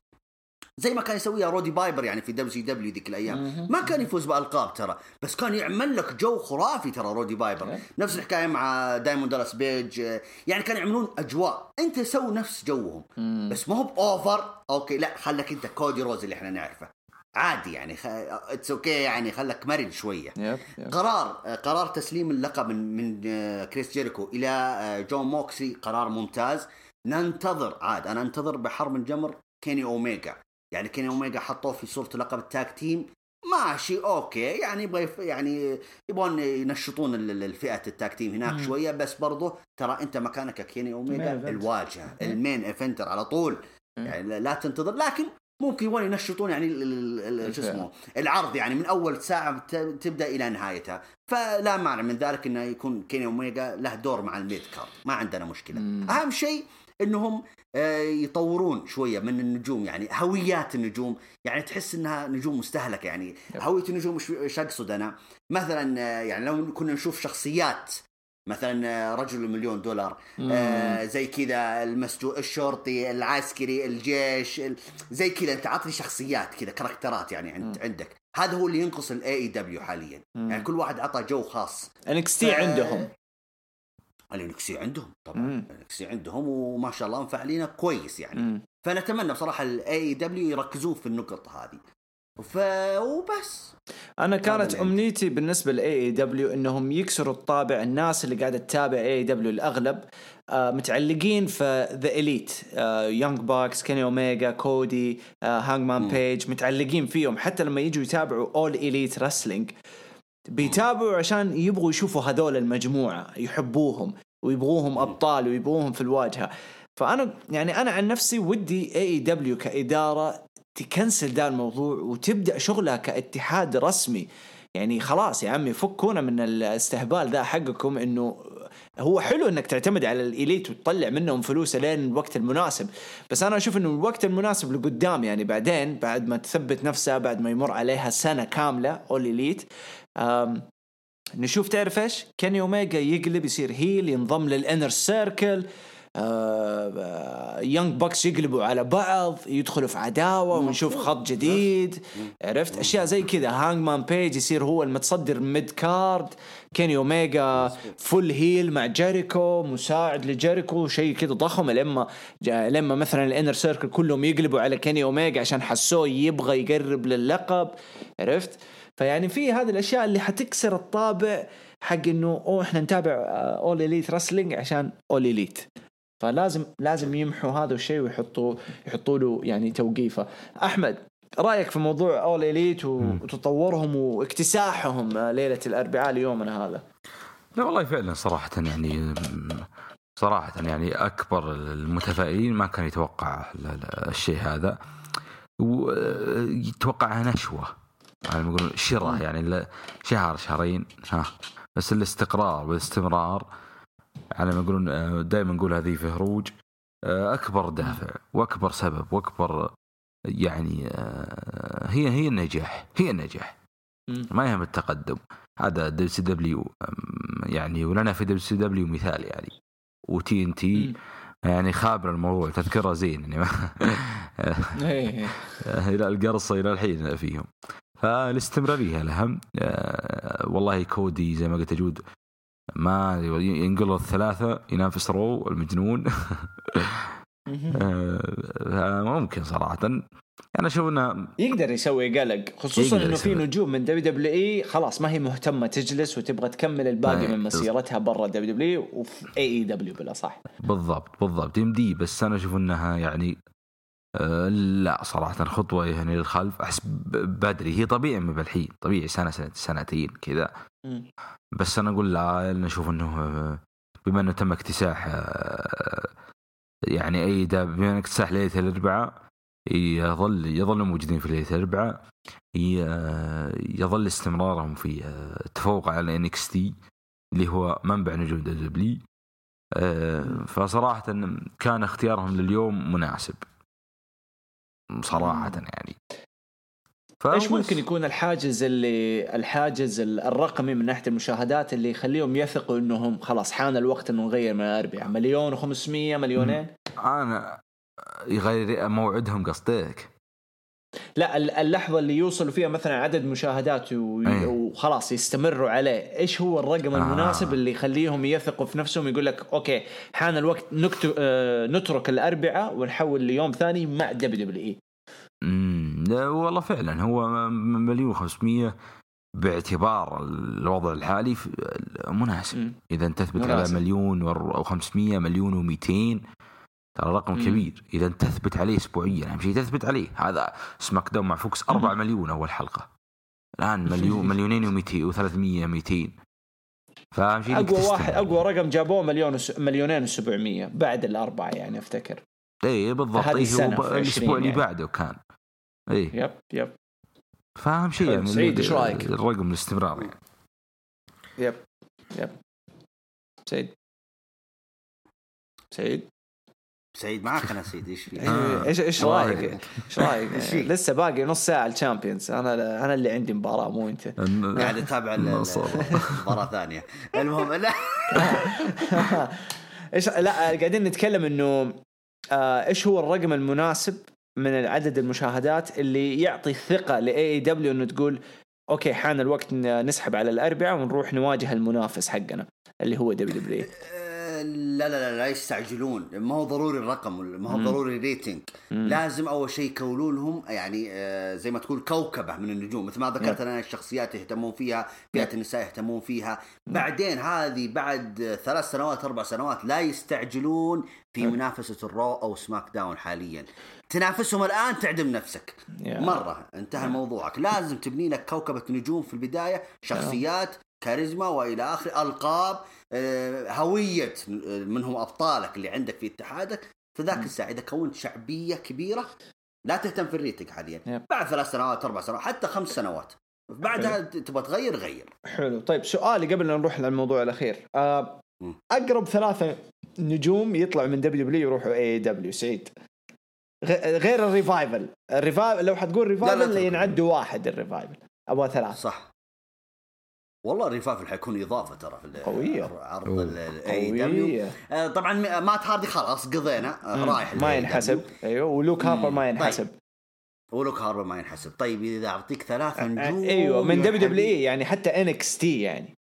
زي ما كان يسويها رودي بايبر يعني في WCW ذيك الأيام. ما كان يفوز بألقاب ترى بس كان يعمل لك جو خرافي ترى رودي بايبر. نفس الحكاية مع دايموند دالاس بيج يعني كانوا يعملون أجواء. أنت سوي نفس جوهم بس ما هو ب over. okay لا خلك أنت كودي رودز اللي إحنا نعرفه. عادي يعني خ... it's okay يعني خلك مرن شوية. yep yep. قرار قرار تسليم اللقب من من كريس جيريكو إلى جون موكسلي قرار ممتاز. ننتظر عاد أنا أنتظر بحر من جمر كيني أوميجا. يعني كيني أوميجا حطوه في صورة لقب ال tag team ماشي okay. يعني يبغى يعني يبغون ينشطون ال- ال- الفئة ال tag team هناك مم. شوية. بس برضه ترى أنت مكانك كيني أوميجا. الواجهة ال main eventer على طول. يعني لا- تنتظر. لكن ممكن يبغون ينشطون يعني show. اسمه العرض يعني من أول ساعة تبدأ إلى نهايتها. فلا معنى من ذلك إنه يكون كيني أوميجا له دور مع ال mid card. ما عندنا مشكلة. مم. أهم شيء إنهم آه، يطورون شوية من النجوم يعني هويات النجوم. يعني تحس إنها نجوم مستهلكة يعني هوية النجوم وش اقصد أنا. مثلا آه، يعني لو كنا نشوف شخصيات مثلا آه، رجل المليون دولار آه زي كذا المسجون الشرطي العسكري الجيش ال- زي كذا. أنت عطني شخصيات كذا كاركترات يعني عند عندك. هذا هو اللي ينقص ال AEW حاليا. يعني كل واحد عطى جو خاص. NXT ف- عندهم. ال NXT عندهم. طبعا ال NXT عندهم وما شاء الله مفعلينه كويس يعني. مم. فنتمنى بصراحة ال AEW يركزون في النقط هذه. ف وبس. أنا كانت أمنيتي بالنسبة ل AEW إنهم يكسروا الطابع الناس اللي قاعدة تتابع AEW الأغلب آه متعلقين في The Elite Young Bucks كيني اوميجا كودي هانج مان بيج متعلقين فيهم. حتى لما يجوا يتابعوا All Elite Wrestling بيتابعوا عشان يبغوا يشوفوا هذول المجموعة يحبوهم ويبغوهم أبطال ويبغوهم في الواجهة. فأنا يعني أنا عن نفسي ودي AEW كإدارة تكنسل ده الموضوع وتبدأ شغلها كاتحاد رسمي. يعني خلاص يا عمي فكونا من الاستهبال ذا حقكم إنه هو حلو إنك تعتمد على ال Elite وتطلع منهم فلوس لين الوقت المناسب. بس أنا أشوف إنه الوقت المناسب لقدام يعني بعدين بعد ما تثبت نفسها بعد ما يمر عليها سنة كاملة All Elite نشوف تعرف إيش؟ كيني اوميجا يقلب يصير heel ينضم لل Inner Circle Young Bucks يقلبوا على بعض يدخلوا في عداوة ونشوف خط جديد. عرفت؟ أشياء زي كذا. هانج مان بيج يصير هو المتصدر mid card كيني اوميجا full heel مع جيريكو مساعد لجيريكو شيء كذا ضخم. لما لما مثلا ال Inner Circle كلهم يقلبوا على كيني اوميجا عشان حسوه يبغى يقرب للقب عرفت؟ فيعني في هذه الأشياء اللي حتكسر الطابع حق إنه أوه إحنا نتابع All Elite Wrestling عشان All Elite فلازم لازم يمحوا هذا الشيء ويحطوا يحطوا له يعني توقيفه. أحمد رأيك في موضوع All Elite وتطورهم واكتساحهم آه، ليلة الأربعاء ليومنا هذا؟ لا والله فعلا صراحة يعني صراحة يعني أكبر المتفائلين ما كان يتوقع ال- ال- الشيء هذا. ويتوقعها نشوة يعني يقولون شراء يعني ال- شهر شهرين ها. بس الاستقرار والاستمرار على ما يقولون دائما نقول هذه في هروج. أكبر دافع وأكبر سبب وأكبر يعني آه، هي هي النجاح هي النجاح. ما يهم التقدم. هذا دبليو سي دبليو يعني ولنا في دبليو سي دبليو مثال يعني. وتي إن تي. يعني خابر الموضوع تذكرة زين يعني. <laughs> <laughs> إيه. إلى القرصة إلى الحين فيهم. فالاستمرارية الاهم آه، والله كودي زي ما قلت جود ما ينقلوا الثلاثة ينافس رو المجنون. <laughs> آه، ممكن صراحة. أنا أشوف إنه يقدر يسوي قلق خصوصا إنه في. نجوم من WWE خلاص ما هي مهتمة تجلس وتبغى تكمل الباقي. من مسيرتها برا WW وفي AEW بالأصح. بالضبط بالضبط. يمدي بس أنا أشوف إنها يعني آه لا صراحة خطوة يعني للخلف. أحس ب- بدري. هي طبيعي من بالحين طبيعي سنة سنتين كذا. بس أنا أقول لا إنه آه، بما إنه تم اكتساح آه، يعني أي دا بما إنه اكتساح ليلة الأربعاء يظل يظلوا موجودين في ليلة الأربعاء. يظل استمرارهم في آه، التفوق على NXT اللي هو منبع نجوم W. آه، فصراحة كان اختيارهم لليوم مناسب. صراحة يعني. إيش. ممكن يكون الحاجز اللي الحاجز ال- الرقمي من ناحية المشاهدات اللي يخليهم يثقوا إنهم خلاص حان الوقت إنه نغير من الاربعاء مليون و500 مليونين؟ أنا يغير موعدهم قصدك؟ لا ال- اللحظة اللي يوصلوا فيها مثلا عدد مشاهدات أيه. وخلاص يستمروا عليه إيش هو الرقم آه. المناسب اللي يخليهم يثقوا في نفسهم يقول لك okay حان الوقت نكت... آه، نترك الأربعاء ونحول ليوم ثاني مع WWE امم لا والله فعلا هو مليون وخمسمية باعتبار الوضع الحالي مناسب. إذا تثبت على. مليون و 500 مليون و200 ترى رقم. كبير. إذا تثبت عليه اسبوعيا أهم شيء تثبت عليه. هذا SmackDown مع Fox 4 مليون أول حلقة. الآن مليون مليونين و200 و300 200 فأهم شيء أقوى واحد. أقوى رقم جابوه مليون وس... مليونين و700 بعد الأربعة يعني أفتكر. اي بالضبط. السنة هو الأسبوع 20 اللي يعني. بعده كان. اي yep yep. فأهم شيء. يعني سعيد، إيش رأيك؟ الرقم الاستمرار يعني. يب يب. سعيد. سعيد؟ سعيد معاك أنا سعيد إيش في؟ إيه، إيش إيش والله. رأيك؟ إيش رأيك؟ لسه باقي نص ساعة الشامبيونز أنا أنا اللي عندي مباراة مو أنت قاعد أتابع. مباراة ثانية المهم لا <laughs> إيش لا قاعدين نتكلم إنه آه، إيش هو الرقم المناسب من عدد المشاهدات اللي يعطي ثقة ل AEW إنه تقول okay حان الوقت نسحب على الاربعاء ونروح نواجه المنافس حقنا اللي هو WW آه، لا لا لا لا يستعجلون. ما هو ضروري الرقم ما هو ضروري ال rating. لازم أول شيء يكونوا لهم يعني آه، زي ما تقول كوكبة من النجوم. مثل ما ذكرت أنا الشخصيات يهتمون فيها فئة النساء يهتمون فيها. بعدين هذه بعد ثلاث سنوات أربع سنوات لا يستعجلون في منافسة ال Raw أو SmackDown حاليا. تنافسهم الآن تعدم نفسك. مرة انتهى موضوعك. لازم تبني لك كوكبة نجوم في البداية شخصيات كاريزما وإلى آخره ألقاب. آه، هوية منهم أبطالك اللي عندك في اتحادك. في ذاك الساعة إذا كونت شعبية كبيرة لا تهتم في ال rating حاليا. yep. بعد ثلاث سنوات أربع سنوات حتى خمس سنوات. بعدها تبغى تغير غير. حلو. طيب سؤالي قبل لا نروح للموضوع الأخير. آه،. أقرب ثلاثة نجوم يطلعوا من دبليو دبليو يروحوا اي دبليو سعيد. غير ال Revival. ال Revival لو حتقول Revival. ينعدوا واحد ال Revival. أبغى ثلاث صح. والله ال Revival حيكون إضافة ترى في قوية. عرض. ال AEW قوية طبعا مات هاردي خلاص قضينا آه، رايح ما ينحسب. أيوه ولوك هاربر ما طيب. ينحسب ولوك هاربر ما ينحسب طيب إذا أعطيك ثلاثة نجوم أيوه من يا WW. إي يعني حتى NXT يعني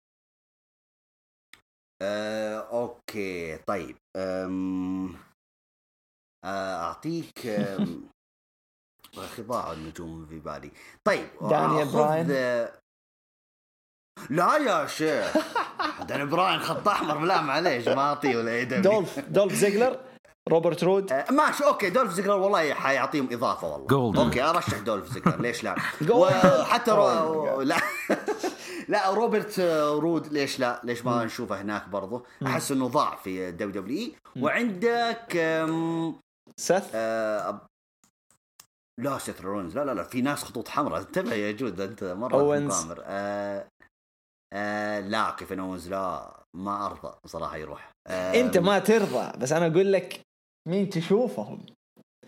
آه، okay طيب أم... آه، أعطيك أخي <laughs> ضاعوا النجوم في بالي طيب دانيال براين. لا يا شيخ. دانيال براين خط أحمر لا معليش ما أعطيه ولا AEW دولف دولف زيجلر روبرت رود. آه، ماشي okay دولف زيجلر والله حيعطيهم إضافة والله. Golden. okay أرشح دولف زيجلر <laughs> ليش لا. وحتى Oh رو... لا <laughs> لا روبرت رود ليش لا؟ ليش ما نشوفه هناك برضه أحس إنه ضاع في WWE. وعندك أم... سيث آه... لا سيث رولينز لا لا لا في ناس خطوط حمراء. انتبه يا جود أنت مرة أوينز. مغامر آه... آه... لا كيفن أوينز لا ما أرضى صراحة يروح. آه... أنت ما ترضى بس أنا أقول لك مين تشوفهم.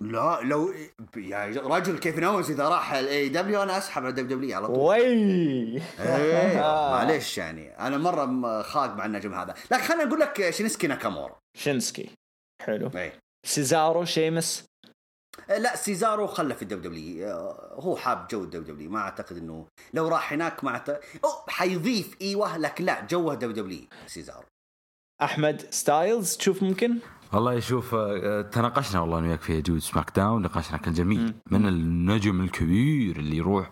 لا لو يا رجل كيفن أوينز إذا راح ال AEW أنا أسحب على WWE على طول. وي! إيه <laughs> معليش يعني أنا مرة خاق مع النجم هذا. لكن خليني أقول لك شينسكي ناكامورا. شينسكي. حلو. إيه. سيزارو شيمس. آه، لا سيزارو خله في ال WWE آه، هو حاب جو ال WWE ما أعتقد إنه لو راح هناك ما أعتقد... أوه حيضيف إيوه لكن لا جوه WWE سيزارو. إيه جي ستايلز تشوف ممكن؟ والله شوف آه، تناقشنا والله أنا وياك في جود سماك داون نقاشنا كان جميل. من النجم الكبير اللي يروح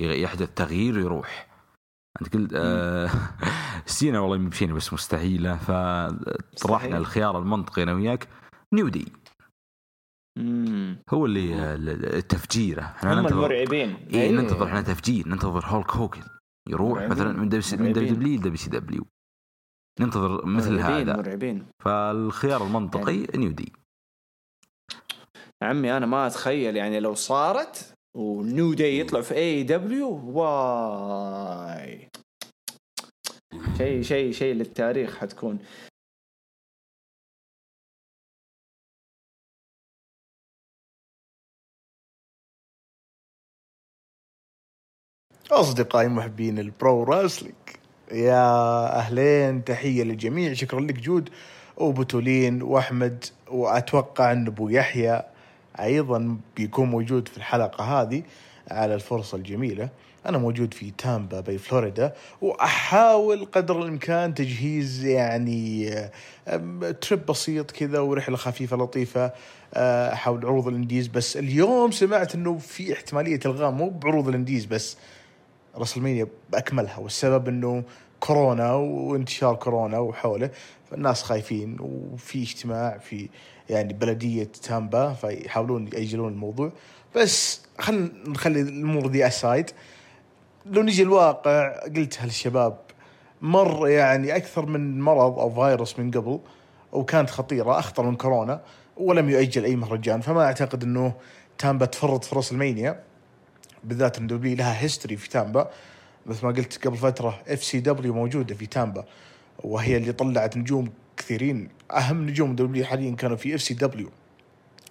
يحدث تغيير يروح. أنت قلت آه سينا والله مشينا بس مستحيلة. فطرحنا. الخيار المنطقي أنا وياك. نيودي مم. هو اللي آه، التفجيره إحنا هم ننتظر المرعبين. اي أيوه. ننتظر إحنا تفجير. ننتظر هولك هوجن يروح مرعبين. مثلا من دبليو من دبليو. دبليو لدبليو سي دبليو. ننتظر مثل مرعبين هذا. مرعبين. فالخيار المنطقي New Day عمي أنا ما أتخيل يعني لو صارت و New Day يطلع في AEW. شيء شيء شيء للتاريخ حتكون. أصدقائي محبين ال pro wrestling. يا أهلين تحية للجميع. شكرا لك جود وبتولين وأحمد وأتوقع أن أبو يحيى أيضا بيكون موجود في الحلقة هذه على الفرصة الجميلة. أنا موجود في تامبا باي فلوريدا وأحاول قدر الإمكان تجهيز يعني trip بسيط كذا ورحلة خفيفة لطيفة. أه، حول عروض ال indies بس اليوم سمعت إنه في احتمالية إلغاء مو بعروض ال indies بس. رسلمانيا بأكملها والسبب إنه كورونا وانتشار كورونا وحوله فالناس خايفين وفي اجتماع في يعني بلدية تامبا فيحاولون يأجلون الموضوع. بس خلينا نخلي الأمور دي اسايد لو نجي الواقع قلتها للشباب مر يعني أكثر من مرض أو فيروس من قبل وكانت خطيرة أخطر من كورونا ولم يؤجل أي مهرجان. فما أعتقد إنه تامبا تفرط في WrestleMania بالذات إن WWE لها history في تامبا. مثل ما قلت قبل فترة FCW موجودة في تامبا. وهي اللي طلعت نجوم كثيرين. أهم نجوم WWE حاليا كانوا في FCW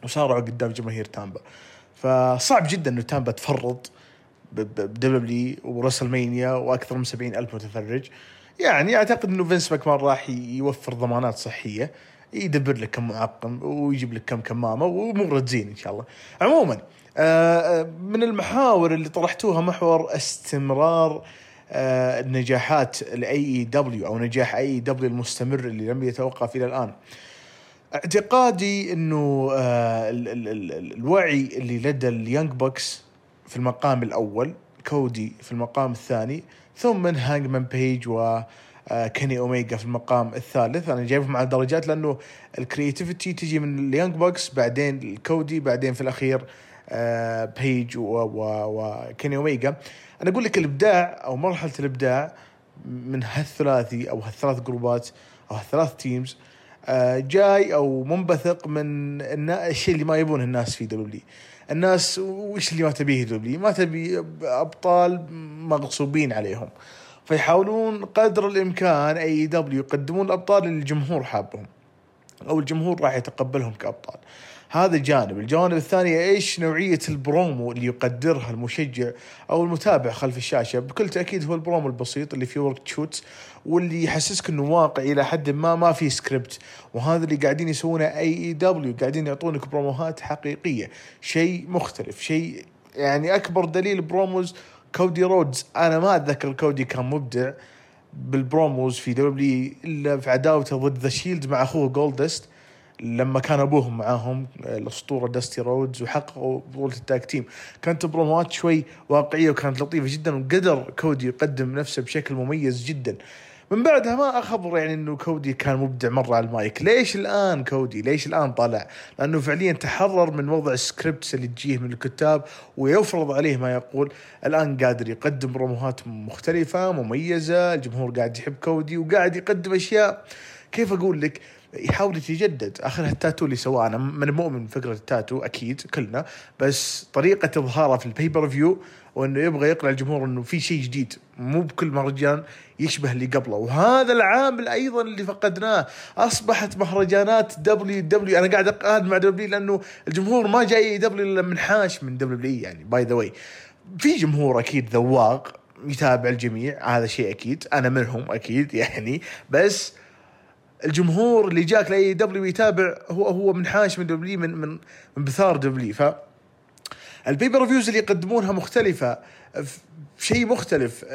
وصاروا قدام جماهير تامبا. فصعب جدا انه تامبا تفرط ب WWE و WrestleMania وأكثر من 70 ألف متفرج. يعني أعتقد إنه فينس ماكمان راح يوفر ضمانات صحية يدبر لك كم معقم ويجيب لك كم كمامة واموره تزين إن شاء الله. عموما من المحاور اللي طرحتوها محور استمرار آه، نجاحات ال AEW أو نجاح AEW المستمر اللي لم يتوقف إلى الآن. اعتقادي إنه ال- ال- ال- الوعي اللي لدى ال Young Bucks في المقام الأول كودي في المقام الثاني ثم من هانجمان بيج و آه، كيني اوميجا في المقام الثالث. أنا جايبهم على درجات لأنه ال creativity تجي من ال Young Bucks بعدين الكودي بعدين في الأخير آه، بيج و- وكيني أوميجا. أنا أقول لك الإبداع أو مرحلة الإبداع من هالثلاثي أو هالثلاث جروبات أو هالثلاث teams آه، جاي أو منبثق من الشيء اللي ما يبونه الناس في WWE الناس وش اللي ما تبيه WWE ما تبي أبطال مغصوبين عليهم. فيحاولون قدر الإمكان AEW يقدمون الأبطال اللي الجمهور حابهم أو الجمهور راح يتقبلهم كأبطال. هذا جانب الجانب الثاني إيش نوعية البرومو اللي يقدرها المشجع أو المتابع خلف الشاشة؟ بكل تأكيد هو البرومو البسيط اللي فيه work shoots واللي يحسسك إنه واقعي إلى حد ما ما في سكريبت وهذا اللي قاعدين يسوونه AEW قاعدين يعطونك بروموهات حقيقية. شيء مختلف شيء يعني أكبر دليل promos كودي رودز أنا ما أتذكر كودي كان مبدع بال promos في WWE إلا في عداوته ضد The Shield مع أخوه جولدست لما كان أبوهم معاهم الأسطورة داستي رودز وحققوا بطولة ال tag team كانت بروموات شوي واقعية وكانت لطيفة جدا وقدر كودي يقدم نفسه بشكل مميز جدا. من بعدها ما أخبر يعني إنه كودي كان مبدع مرة على المايك. ليش الآن كودي؟ ليش الآن طلع لأنه فعليا تحرر من وضع ال scripts اللي تجيه من الكتاب ويفرض عليه ما يقول. الآن قادر يقدم بروموهات مختلفة مميزة الجمهور قاعد يحب كودي وقاعد يقدم أشياء. كيف أقول لك؟ يحاول يتجدد. اخر التاتو اللي سواه. أنا من مؤمن بفكرة التاتو أكيد كلنا. بس طريقة إظهاره في ال pay-per-view وإنه يبغى يقنع الجمهور إنه في شيء جديد. مو بكل مهرجان يشبه اللي قبله. وهذا العامل أيضا اللي فقدناه. أصبحت مهرجانات دبليو دبليو. أنا قاعد أقعد مع دبليو لأنه الجمهور ما جاي دبليو إلا منحاش من دبليو يعني. باي ذا واي في جمهور أكيد ذواق يتابع الجميع. هذا شيء أكيد. أنا منهم أكيد يعني. بس الجمهور اللي جاك لأي دبليو يتابع هو هو منحاش من دبليو من من من بثار دبليو. ف البيبر ريفيوز اللي يقدمونها مختلفة شيء مختلف.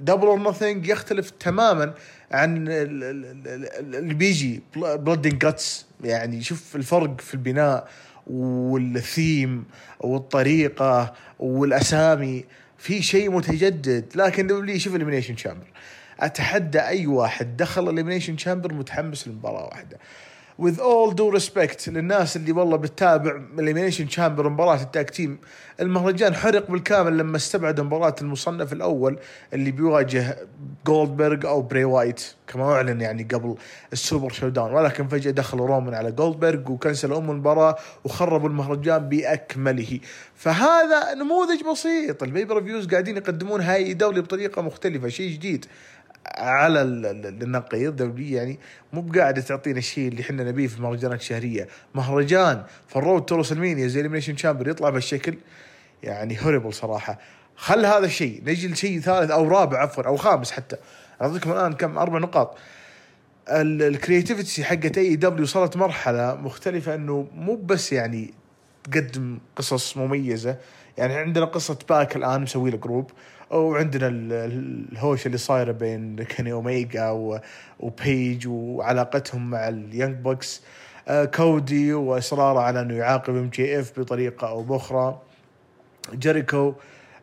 Double or Nothing يختلف تماما عن ال- ال- ال- اللي بيجي. Blood and Guts يعني شوف الفرق في البناء والثيم والطريقة والأسامي. في شيء متجدد. لكن WWE شوف Elimination Chamber أتحدى أي واحد دخل Elimination Chamber متحمس لمباراة واحدة. With all due respect للناس اللي والله بتتابع Elimination Chamber مباراة ال tag team المهرجان حرق بالكامل لما استبعد مباراة المصنف الأول اللي بيواجه جولدبرغ أو بري وايت كما أعلن يعني قبل ال Super ShowDown ولكن فجأة دخلوا رومان على جولدبرغ وكنسلوا أم المباراة وخربوا المهرجان بأكمله. فهذا نموذج بسيط. ال pay-per-views قاعدين يقدمون هاذولا بطريقة مختلفة شيء جديد. على ال- ال- النقيض WWE يعني مو بقاعدة تعطينا الشيء اللي إحنا نبيه في المهرجانات الشهريه مهرجان في ال Road to WrestleMania زي Elimination Chamber يطلع بهالشكل. يعني horrible صراحة. خل هذا الشيء نجي لشيء ثالث أو رابع عفوا أو خامس حتى. أعطيكم الآن كم؟ أربع نقاط. ال creativity حقت AEW وصلت مرحلة مختلفة إنه مو بس يعني تقدم قصص مميزة. يعني عندنا قصة باك الآن مسوي له group وعندنا ال- ال- الهوشه اللي صايرة بين كيني أوميجا وبيج وعلاقتهم مع ال Young Bucks آه، كودي وإصراره على أنه يعاقب MJF بطريقة أو بأخرى. جيريكو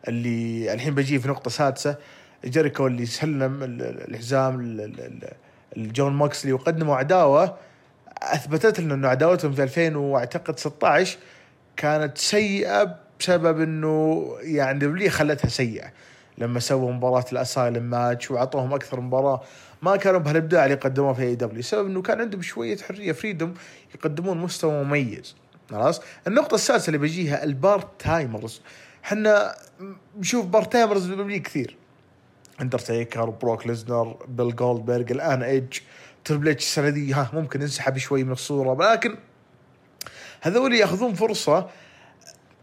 اللي الحين بجي في نقطة سادسة. جيريكو اللي سلم ال- ال- الحزام ال- ال- ال- الجون موكسلي وقدموا عداوة. أثبتت لنا أنه عداوتهم في 2000 وأعتقد 16 كانت سيئة بسبب أنه يعني WWE خلتها سيئة. لما سووا مباراة ال Asylum match واعطوهم أكثر مباراة ما كانوا بهالإبداع اللي قدموه في AEW سبب إنه كان عندهم شوية حرية freedom يقدمون مستوى مميز. خلاص؟ النقطة السادسة اللي بجيها ال part timers. إحنا نشوف part timers كثير. اندرتيكر بروك ليزنر بيل جولدبرغ الآن ايدج Triple H السنة ها ممكن ينسحب شوي من الصورة ولكن هذول ياخذون فرصة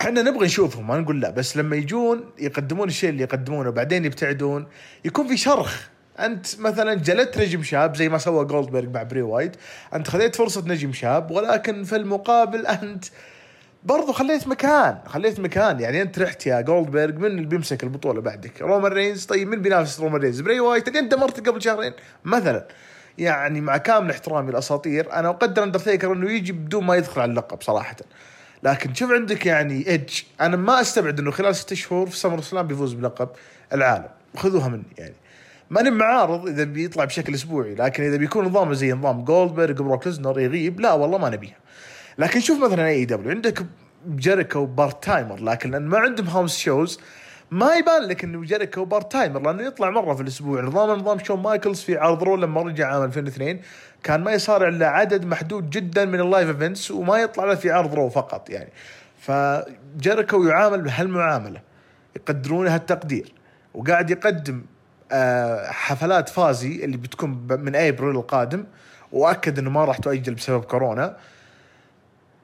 إحنا نبغى نشوفهم ما نقول لا بس لما يجون يقدمون الشيء اللي يقدمونه وبعدين يبتعدون يكون في شرخ. أنت مثلا جلدت نجم شاب زي ما سوى جولدبرغ مع بري وايت أنت خذيت فرصة نجم شاب ولكن في المقابل أنت برضو خليت مكان خليت مكان. يعني أنت رحت يا جولدبرغ من اللي بيمسك البطولة بعدك. رومان رينز طيب من بينافس رومان رينز بري وايت اندمر قبل شهرين مثلا. يعني مع كامل احترامي الاساطير أنا أقدر اندرتيكر إنه يجي بدون ما يدخل على اللقب صراحة. لكن شوف عندك يعني ايدج أنا ما أستبعد إنه خلال ست شهور في SummerSlam بيفوز بلقب العالم. خذوها مني يعني. ماني معارض إذا بيطلع بشكل أسبوعي لكن إذا بيكون نظامه زي نظام جولدبرغ بروك ليزنر يغيب لا والله ما نبيها لكن شوف مثلا AEW عندك جيريكو part timer لكن لأن ما عندهم house shows ما يبان لك إنه جيريكو part timer لأنه يطلع مرة في الأسبوع. نظام نظام شون مايكلز في عرض Raw لما رجع عام 2002 كان ما يصارع إلا عدد محدود جدا من ال live events وما يطلع إلا في عرض Raw فقط يعني. فجيريكو يعامل بهالمعاملة يقدرونه التقدير وقاعد يقدم آه، حفلات Fozzy اللي بتكون من أبريل القادم وأكد إنه ما راح تؤجل بسبب كورونا.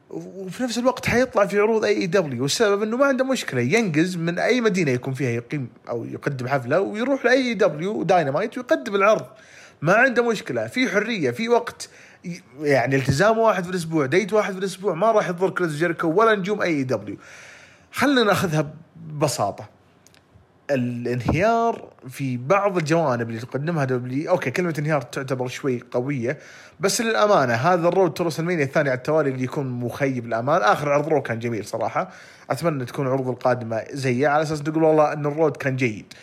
وفي نفس الوقت حيطلع في عروض AEW والسبب إنه ما عنده مشكلة ينقز من أي مدينة يكون فيها يقيم أو يقدم حفلة ويروح ل AEW Dynamite ويقدم العرض. ما عنده مشكلة في حرية في وقت. يعني التزام واحد في الأسبوع date واحد في الأسبوع ما راح يضر كريس جيريكو ولا نجوم AEW. خلينا نأخذها ببساطة. الانهيار في بعض الجوانب اللي تقدمها دبليو أوكي كلمة انهيار تعتبر شوي قوية بس للأمانة هذا ال Road to WrestleMania الثاني على التوالي اللي يكون مخيب للآمال آخر عرض Raw كان جميل صراحة. أتمنى تكون العروض القادمة زيه على أساس نقول والله إن ال Road كان جيد.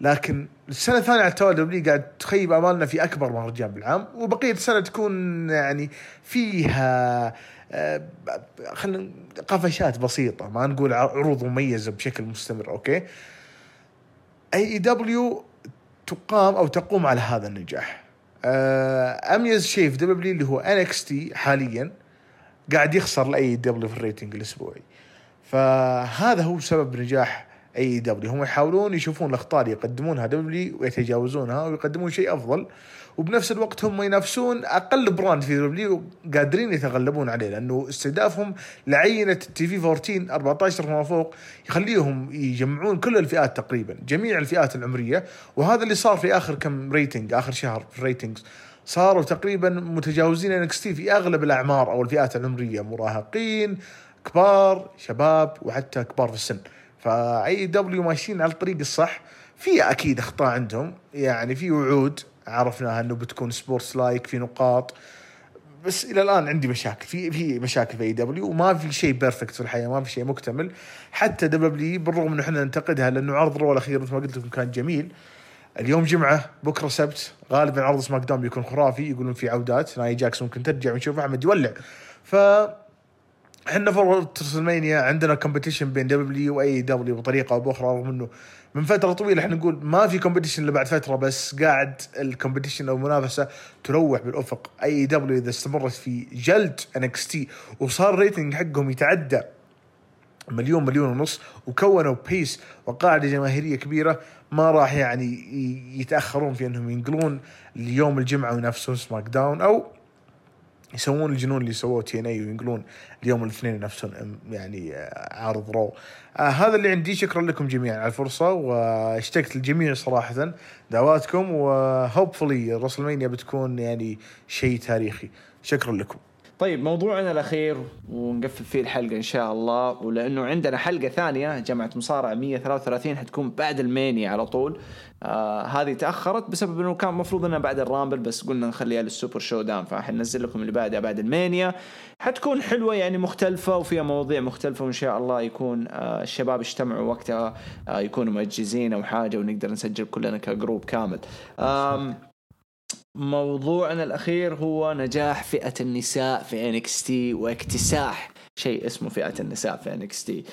لكن السنة الثانية على التوالي WWE قاعد تخيب أمالنا في أكبر مهرجان بالعام وبقية السنة تكون يعني فيها آه، خلينا قفشات بسيطة ما نقول عروض مميزة بشكل مستمر أوكي؟ اي دبليو تقام أو تقوم على هذا النجاح. آه، أميز شيء في WWE اللي هو NXT حاليا قاعد يخسر ل AEW في ال rating الأسبوعي. فهذا هو سبب نجاح AEW هم يحاولون يشوفون الاخطاء اللي يقدمونها WWE ويتجاوزونها ويقدمون شيء أفضل. وبنفس الوقت هم ينافسون أقل brand في WWE قادرين يتغلبون عليه لأنه استهدافهم لعينة TV 14 14 فما فوق يخليهم يجمعون كل الفئات تقريبا جميع الفئات العمرية. وهذا اللي صار في آخر كم rating آخر شهر في ال ratings صاروا تقريبا متجاوزين NXT في أغلب الأعمار أو الفئات العمرية مراهقين كبار شباب وحتى كبار في السن. ف AEW ماشيين على الطريق الصح في أكيد أخطاء عندهم. يعني في وعود عرفناها إنه بتكون sports-like في نقاط. بس إلى الآن عندي مشاكل. في في مشاكل في AEW وما في شيء perfect في الحياة ما في شيء مكتمل. حتى WWE بالرغم إنه إحنا ننتقدها لأنه عرض Raw الأخير مثل ما قلت لكم كان جميل. اليوم جمعة بكرة سبت غالبا عرض SmackDown بيكون خرافي. يقولون في عودات. ناي جاكس ممكن ترجع ونشوف أحمد يولع. ف إحنا في ريسلمانيا عندنا competition بين WWE و AEW بطريقة أو بأخرى رغم إنه من فترة طويلة إحنا نقول ما في competition إلا بعد فترة بس قاعد ال competition أو المنافسة تروح بالأفق. AEW إذا استمرت في جلد NXT وصار ال rating حقهم يتعدى مليون مليون ونص وكونوا base وقاعدة جماهيرية كبيرة ما راح يعني يتأخرون في إنهم ينقلون ليوم الجمعة وينافسون SmackDown أو يسوون الجنون اللي سووه TNA وينقلون اليوم الاثنين أم- يعني آه، عارض Raw. آه هذا اللي عندي. شكرا لكم جميعا على الفرصة واشتقت الجميع صراحة دعواتكم و hopefully ريسلمانيا بتكون يعني شيء تاريخي. شكرا لكم. طيب موضوعنا الأخير ونقفل فيه الحلقة إن شاء الله ولأنه عندنا حلقة ثانية جمعة مصارعة 133 حتكون بعد ال Mania على طول. آه هذه تأخرت بسبب إنه كان المفروض إنها بعد ال Rumble بس قلنا نخليها لل Super ShowDown فحننزل لكم اللي بعدها بعد ال Mania حتكون حلوة يعني مختلفة وفيها مواضيع مختلفة وإن شاء الله يكون آه الشباب اجتمعوا وقتها آه يكونوا مؤجزين أو حاجة ونقدر نسجل كلنا ك group كامل. آم موضوعنا الأخير هو نجاح فئة النساء في NXT واكتساح. شيء اسمه فئة النساء في NXT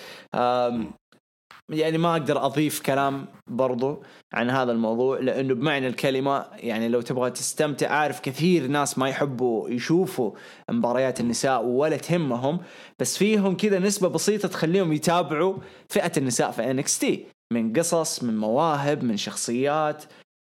يعني ما أقدر أضيف كلام برضو عن هذا الموضوع لأنه بمعنى الكلمة يعني لو تبغى تستمتع عارف كثير ناس ما يحبوا يشوفوا مباريات النساء ولا تهمهم بس فيهم كذا نسبة بسيطة تخليهم يتابعوا فئة النساء في تي من قصص من مواهب من شخصيات.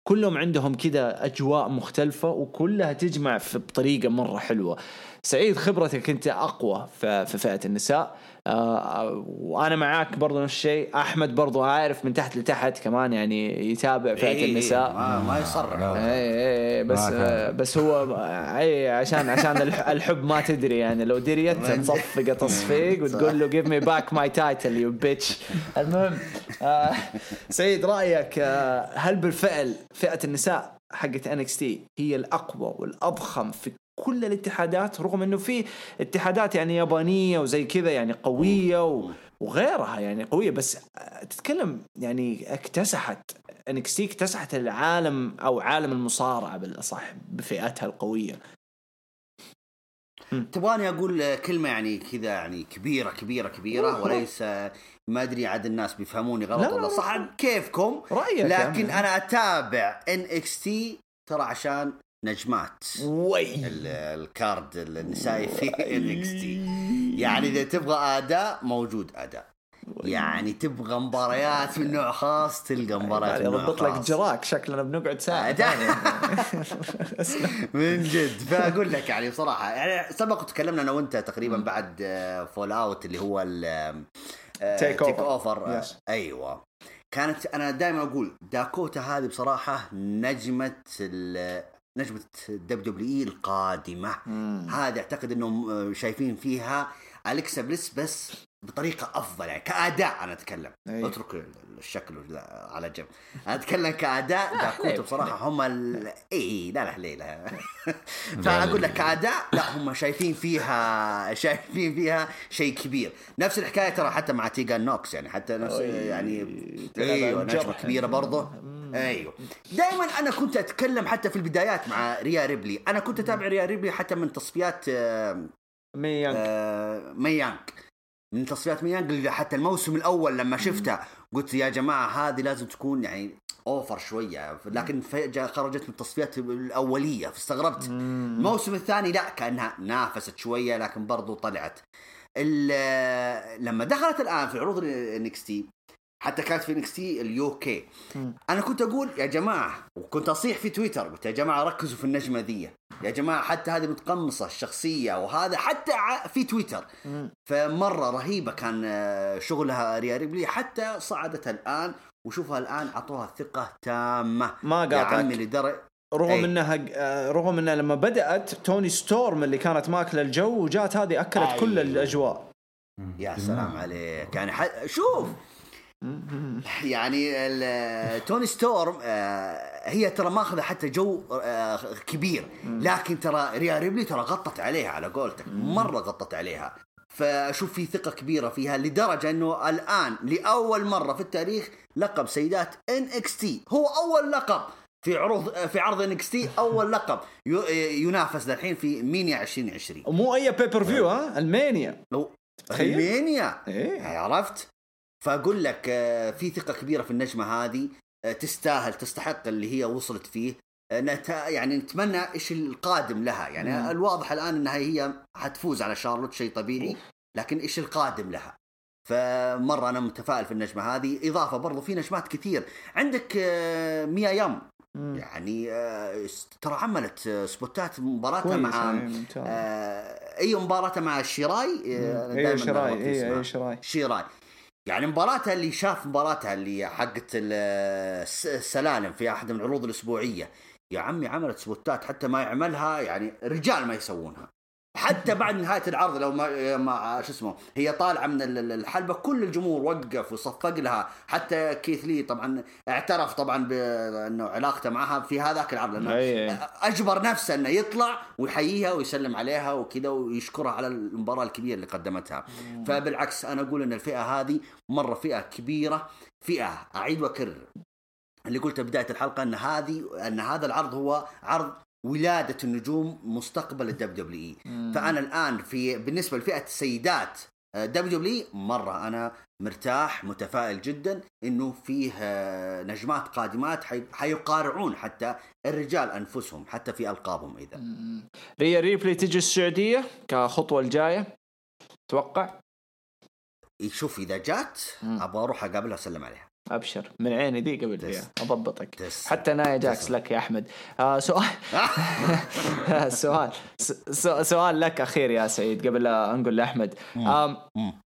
كلهم عندهم كذا أجواء مختلفة وكلها تجمع بطريقة مرة حلوة. سعيد خبرتك أنت أقوى في فئة النساء. آه وأنا معاك برضو نفس الشيء. أحمد برضو عارف من تحت لتحت كمان يعني يتابع فئة إيه، النساء. ما, ما يصرح اي اي بس. آه بس هو اي عشان عشان الح- الحب ما تدري يعني. لو دريت تصفقه تصفيق وتقول له give me back my title you bitch المهم آه سعيد رأيك آه هل بالفعل فئة النساء حقت NXT هي الأقوى والأضخم في كل الاتحادات رغم إنه في اتحادات يعني يابانية وزي كذا يعني قوية وغيرها يعني قوية بس تتكلم يعني اكتسحت NXT اكتسحت العالم أو عالم المصارعة بالأصح بفئاتها القوية تبغاني أقول كلمة يعني كذا يعني كبيرة كبيرة كبيرة وليس ما أدري عاد الناس بيفهموني غلط لا، لا، ولا لا. صح كيفكم رأيك لكن يعني. أنا أتابع NXT ترى عشان نجمات. وي. ال- الكارد النسائي في ان إكس تي يعني إذا تبغى أداء موجود أداء. يعني تبغى مباريات من نوع خاص تلقى مباريات من نوع يضبط لك خاص. جراك شكلنا بنقعد ساعة. <laughs> من جد. فأقول لك يعني بصراحة يعني سبق تكلمنا أنا وأنت تقريبا بعد فول اوت اللي هو over. اوفر Yes. أيوه. كانت أنا دائما أقول داكوتا هذه بصراحة نجمة ال- نجمة WWE القادمة. هذه أعتقد إنهم آه، شايفين فيها أليكسا بليس بس بطريقة أفضل يعني كأداء أنا أتكلم. أي. أترك الشكل على جنب. أنا أتكلم كأداء داكوتا بصراحة هم ال... إي لا لا ليلى <laughs> فأقول لك كأداء لا هم شايفين فيها شايفين فيها شيء كبير. نفس الحكاية ترى حتى مع تيجان نوكس يعني حتى نفس يعني إيوه. نجمة كبيرة برضه. أيوه. دائما أنا كنت أتكلم حتى في البدايات مع ريا ريبلي. أنا كنت أتابع ريا ريبلي حتى من تصفيات آه، Mae Young آه، Mae Young من تصفيات Mae Young حتى الموسم الأول لما شفتها قلت يا جماعة هذه لازم تكون يعني over شوية. لكن فجأة خرجت من التصفيات الأولية. فاستغربت. الموسم الثاني لا كأنها نافست شوية لكن برضو طلعت. ال- لما دخلت الآن في عروض NXT حتى كانت في NXT ال UK. أنا كنت أقول يا جماعة وكنت أصيح في تويتر قلت يا جماعة ركزوا في النجمة ذي. يا جماعة حتى هذه متقمصة الشخصية وهذا حتى ع- في تويتر. فمرة رهيبة كان آه، شغلها ريا ريبلي حتى صعدت الآن وشوفها الآن أعطوها ثقة تامة. ما يا قاطعك. عمي لدرجة رغم أي. إنها آه، رغم إنها لما بدأت توني ستورم اللي كانت ماكلة الجو وجات هذه أكلت أي. كل الأجواء. يا سلام عليك. يعني ح... شوف <laughs> يعني توني ستورم آه، هي ترى ماخذة حتى جو آه، كبير. لكن ترى ريا ريبلي ترى غطت عليها على قولتك مرة غطت عليها. فأشوف في ثقة كبيرة فيها لدرجة إنه الآن لأول مرة في التاريخ لقب سيدات NXT. هو أول لقب في عروض في عرض NXT أول لقب ي- ينافس الحين في Mania 2020 ومو أي pay-per-view ها؟ ال Mania. تخيل؟ ال Mania؟ إيه. عرفت؟ فأقول لك آه، في ثقة كبيرة في النجمة هذه آه، تستاهل تستحق اللي هي وصلت فيه. آه، نت- يعني نتمنى إيش القادم لها. يعني مم. الواضح الآن إنها هي حتفوز على شارلوت شيء طبيعي لكن إيش القادم لها؟ فمرة أنا متفائل في النجمة هذه. إضافة برضو في نجمات كثير. عندك ميا يام. مم. يعني ترى عملت سبوتات مباراتها مع. آه، أي مباراتها مع الشيراي أنا أيوه دايماً شراي. أيوه شراي شيراي. يعني مباراتها اللي شاف مباراتها اللي حقت ال- الس- السلالم في أحد العروض الأسبوعية. يا عمي عملت سبوتات حتى ما يعملها يعني رجال ما يسوونها. حتى بعد نهاية العرض لو ما, ما شو اسمه هي طالعة من ال- ال- الحلبة كل الجمهور وقف وصفق لها. حتى كيث لي طبعا اعترف طبعا بانه علاقته معها في هذاك العرض لأنه. أجبر نفسه إنه يطلع ويحييها ويسلم عليها وكذا ويشكرها على المباراة الكبيرة اللي قدمتها. فبالعكس أنا أقول إن الفئة هذه مرة فئة كبيرة فئة أعيد وأكرر. اللي قلته بداية الحلقة إن هذه إن هذا العرض هو عرض ولادة النجوم مستقبل ال WWE. فأنا الآن في بالنسبة لفئة السيدات WWE مرة أنا مرتاح متفائل جدا إنه فيه آه، نجمات قادمات حي- حيقارعون حتى الرجال أنفسهم حتى في ألقابهم إذا. ريا ريبلي تجي السعودية كخطوة الجاية توقع شوف إذا جات. أبغى أروح أقابلها اسلم عليها. أبشر. من عيني دي قبل فيها. أضبطك. حتى نايا جاكس. لك يا أحمد. آه سؤال. <laughs> سؤال. سؤال لك أخير يا سعيد قبل لا نقول لأحمد.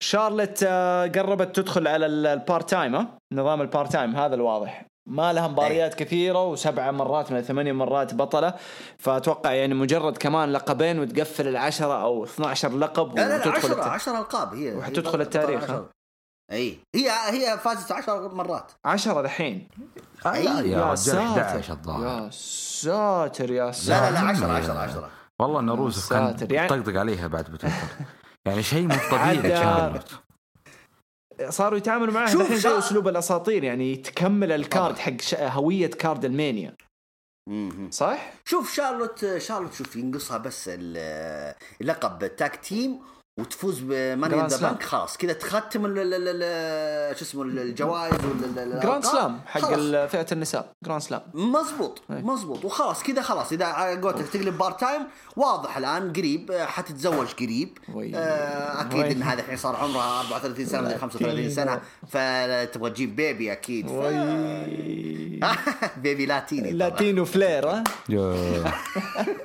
شارلت آه، قربت تدخل على ال- ال part time؟ نظام ال part time هذا الواضح. ما لها مباريات كثيرة وسبعة مرات من ثمانية مرات بطلة. فأتوقع يعني مجرد كمان لقبين وتقفل العشرة أو 12 لقب لا لا لا 10 الت- 10 ألقاب هي. وحتدخل التاريخ، عشرة. إي. هي هي فازت 10 مرات. عشرة دحين. آه، لا أي، يا يا رجال 11 ساتر يا ساتر يا ساتر لا لا 10 عمي. 10 10 والله ان روسف كان ساتر، يعني- طقطق عليها بعد بتويتر يعني شيء مو طبيعي شارلوت صاروا يتعاملوا معاه شوف الحين زي أسلوب الأساطير يعني تكمل الكارد. حق هوية كارد ألمانيا. صح؟ شوف شارلوت شارلوت شوف ينقصها بس ال- اللقب تاك تيم وتفوز بماني ذا. بانك خلاص. كذا تختم ال- ال- ال- ال- شو اسمه الجوائز Grand Slam حق فئة النساء. Grand Slam. مزبوط أي. مزبوط. وخلاص كذا خلاص. إذا على قولتك تقلب part time واضح الآن قريب آه، حتتزوج قريب. وي. آه أكيد وي. إن هذا الحين صار عمرها 34 سنة ولا 35 سنة فتبغى تجيب baby أكيد. ف... <laughs> baby لاتيني. Latino Flair ها؟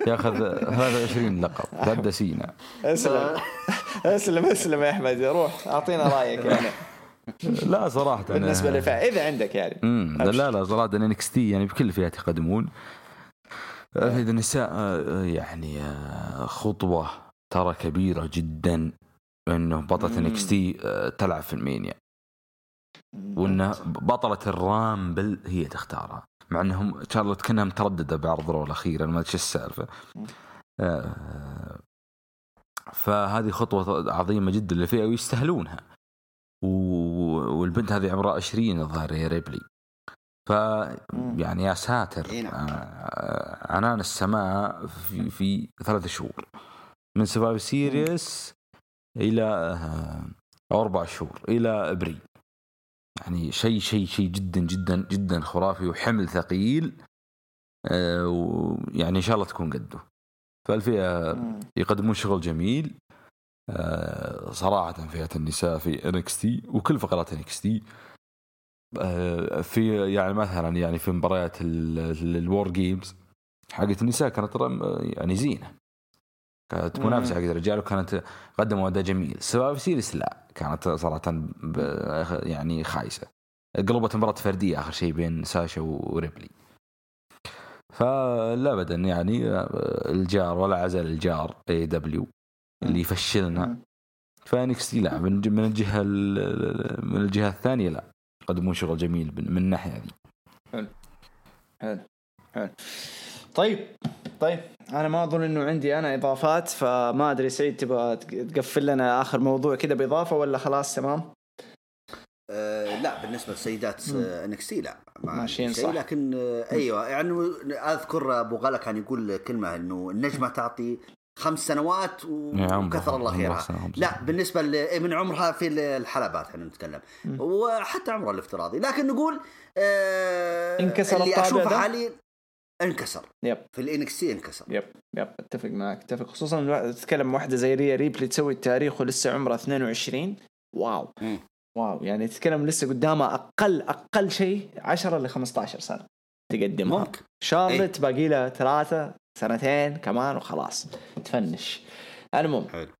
ياخذ 23 لقب. ثلاث سينا اسلم <laughs> اسلم اسلم يا أحمد روح أعطينا رأيك يعني. لا صراحة أنا- بالنسبة للفئه إذا عندك يعني. لا لا صراحة NXT يعني بكل الفئات يقدمون. في النساء يعني خطوة ترى كبيرة جدا إنه بطلة مم. NXT تلعب في WrestleMania. وإن بطلة ال Rumble هي تختارها. مع إنهم شارلوت كانها متردده بعرض Raw الأخير ما أدري إيش السالفة. آه، فهذه خطوة عظيمة جدا للفئة ويستاهلونها و- والبنت هذه عمرها 20 الظاهر هي ريبلي. ف يعني يا ساتر نعم. آه، عنان السماء في في ثلاث شهور. من Survivor Series إلى آه، أو أربع شهور إلى إبريل. يعني شيء شيء شيء جدا جدا جدا خرافي وحمل ثقيل. آه، ويعني إن شاء الله تكون قده. فالفئه. يقدمون شغل جميل آه، صراحة فئة النساء في NXT وكل فقرات NXT في يعني مثلا يعني في مباريات ال WarGames حقت النساء كانت يعني زينة. كانت مم. منافسة حقت الرجال وكانت قدموا أداء جميل. Survivor Series لا كانت صراحة ب- يعني خايسة. قلبت مباراة فردية آخر شيء بين ساشا وريبلي فلا ابدا يعني آه، الجار ولا عزل الجار AEW اللي يفشلنا. مم. ف NXT لا <laughs> من من الجهة ال- من الجهة الثانية لا. يقدمون شغل جميل من من الناحية هذه. حلو. حلو. طيب. طيب. أنا ما أظن إنه عندي أنا إضافات فما أدري سعيد تبغى تقفل لنا آخر موضوع كذا بإضافة ولا خلاص تمام؟ آه لا بالنسبة لسيدات NX T لا ماشيين صح. لكن آه أيوه يعني أذكر أبو غلا كان يقول كلمة إنه النجمة تعطي خمس سنوات وكثر الله خيرها. لا. بالنسبة إيه، من عمرها في الحلبات إحنا نتكلم. وحتى عمرها الافتراضي. لكن نقول آه انكسر اللي الطابع أشوفه ده؟ حاليا انكسر. yep. في ال NXT انكسر. yep yep أتفق معك أتفق. خصوصا تتكلم واحدة زي ريا ريبلي تسوي التاريخ ولسه عمرها 22 واو. مم. واو يعني تتكلم لسه قدامها أقل أقل شيء 10 ل 15 سنة تقدمها. ممكن. شارلت باقي لها ثلاثة سنتين كمان وخلاص تفنش.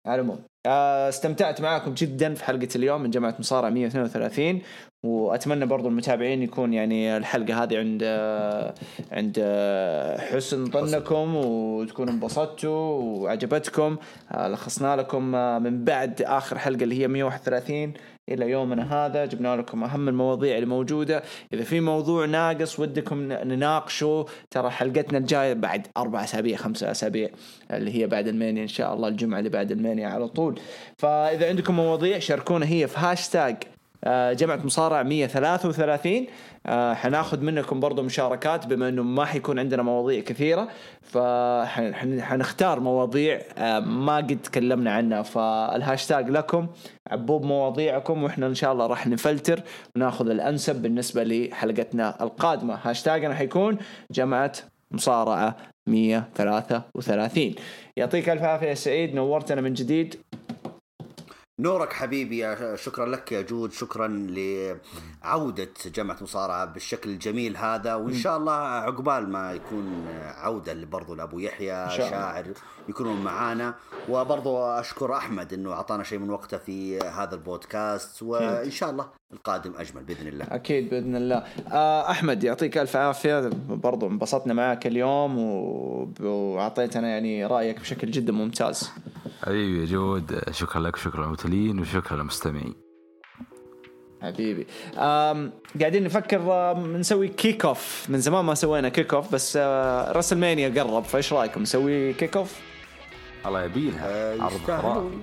على العموم آه، استمتعت معاكم جدا في حلقة اليوم من جامعة مصارعة 132 وأتمنى برضو المتابعين يكون يعني الحلقة هذه عند آه، عند آه، حسن ظنكم وتكونوا انبسطتوا وعجبتكم لخصنا لكم من بعد آخر حلقة اللي هي 131 إلى يومنا هذا. جبنا لكم أهم المواضيع اللي موجودة. إذا في موضوع ناقص ودكم نناقشه. ترى حلقتنا الجاية بعد أربع أسابيع خمسة أسابيع اللي هي بعد المانيا إن شاء الله الجمعة اللي بعد المانيا على طول. فإذا عندكم مواضيع شاركونا هي في هاشتاج جمعة مصارعة 133 آه، حناخذ منكم برضو مشاركات بما إنه ما حيكون عندنا مواضيع كثيرة فحنختار مواضيع آه، ما قد تكلمنا عنها. فالهاشتاج لكم عبوا بمواضيعكم وإحنا إن شاء الله راح نفلتر وناخذ الأنسب بالنسبة لحلقتنا القادمة. هاشتاجنا حيكون جمعة مصارعة 133 يعطيك ألف عافية يا سعيد نورتنا من جديد. نورك حبيبي شكرا لك يا جود شكرا لعودة جمعة مصارعة بالشكل الجميل هذا وإن شاء الله عقبال ما يكون عودة برضو لأبو يحيى. شاعر يكونون معانا. وبرضو أشكر أحمد أنه أعطانا شيء من وقته في هذا البودكاست وإن شاء الله القادم أجمل بإذن الله. أكيد بإذن الله. آه أحمد يعطيك ألف عافية. برضو انبسطنا معك اليوم و- وأعطيتنا يعني رأيك بشكل جدا ممتاز. حبيبي يا جود شكرا لك شكرا للمتلين وشكرا للمستمعين. حبيبي. قاعدين نفكر نسوي kick off من زمان ما سوينا kick off بس آه WrestleMania قرب فإيش رأيكم نسوي kick off الله يبيلها. آه، عرض خرافي. يستاهلون.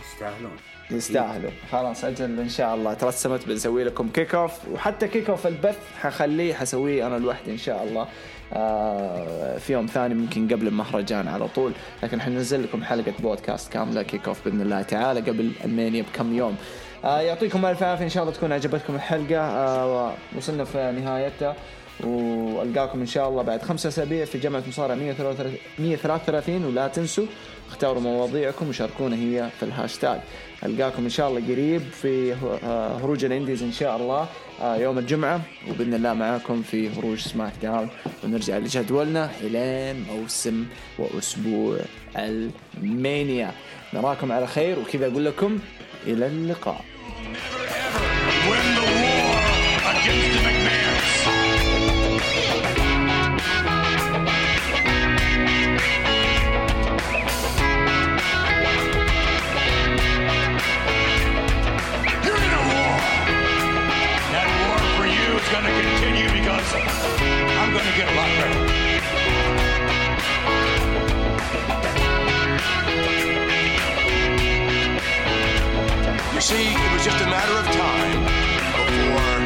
يستاهلون. يستاهلوا خلاص أجل إن شاء الله ترسمت بنسوي لكم kick off وحتى kick off البث حخليه حسويه أنا لوحدي إن شاء الله. آه في يوم ثاني ممكن قبل المهرجان على طول. لكن حننزل لكم حلقة بودكاست كاملة kick off بإذن الله تعالى قبل ال Mania بكم يوم. آه يعطيكم ألف عافية. إن شاء الله تكون عجبتكم الحلقة. آه وصلنا في نهايتها. والقاكم إن شاء الله بعد خمسة أسابيع في جمعة مصارعة 133 133 ولا تنسوا اختاروا مواضيعكم وشاركونا هي في الهاشتاج. ألقاكم إن شاء الله قريب في آه، هروج ال indies إن شاء الله آه، يوم الجمعة وبإذن الله معاكم في هروج سماك داون ونرجع لجدولنا حين موسم وأسبوع ال Mania. نراكم على خير وكذا أقول لكم إلى اللقاء. Win the war against see, it was just a matter of time before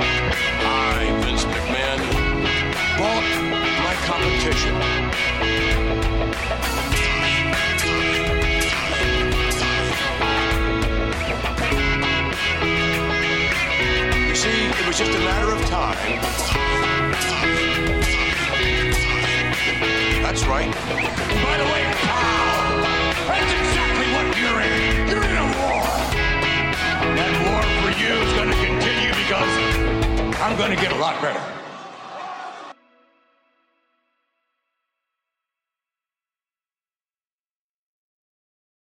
I, Vince McMahon, bought my competition. You see, it was just a matter of time. That's right. By the way, pal, that's exactly what you're in. You is going to continue because I'm going to get a lot better.